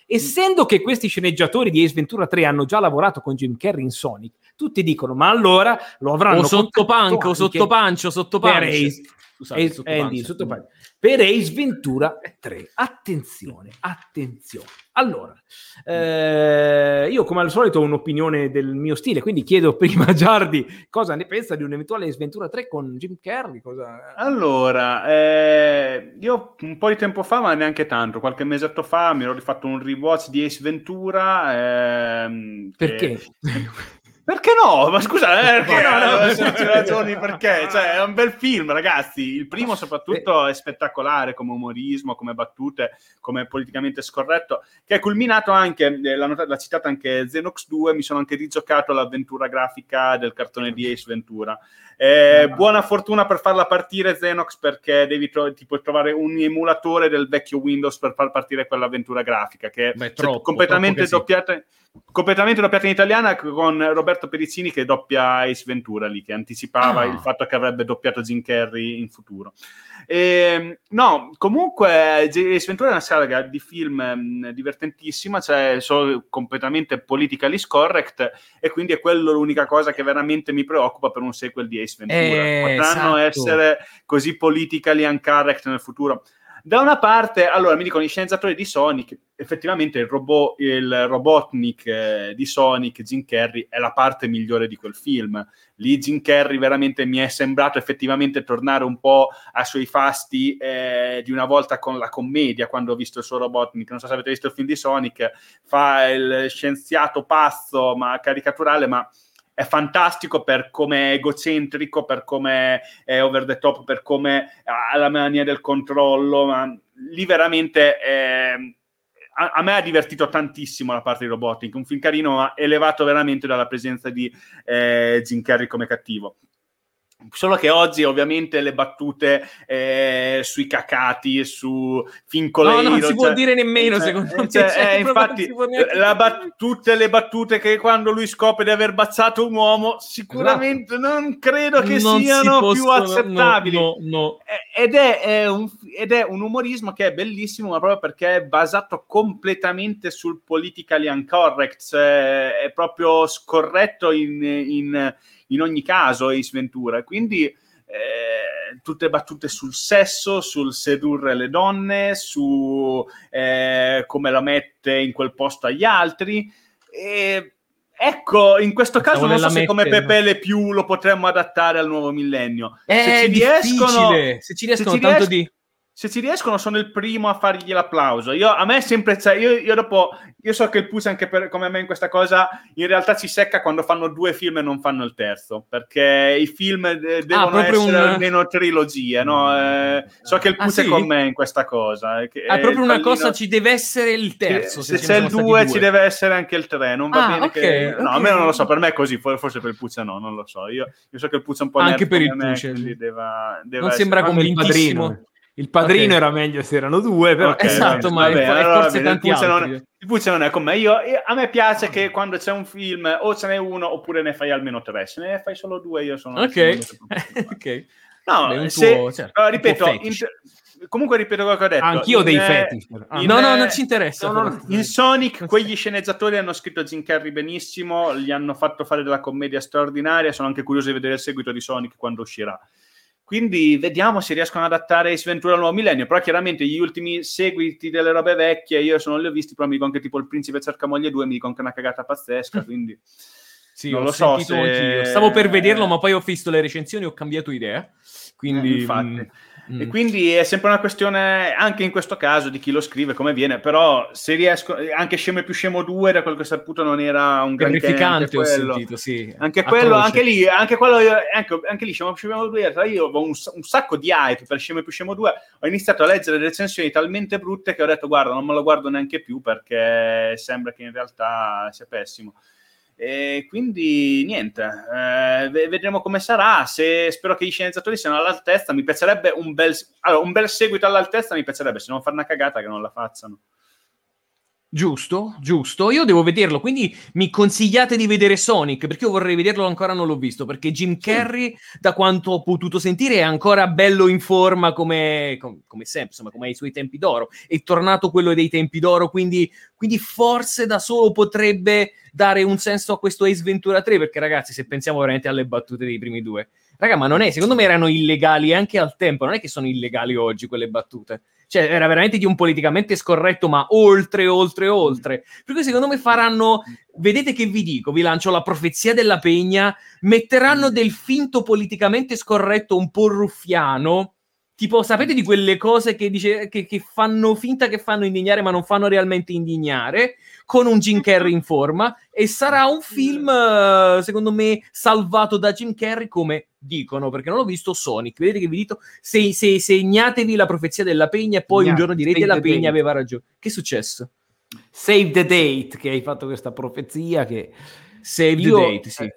Essendo che questi sceneggiatori di Ace Ventura 3 hanno già lavorato con Jim Carrey in Sonic, tutti dicono: Ma allora lo avranno O sotto panco, sotto pancio, sotto pancio. Scusate, sotto Andy, sotto pancia. Per Ace Ventura 3. Attenzione, attenzione. Allora, eh, io come al solito ho un'opinione del mio stile, quindi chiedo prima a Giardi cosa ne pensa di un eventuale Ace Ventura 3 con Jim Carrey. Cosa... Allora, eh, io un po' di tempo fa, ma neanche tanto, qualche mesetto fa, mi ero rifatto un rewatch di Ace Ventura. ehm, che- Perché? No? Ma scusa, eh, perché? No, no. Eh, ragioni perché? Cioè, è un bel film, ragazzi. Il primo, soprattutto, è spettacolare come umorismo, come battute, come politicamente scorretto, che è culminato anche, eh, l'ha, nota- l'ha citata anche Xenox 2. Mi sono anche rigiocato l'avventura grafica del cartone di Ace Ventura. Eh, buona fortuna per farla partire Xenox perché devi tro- tipo, trovare un emulatore del vecchio Windows per far partire quell'avventura grafica che Beh, è troppo, completamente troppo che sì. doppiata completamente doppiata in italiana con Roberto Perizzini che doppia Ace Ventura lì che anticipava Ah. il fatto che avrebbe doppiato Jim Carrey in futuro Ehm, no comunque Ace Ventura è una saga di film mh, divertentissima cioè sono completamente politically scorrect e quindi è quello l'unica cosa che veramente mi preoccupa per un sequel di Ace Ventura Eh, potranno esatto. essere così politically incorrect nel futuro da una parte, allora mi dicono i sceneggiatori di Sonic, effettivamente il, robot, il Robotnik eh, di Sonic, Jim Carrey, è la parte migliore di quel film. Lì Jim Carrey veramente mi è sembrato effettivamente tornare un po' ai suoi fasti eh, di una volta con la commedia, quando ho visto il suo Robotnik. Non so se avete visto il film di Sonic, fa il scienziato pazzo, ma caricaturale, ma è fantastico per come è egocentrico, per come è over the top, per come ha la mania del controllo, ma lì veramente eh, a, a me ha divertito tantissimo la parte di Robotic, un film carino ma elevato veramente dalla presenza di eh, Jim Carrey come cattivo. Solo che oggi ovviamente le battute eh, sui cacati, su Fincoleiro... No, non si può cioè- dire nemmeno, eh, secondo eh, me. cioè, Cioè, eh, infatti, si può bat- tutte le battute che quando lui scopre di aver bazzato un uomo, sicuramente non credo che Non si siano più possono- accettabili. No, no, no. Eh, Ed è, è un, ed è un umorismo che è bellissimo, ma proprio perché è basato completamente sul politically incorrect, cioè è proprio scorretto in, in- in ogni caso Ace Ventura. Quindi eh, tutte battute sul sesso, sul sedurre le donne, su eh, come la mette in quel posto agli altri. E ecco, in questo caso Stavo non so se come Pepe Le Più lo potremmo adattare al nuovo millennio. È se ci riescono. Se ci riescono tanto ries- di... se ci riescono sono il primo a fargli l'applauso. Io, a me è sempre, cioè, io, io dopo, io so che il Puz anche per, come me in questa cosa, in realtà ci secca quando fanno due film e non fanno il terzo, perché i film eh, devono proprio essere un- almeno trilogie, no? Eh, so che il Ah, Puz è sì? con me in questa cosa. eh, che Ah, è proprio una cosa, ci deve essere il terzo. se, ce c'è il sono 2 stati ci deve essere anche il 3, non va Ah, bene ok, che... No, ok. a me non lo so, per me è così, for- forse per il Puzza no, non lo so. Io, io so che il Puzza è un po' Anche nerd per il quindi sì. deva- deve Non essere- sembra Come il convintissimo. padrino. Il padrino Ok. era meglio se erano due, però Ok, Esatto, ma bene, è- allora, forse tanti il non- il Puzza non è con me. Io, io- a me piace che quando c'è un film o ce n'è uno oppure ne fai almeno tre. Se ne fai solo due, io sono. Ok, ok. No, Beh, se- tuo- certo, ripeto, in- comunque ripeto quello che ho detto. anch'io ho In, dei eh, fetish. Ah, in- no, no, eh, non ci interessa. no, no. In Sonic, quegli sceneggiatori hanno scritto Jim Carrey benissimo, gli hanno fatto fare della commedia straordinaria. Sono anche curioso di vedere il seguito di Sonic quando uscirà. Quindi vediamo se riescono ad adattare Ace Ventura al nuovo millennio. Però chiaramente gli ultimi seguiti delle robe vecchie, io se non li ho visti, però mi dicono che tipo il principe cerca moglie 2, mi dicono che è una cagata pazzesca. Quindi Sì, Non lo so se- anch'io. Stavo per vederlo, ma poi ho visto le recensioni e ho cambiato idea. Quindi, Eh, infatti. mm, mm. E quindi è sempre una questione, anche in questo caso, di chi lo scrive, come viene, però se riesco, anche Scemo e più Scemo 2, da quel che ho saputo, non era un anche terrificante ho quello. sentito, sì. Anche quello, Atroce. anche lì, anche quello, ecco, anche lì Scemo e più Scemo 2, in realtà io avevo un, un sacco di hype per Scemo e più Scemo 2, ho iniziato a leggere recensioni talmente brutte che ho detto, guarda, non me lo guardo neanche più perché sembra che in realtà sia pessimo. E quindi niente, eh, ve- vedremo come sarà. Se spero che gli sceneggiatori siano all'altezza, mi piacerebbe un bel, allora, un bel seguito all'altezza. Mi piacerebbe se non fare una cagata che non la facciano. Giusto, giusto. Io devo vederlo, quindi mi consigliate di vedere Sonic, perché io vorrei vederlo ancora non l'ho visto, perché Jim Carrey, da quanto ho potuto sentire, è ancora bello in forma come, com- come sempre, insomma, come ai suoi tempi d'oro. È tornato quello dei tempi d'oro, quindi, quindi forse da solo potrebbe dare un senso a questo Ace Ventura 3, perché ragazzi, se pensiamo veramente alle battute dei primi due, raga, ma non è, secondo me erano illegali anche al tempo, non è che sono illegali oggi quelle battute. Cioè, era veramente di un politicamente scorretto, ma oltre, oltre, oltre. Per cui secondo me faranno. Vedete che vi dico, vi lancio la profezia della pegna. Metteranno del finto politicamente scorretto un po' ruffiano. Tipo, sapete di quelle cose che, dice, che, che fanno finta che fanno indignare, ma non fanno realmente indignare, con un Jim Carrey in forma. E sarà un film, eh, secondo me, salvato da Jim Carrey, come dicono, perché non l'ho visto Sonic. Vedete che vi dico, se, se- segnatevi la profezia della pegna e poi un Segnate, giorno direte save la pegna date." aveva ragione. Che è successo? Save the date, che hai fatto questa profezia che... Save Io- the date, sì.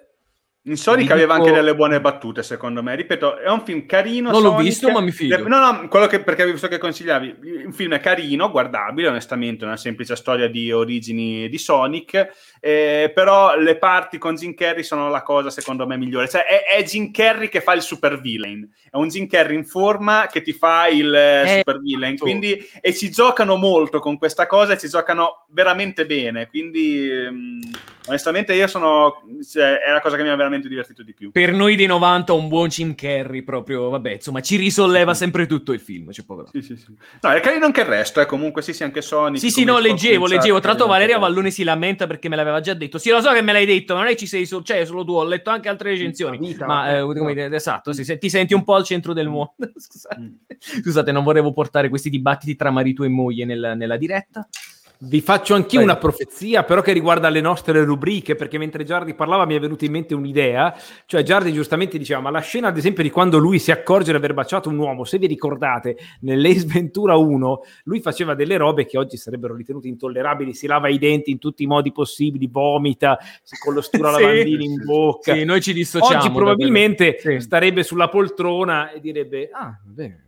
In Sonic aveva anche delle buone battute, secondo me. Ripeto, è un film carino. Non l'ho Sonic. visto, ma mi fido. No, no, quello che, perché avevo visto che consigliavi. Un film è carino, guardabile, onestamente, una semplice storia di origini di Sonic. eh, però le parti con Jim Carrey sono la cosa, secondo me, migliore. Cioè, è, è Jim Carrey che fa il super villain. È un Jim Carrey in forma che ti fa il eh, Eh, super villain. esatto. Quindi, e ci giocano molto con questa cosa e ci giocano veramente bene. Quindi, ehm, onestamente, io sono. cioè, è la cosa che mi ha veramente divertito di più. Per noi dei 90 un buon Jim Carrey proprio, vabbè, insomma, ci risolleva sempre tutto il film, cioè, povero. Sì, sì, sì. No, è carino anche il resto, eh. comunque sì, sì, anche Sonic. Sì, sì, no, leggevo, leggevo. Tra l'altro Valeria Vallone si lamenta perché me l'aveva già detto. Sì, lo so che me l'hai detto, ma non è ci sei solo, cioè, solo tu, ho letto anche altre recensioni. Vita, ma, eh, come dire, esatto, sì, se- ti senti un po' al centro del mondo. Scusate. Mm. Scusate, non volevo portare questi dibattiti tra marito e moglie nel- nella diretta. Vi faccio anch'io Prego. una profezia, però che riguarda le nostre rubriche, perché mentre Giardi parlava mi è venuta in mente un'idea, cioè Giardi giustamente diceva, ma la scena ad esempio di quando lui si accorge di aver baciato un uomo, se vi ricordate, nell'Ace Ventura 1, lui faceva delle robe che oggi sarebbero ritenute intollerabili, si lava i denti in tutti i modi possibili, vomita, si colostura Sì. lavandini in bocca. Sì, noi ci dissociamo. Oggi probabilmente. Sì. starebbe sulla poltrona e direbbe, ah, bene.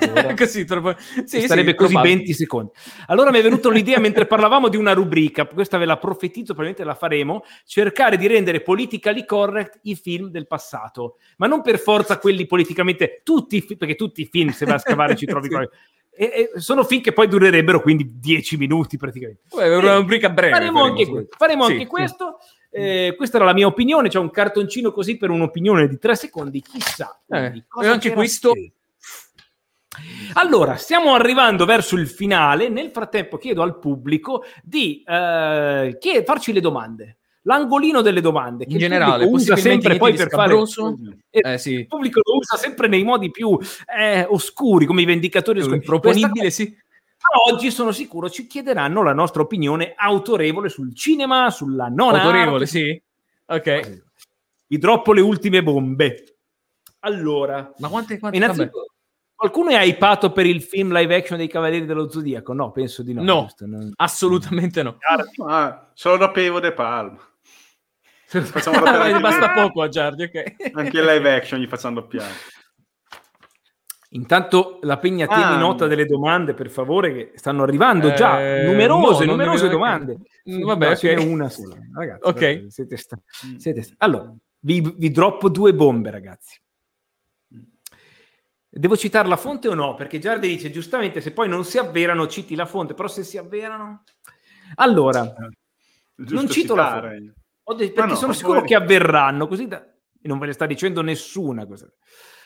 Allora- Così, troppo... sì, starebbe sì, così probabile. 20 secondi. Allora mi è venuta un'idea mentre parlavamo di una rubrica, questa ve la profetizzo, probabilmente la faremo, cercare di rendere politically correct i film del passato, ma non per forza quelli politicamente, tutti perché tutti i film, se vai a scavare ci trovi Sì. qualcosa. E, e sono film che poi durerebbero quindi 10 minuti praticamente. È una rubrica breve. Faremo anche questo. Faremo Sì, anche questo. Eh, questa era la mia opinione, c'è un cartoncino così per un'opinione di 3 secondi, chissà. Eh, e anche questo- scritto. Allora, stiamo arrivando verso il finale. Nel frattempo chiedo al pubblico di eh, chie- farci le domande. L'angolino delle domande che In generale, usa sempre poi per di fare scabroso. Eh, Eh, sì. il pubblico lo usa sempre nei modi più eh, oscuri, come i vendicatori oscuri. Improponibile, sì. ma oggi sono sicuro ci chiederanno la nostra opinione autorevole sul cinema, sulla non Autorevole, arte. sì. Ok. Vi droppo le ultime bombe. Allora, Ma quante, quante innanzitutto, qualcuno è hypato per il film live action dei Cavalieri dello Zodiaco? No, penso di no. No. Non- Assolutamente no. Ah, solo dopo Evo De Palma. Facciamo Basta poco a Giardi, ok. Anche in live action gli facciamo doppiare. Intanto la Pegna tieni Ah. nota delle domande, per favore, che stanno arrivando già Eh, numerose, no, numerose ne- domande. Mm, vabbè, No, ce ok. n'è una sola. Ragazzi, Ok. vabbè, siete sta- siete sta- Allora, vi, vi droppo due bombe, ragazzi. Devo citare la fonte o no? Perché Giardi dice giustamente se poi non si avverano citi la fonte, però se si avverano... Allora, Giusto non cito la citare. fonte. Ho detto- perché no, sono sicuro poi- che avverranno, così da- non ve le sta dicendo nessuna cosa.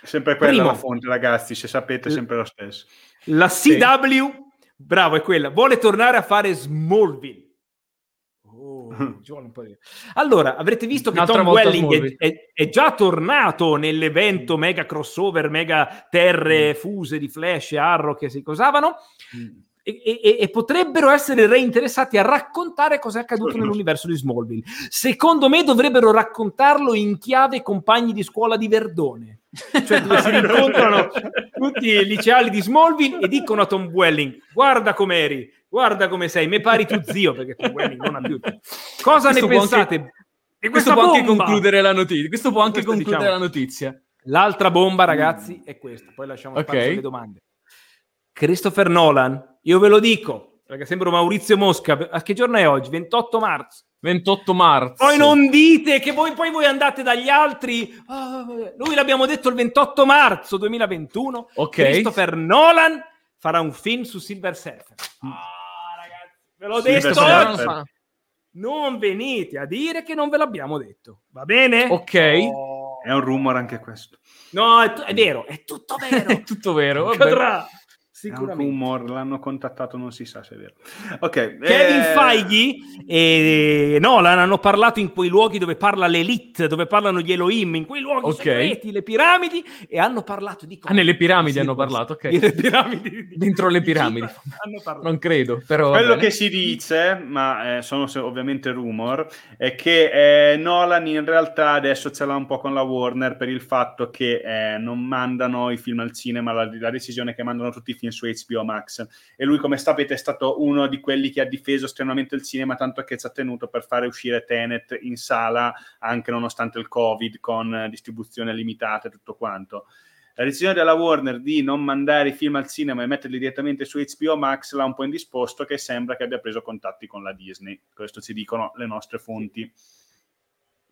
Sempre quella Primo. la fonte, ragazzi, se sapete, è sempre lo stesso. La CW, bravo, è quella, vuole tornare a fare Smallville. Ci vuole un po' di- Allora, avrete visto che Un'altra Tom Welling è, è- è già tornato nell'evento mega crossover, mega terre fuse di Flash e Arrow che si cosavano. E, e- e potrebbero essere reinteressati a raccontare cosa è accaduto nell'universo di Smallville. Secondo me dovrebbero raccontarlo in chiave compagni di scuola di Verdone. Cioè dove si rincontrano tutti i liceali di Smallville e dicono a Tom Welling guarda com'eri, guarda come sei, me pari tu zio perché Tom Welling non ha più cosa Questo ne pensate anche- di Questo può anche bomba? concludere la notizia. Questo può anche Questo concludere diciamo. la notizia. l'altra bomba ragazzi è questa poi lasciamo Ok. spazio alle domande Christopher Nolan io ve lo dico perché sembro Maurizio Mosca a che giorno è oggi? 28 marzo 28 marzo. poi non dite che voi, poi voi andate dagli altri. "Ah, noi l'abbiamo detto il 28 marzo 2021. Ok. Christopher Nolan farà un film su Silver Surfer. Ah, ragazzi, ve l'ho Silver detto Surfer. oggi. Non venite a dire che non ve l'abbiamo detto. Va bene? Ok. Oh. È un rumor anche questo. No, è, tu- è vero, è tutto vero. È tutto vero. vabbè. Accadrà. È un Sicuramente. rumor, l'hanno contattato, non si sa se è vero. Ok. Kevin eh, Feige e Nolan hanno parlato in quei luoghi dove parla l'elite, dove parlano gli Elohim, in quei luoghi Ok. segreti, le piramidi, e hanno parlato di Ah, nelle piramidi Sì, hanno parlato, ok. Delle piramidi. Dentro le Di piramidi. Cipro Hanno parlato. Non credo, però. Quello che si dice, ma eh, sono ovviamente rumor, è che eh, Nolan in realtà adesso ce l'ha un po' con la Warner per il fatto che eh, non mandano i film al cinema, la, la decisione è che mandano tutti i film su HBO Max. E lui, come sapete, è stato uno di quelli che ha difeso strenuamente il cinema, tanto che ci ha tenuto per fare uscire Tenet in sala, anche nonostante il Covid, con distribuzione limitata e tutto quanto. La decisione della Warner di non mandare i film al cinema e metterli direttamente su HBO Max l'ha un po' indisposto che sembra che abbia preso contatti con la Disney. Questo ci dicono le nostre fonti.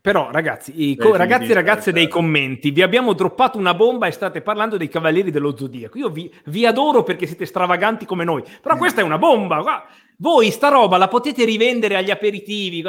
Però, ragazzi, i co- ragazzi e ragazze certo. dei commenti, vi abbiamo droppato una bomba e state parlando dei Cavalieri dello Zodiaco. Io vi, vi adoro perché siete stravaganti come noi, però questa è una bomba. Voi sta roba la potete rivendere agli aperitivi,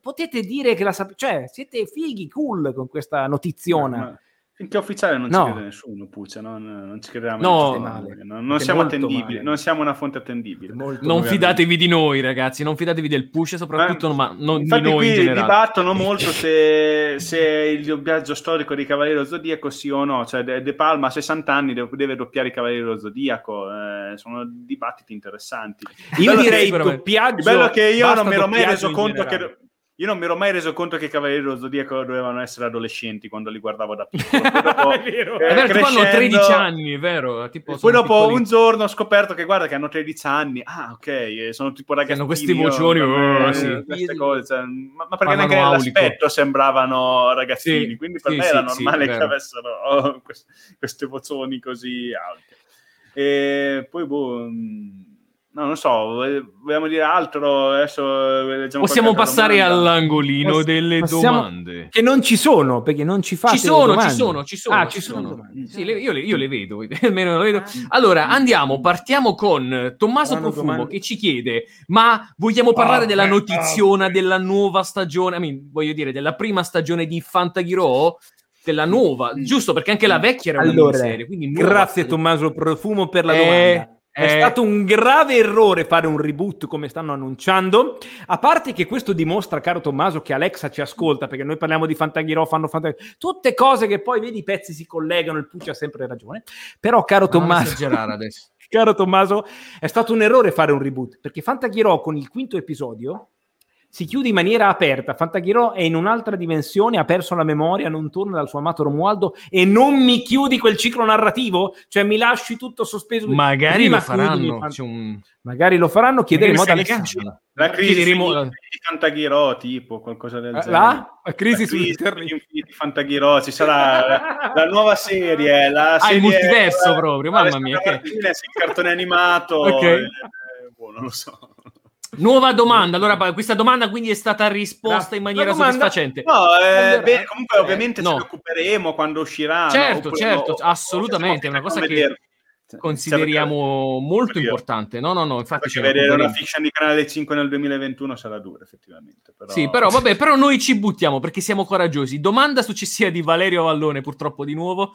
potete dire che la sapete, cioè siete fighi, cool con questa notiziona. Ma finché ufficiale non No. ci crede nessuno, Puccia, non, non ci crediamo. No. non, non siamo attendibili, male. non siamo una fonte attendibile. Molto Non fidatevi di noi, ragazzi. Non fidatevi del push, soprattutto Ma- ma non di noi in qui generale. dibattono molto se, se il doppiaggio storico di Cavaliere Zodiaco sì o no, cioè De, Palma a 60 anni deve, deve doppiare i Cavalieri dello Zodiaco, eh, sono dibattiti interessanti. Io Bello direi che- doppiaggio. Il bello che io non mi ero mai doppiaggio reso conto generale. che io non mi ero mai reso conto che i Cavalieri dello Zodiaco dovevano essere adolescenti quando li guardavo da piccolo. Poi dopo, È vero. eh, È vero, tipo hanno crescendo- 13 anni, vero? Tipo, Poi dopo piccoli. un giorno ho scoperto che guarda che hanno 13 anni. Ah, ok, sono tipo ragazzini. hanno questi io- vocioni, oh, sì. queste cose, cioè, ma, ma perché Parlano neanche nell'aspetto sembravano ragazzini, Sì, quindi per sì, me era sì, normale che avessero oh, quest- queste vocioni così alte. E poi boh, mh, no, non so, eh, vogliamo dire altro? Adesso eh, leggiamo Possiamo passare domanda. all'angolino Poss- delle possiamo- domande. Che non ci sono, perché non ci fate Ci sono, domande. ci sono, ci sono. Ah, ci sono domande. Sì, le- io, le, io le vedo, almeno le vedo. Allora, andiamo, partiamo con Tommaso Saranno Profumo domande- che ci chiede, ma vogliamo parlare Ah, della beh, notiziona ah, della nuova stagione, I mean, voglio dire, della prima stagione di Fantaghiro, della nuova, giusto? Perché anche la vecchia era una Allora, miniserie, quindi nuova grazie stagione. Tommaso Profumo per la Eh, domanda. È eh. stato un grave errore fare un reboot come stanno annunciando. A parte che questo dimostra, caro Tommaso, che Alexa ci ascolta perché noi parliamo di Fantaghiro, fanno Fantaghiro, tutte cose che poi vedi i pezzi si collegano. Il Pucci ha sempre ragione. Però, caro Tommaso, caro Tommaso, è stato un errore fare un reboot perché Fantaghiro con il quinto episodio si chiude in maniera aperta. Fantaghiro è in un'altra dimensione, ha perso la memoria, non torna dal suo amato Romualdo e non mi chiudi quel ciclo narrativo, cioè mi lasci tutto sospeso. Magari Prima lo faranno. Fant- un... Magari lo faranno, chiederemo ad Alessandro. La crisi Chiederemo- di Fantaghiro, tipo qualcosa del Eh, genere. La? La crisi La infiniti Fantaghiro, ci sarà la, la nuova serie, la Ah, il serie multiverso proprio, mamma mia, che- il cartone animato. Ok. eh, boh, non lo so. Nuova domanda. Allora, questa domanda quindi è stata risposta in maniera domanda- soddisfacente. No, eh, Allora, beh, comunque eh, ovviamente no. ce ne occuperemo quando uscirà. Certo, no? certo, o- o- assolutamente, è una cosa che Consideriamo molto importante. No, no, no, infatti Perché vedere una fiction di Canale 5 nel 2021 sarà dura, effettivamente. Però... Sì, però vabbè, però noi ci buttiamo perché siamo coraggiosi. Domanda successiva di Valerio Vallone, purtroppo di nuovo.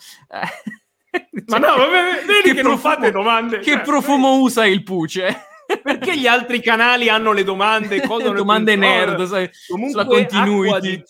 Ma no, vabbè, vedi che, non profumo- fate domande. Che Cioè, profumo usa il puce? Perché gli altri canali hanno le domande? Cosa domande nerd, sai, sulla continuity di,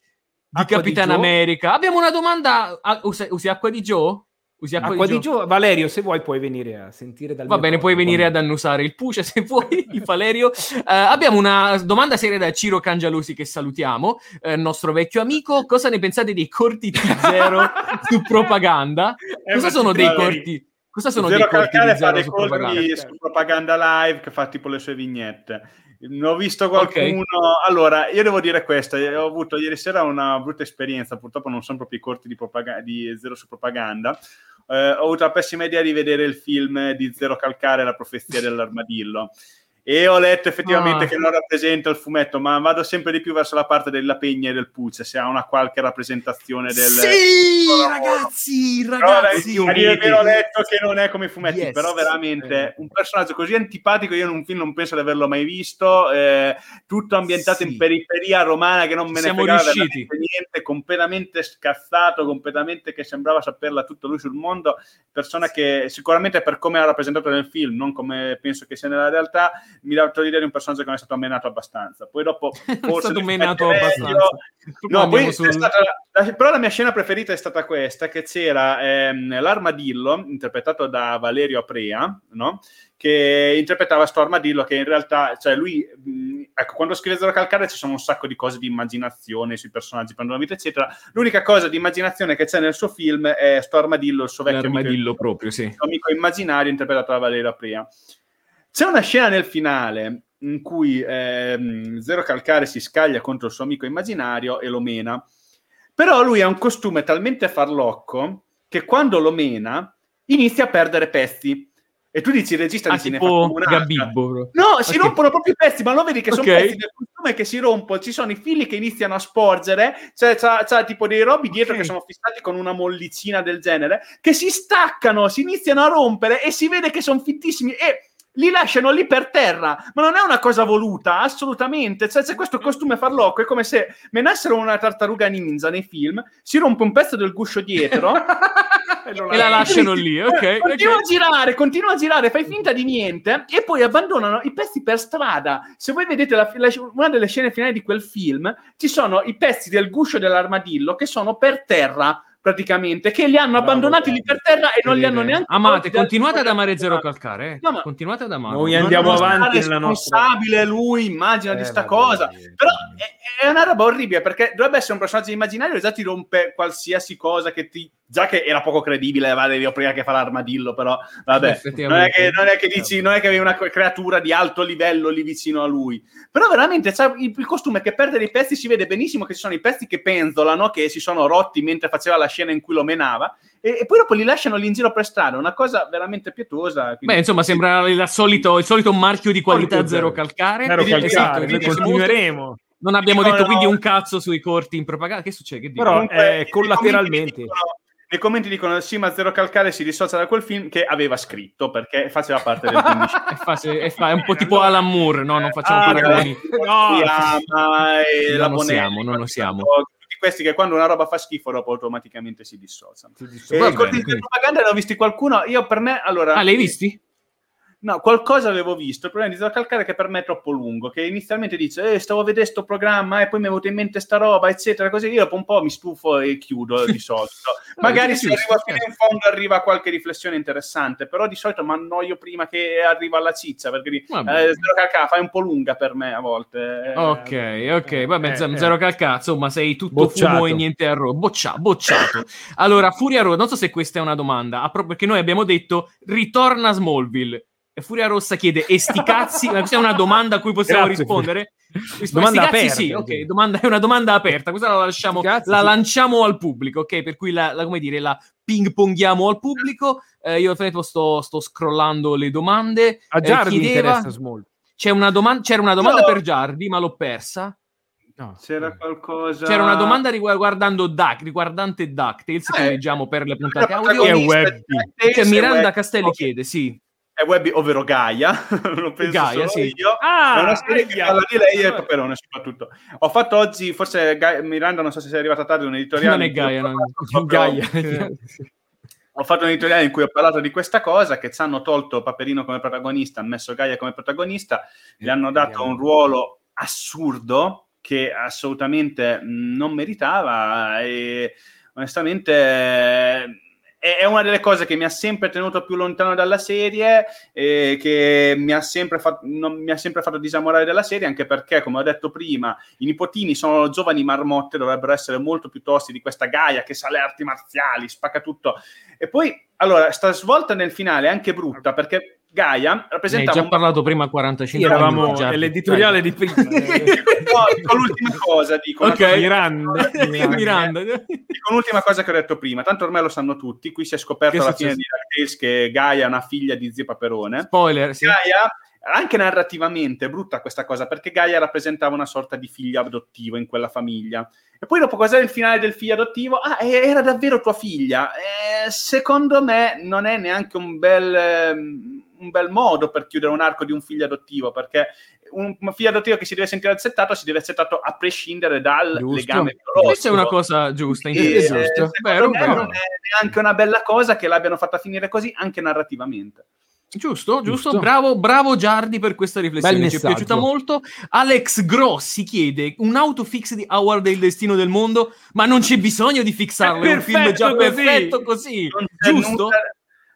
di Capitan di America. Abbiamo una domanda. Ah, usi, usi acqua di Joe? Usi acqua, acqua di, di Gio? Valerio, se vuoi puoi venire a sentire dal Va bene, puoi venire ad annusare il Puce se vuoi, Valerio. Uh, abbiamo una domanda seria da Ciro Cangialusi che salutiamo, uh, nostro vecchio amico. Cosa ne pensate dei corti di zero su propaganda? Eh, Cosa sono dei corti? Cosa sono Zero dei di zero dei su propaganda? su propaganda live che fa tipo le sue vignette. Ne ho visto qualcuno. Okay. Allora, io devo dire questo: ho avuto ieri sera una brutta esperienza. Purtroppo non sono proprio i corti di, propag- di zero su propaganda eh, ho avuto la pessima idea di vedere il film di Zero Calcare, La profezia dell'armadillo e ho letto effettivamente ah. che non rappresenta il fumetto, ma vado sempre di più verso la parte della Pegna e del Puce, se ha una qualche rappresentazione del... Sì, ragazzi, ragazzi! Però, a ho letto che non è come i fumetti, yes. però veramente eh. un personaggio così antipatico, io in un film non penso di averlo mai visto, eh, tutto ambientato sì. in periferia romana che non me ne Siamo fregava niente, completamente scazzato, completamente che sembrava saperla tutto lui sul mondo, persona che sicuramente per come ha rappresentato nel film, non come penso che sia nella realtà, mi dà l'idea di un personaggio che non è stato ammenato abbastanza. Poi dopo forse è stato ammenato abbastanza. No, poi sul... stata, la, però la mia scena preferita è stata questa, che c'era ehm, l'armadillo, interpretato da Valerio Aprea, no? che interpretava sto armadillo che in realtà, cioè lui, mh, ecco, quando scrive Zero Calcare ci sono un sacco di cose di immaginazione sui personaggi, prendono la vita, eccetera. L'unica cosa di immaginazione che c'è nel suo film è sto armadillo, il suo vecchio L'armadillo amico, proprio, sì. amico immaginario interpretato da Valerio Aprea. C'è una scena nel finale in cui ehm, Zero Calcare si scaglia contro il suo amico immaginario e lo mena. Però lui ha un costume talmente farlocco che quando lo mena inizia a perdere pezzi. E tu dici, regista ah, dici, tipo Gabibbo. No, si okay. rompono proprio i pezzi, ma lo vedi che sono okay. pezzi del costume che si rompono, ci sono i fili che iniziano a sporgere, cioè c'ha, c'ha tipo dei robi dietro okay. che sono fissati con una mollicina del genere, che si staccano, si iniziano a rompere e si vede che sono fittissimi. E li lasciano lì per terra, ma non è una cosa voluta, assolutamente. Cioè, c'è questo costume farlocco, è come se menassero una tartaruga ninja nei film, si rompe un pezzo del guscio dietro e, e la lasciano lì, ok? Continua okay. a girare, continua a girare, fai finta di niente e poi abbandonano i pezzi per strada. Se voi vedete la, la, una delle scene finali di quel film, ci sono i pezzi del guscio dell'armadillo che sono per terra praticamente, che li hanno Bravo, abbandonati lì per terra e non li hanno neanche... Amate, continuate ad amare Zero Calcare, eh? no, ma continuate ad amare. Noi andiamo avanti nella nostra... responsabile lui, immagina eh, di sta cosa. Però è, è, una roba orribile, perché dovrebbe essere un personaggio immaginario e già ti rompe qualsiasi cosa che ti già che era poco credibile Valerio prima che fa l'armadillo, però vabbè, non è, che, non è che dici, non è che avevi una creatura di alto livello lì vicino a lui, però veramente c'è il, il costume che perde dei pezzi, si vede benissimo che ci sono i pezzi che penzolano, che si sono rotti mentre faceva la scena in cui lo menava, e, e poi dopo li lasciano lì in giro per strada, una cosa veramente pietosa. Quindi... Beh, insomma, sembra il solito, il solito marchio di qualità zero calcare. Zero calcare, esatto, noi continueremo. Non abbiamo detto quindi un cazzo sui corti in propaganda. Che succede? Che Però eh, collateralmente nei commenti dicono sì ma Zero Calcare si dissocia da quel film che aveva scritto perché faceva parte del film è, face, è, fa- è, un po' tipo Alan Moore no? non facciamo ah, paragoni. no, ama, e non lo siamo non lo siamo tutti questi che quando una roba fa schifo dopo automaticamente si dissociano. Si dissociano. e i corti di propaganda ne ho visti qualcuno. Io per me allora ah l'hai visti? No, qualcosa avevo visto. Il problema di Zero Calcare è che per me è troppo lungo. Che inizialmente dice, eh, stavo a vedere questo programma e poi mi è venuto in mente sta roba, eccetera. Così io dopo un po' mi stufo e chiudo di solito. Magari se arrivo fino in fondo arriva qualche riflessione interessante, però di solito mi annoio prima che arriva alla ciccia perché eh, Zero Calcare fai un po' lunga per me a volte. Ok, ok, vabbè, eh, Zero eh. Calcare, insomma, sei tutto bocciato. fumo e niente arrovo. Boccia, bocciato. allora, Furia Road, non so se questa è una domanda, perché noi abbiamo detto ritorna a Smallville Furia Rossa chiede e sti cazzi, ma questa è una domanda a cui possiamo Grazie, rispondere? domanda aperta. Sì, ok, domanda, è una domanda aperta. Questa la lasciamo, cazzi, la sì. lanciamo al pubblico, ok? Per cui la, la, come dire, la ping ponghiamo al pubblico. Eh, io sto, sto scrollando le domande. A Giardi eh, chiedeva... interessa C'è una domanda, c'era una domanda no. per Giardi, ma l'ho persa. No, c'era qualcosa. C'era una domanda riguardando Duck, riguardante DuckTales, eh, che leggiamo per le puntate audio. È web. Che Miranda Castelli chiede, sì è Webby, ovvero Gaia, lo penso Gaia, sì. io. Ah, è una serie che parla di lei e Paperone soprattutto. Ho fatto oggi, forse Gaia, Miranda, non so se sei arrivata tardi, un editoriale. Non è Gaia, no. Proprio... Gaia. ho fatto un editoriale in cui ho parlato di questa cosa, che ci hanno tolto Paperino come protagonista, hanno messo Gaia come protagonista, gli hanno dato un ruolo assurdo che assolutamente non meritava e onestamente è una delle cose che mi ha sempre tenuto più lontano dalla serie e che mi ha, fatto, non, mi ha sempre fatto disamorare dalla serie, anche perché, come ho detto prima, i nipotini sono giovani marmotte, dovrebbero essere molto più tosti di questa Gaia che sa le arti marziali, spacca tutto. E poi, allora, sta svolta nel finale è anche brutta, perché Gaia rappresenta. Ne hai già parlato prima 45 sì, eravamo nell'editoriale di prima. no, dico l'ultima cosa. Dico ok, cosa... Miranda. Miranda. Dico l'ultima cosa che ho detto prima. Tanto ormai lo sanno tutti. Qui si è scoperto che alla fine di DuckTales che Gaia è una figlia di zio Paperone. Spoiler. Sì. Gaia anche narrativamente è brutta questa cosa perché Gaia rappresentava una sorta di figlio adottivo in quella famiglia. E poi dopo cos'è il finale del figlio adottivo? Ah, era davvero tua figlia. Eh, secondo me non è neanche un bel, ehm, un bel modo per chiudere un arco di un figlio adottivo, perché un, figlio adottivo che si deve sentire accettato si deve accettato a prescindere dal giusto. legame biologico. Questa è una cosa giusta, e, giusto. Eh, vero, vero. non è neanche una bella cosa che l'abbiano fatta finire così, anche narrativamente. Giusto, giusto, giusto, bravo, bravo Giardi per questa riflessione, ci è piaciuta molto. Alex Grossi chiede un autofix di Howard e il destino del mondo, ma non c'è bisogno di fixarlo, è, è un film già così. perfetto così, giusto? Nulla,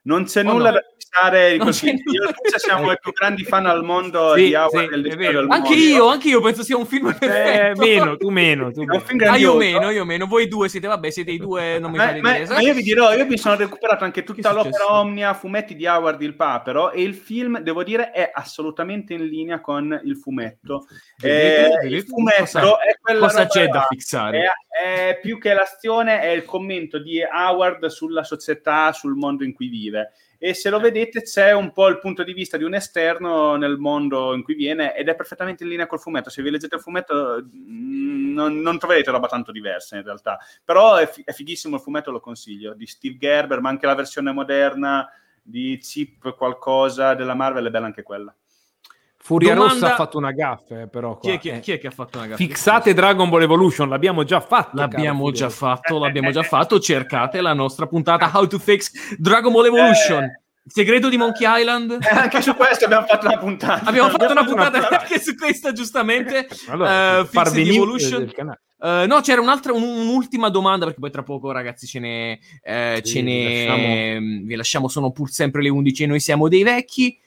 non c'è nulla no? da fissare così. Io e siamo i più grandi fan al mondo sì, di Howard sì, del, del Anche io, anche io penso sia un film eh, perfetto. Eh, meno, tu meno. Tu meno. Ah, io meno, io meno. Voi due siete, vabbè, siete i due, non mi ma, fate ma, ma io vi dirò, io mi sono recuperato anche tutta l'opera Omnia, fumetti di Howard il Papero e il film, devo dire, è assolutamente in linea con il fumetto. Eh, il fumetto cosa, è quella Cosa c'è da fissare? È, è più che l'azione, è il commento di Howard sulla società, sul mondo in cui vive e se lo vedete c'è un po' il punto di vista di un esterno nel mondo in cui viene ed è perfettamente in linea col fumetto. Se vi leggete il fumetto mm, non, non troverete roba tanto diversa in realtà, però è, è, fighissimo il fumetto, lo consiglio, di Steve Gerber, ma anche la versione moderna di Chip qualcosa della Marvel è bella anche quella. Furia Domanda... Rossa ha fatto una gaffa, eh, però. Chi è, chi, è, chi, è, che ha fatto una gaffa? Fixate Dragon Ball Evolution, l'abbiamo già fatto. L'abbiamo già fatto, l'abbiamo già fatto. Cercate la nostra puntata How to Fix Dragon Ball Evolution. Eh. Il segreto di Monkey Island. Eh, anche su questo abbiamo fatto una puntata. Abbiamo fatto una puntata anche su questa, giustamente. Allora, uh, Fix Evolution. Uh, no, c'era un'altra, un, un'ultima domanda, perché poi tra poco, ragazzi, ce ne, eh, sì, ce ne lasciamo. vi lasciamo. Sono pur sempre le 11 e noi siamo dei vecchi.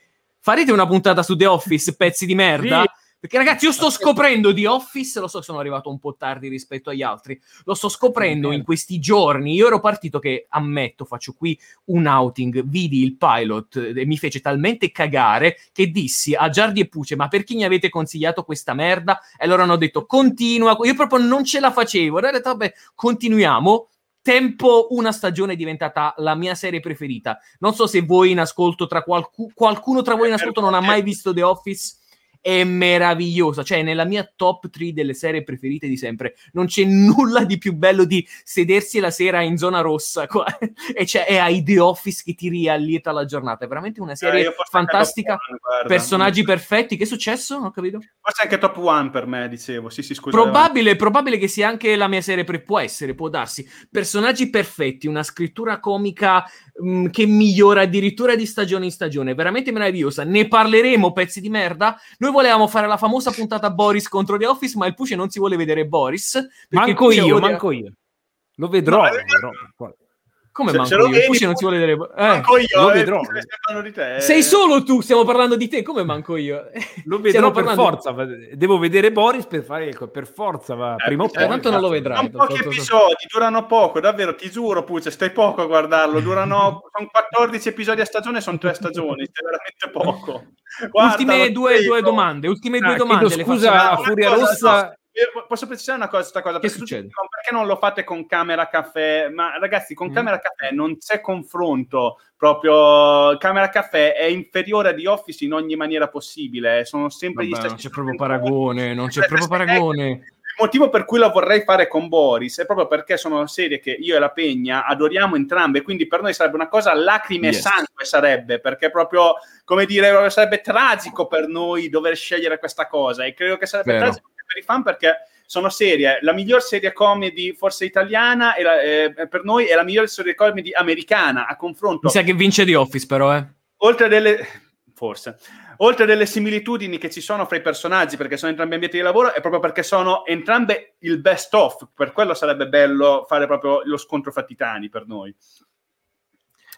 Farete una puntata su The Office, pezzi di merda? Sì. Perché ragazzi, io sto scoprendo di Office, lo so che sono arrivato un po' tardi rispetto agli altri, lo sto scoprendo in questi giorni. Io ero partito che, ammetto, faccio qui un outing, vidi il pilot e mi fece talmente cagare che dissi a Giardi e Puce, ma perché mi avete consigliato questa merda? E loro hanno detto, continua, io proprio non ce la facevo. Allora ho detto, vabbè, continuiamo tempo una stagione è diventata la mia serie preferita. Non so se voi in ascolto, tra qualcu- qualcuno tra voi in ascolto non ha mai visto The Office è meravigliosa, cioè nella mia top 3 delle serie preferite di sempre. Non c'è nulla di più bello di sedersi la sera in zona rossa qua, e, c'è, e hai The Office che ti riallieta la giornata. È veramente una serie eh, fantastica, one, personaggi perfetti. Che è successo? Non ho capito. Forse anche top 1 per me, dicevo. Sì, sì, scusa. Probabile, probabile che sia anche la mia serie pre- può essere, può darsi. Personaggi perfetti, una scrittura comica mh, mm, che migliora addirittura di stagione in stagione, veramente meravigliosa. Ne parleremo, pezzi di merda. Noi volevamo fare la famosa puntata Boris contro The Office, ma il Puce non si vuole vedere Boris. Manco io, odia... manco io. Lo vedrò. No, vedrò. Come se, manco se io? Vedi, non si vuole vedere... Eh, manco io, lo eh, vedrò. Eh, Sei solo tu, stiamo parlando di te, come manco io? Lo vedrò per forza, devo vedere Boris per fare, ecco, per forza, va, eh, prima o poi. Eh, tanto non lo vedrai. Sono pochi episodi, durano poco, davvero, ti giuro, Puccia, stai poco a guardarlo, durano, sono 14 episodi a stagione, sono 3 stagioni, stai veramente poco. Guarda, ultime due, due, domande, ultime due ah, domande. Scusa, a Furia Rossa... Posso precisare una cosa? cosa che succede? Perché non lo fate con camera caffè? Ma ragazzi, con mm. camera caffè non c'è confronto. Proprio camera caffè è inferiore a The Office in ogni maniera possibile. Sono sempre Vabbè, gli stessi. Non c'è proprio paragone. Non c'è proprio paragone. Il motivo per cui la vorrei fare con Boris è proprio perché sono serie che io e la Pegna adoriamo entrambe, quindi per noi sarebbe una cosa lacrime yes. e sangue sarebbe, perché proprio, come dire, sarebbe tragico per noi dover scegliere questa cosa e credo che sarebbe Vero. tragico per i fan perché sono serie, la miglior serie comedy forse italiana e la- eh, per noi è la miglior serie comedy americana a confronto. Mi sa che vince The Office, però, eh. oltre delle forse. Oltre delle similitudini che ci sono fra i personaggi perché sono entrambi ambienti di lavoro è proprio perché sono entrambe il best of. Per quello sarebbe bello fare proprio lo scontro fra titani per noi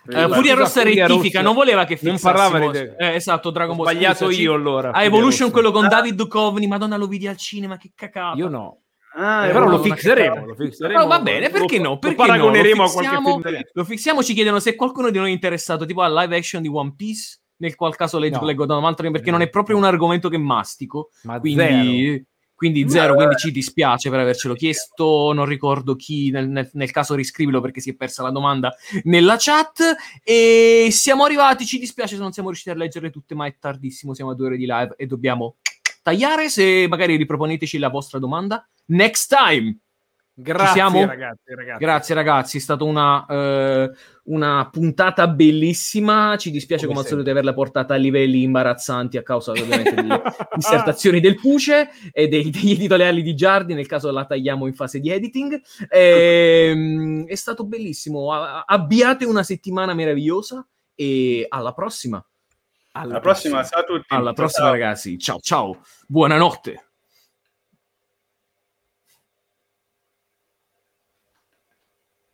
Eh, scusa, Furia Rossa Furia rettifica, Rossa. non voleva che Non parlava di- Eh, esatto, Dragon Ho Ball. sbagliato scusaci. io allora. A Furia Evolution, Rossa. quello con David Duchovny, madonna lo vidi al cinema, che cacata. Io no. Ah, Però lo fixeremo. Lo Però fixeremo. va bene, perché Lo- no? Lo Perché paragoneremo no? Lo a qualche film lo fissiamo, ci chiedono se qualcuno di noi è interessato tipo al live action di One Piece, nel qual caso leggo, No. leggo da un altro perché non è proprio un argomento che mastico, Ma quindi, quindi zero, eh. quindi ci dispiace per avercelo chiesto, non ricordo chi, nel, nel- nel caso riscrivilo perché si è persa la domanda nella chat e siamo arrivati, ci dispiace se non siamo riusciti a leggerle tutte, ma è tardissimo, siamo a due ore di live e dobbiamo tagliare, se magari riproponeteci la vostra domanda, next time! Grazie, siamo? ragazzi, ragazzi. Grazie ragazzi, è stata una, eh, una puntata bellissima. Ci dispiace Come come, al solito di averla portata a livelli imbarazzanti a causa ovviamente delle dissertazioni del Puce e dei- degli editoriali di Giardi. Nel caso la tagliamo in fase di editing. Ehm, è stato bellissimo. Abbiate una settimana meravigliosa e alla prossima. alla prossima ciao a tutti Alla Ciao, prossima, ciao. ragazzi. Ciao ciao. Buonanotte.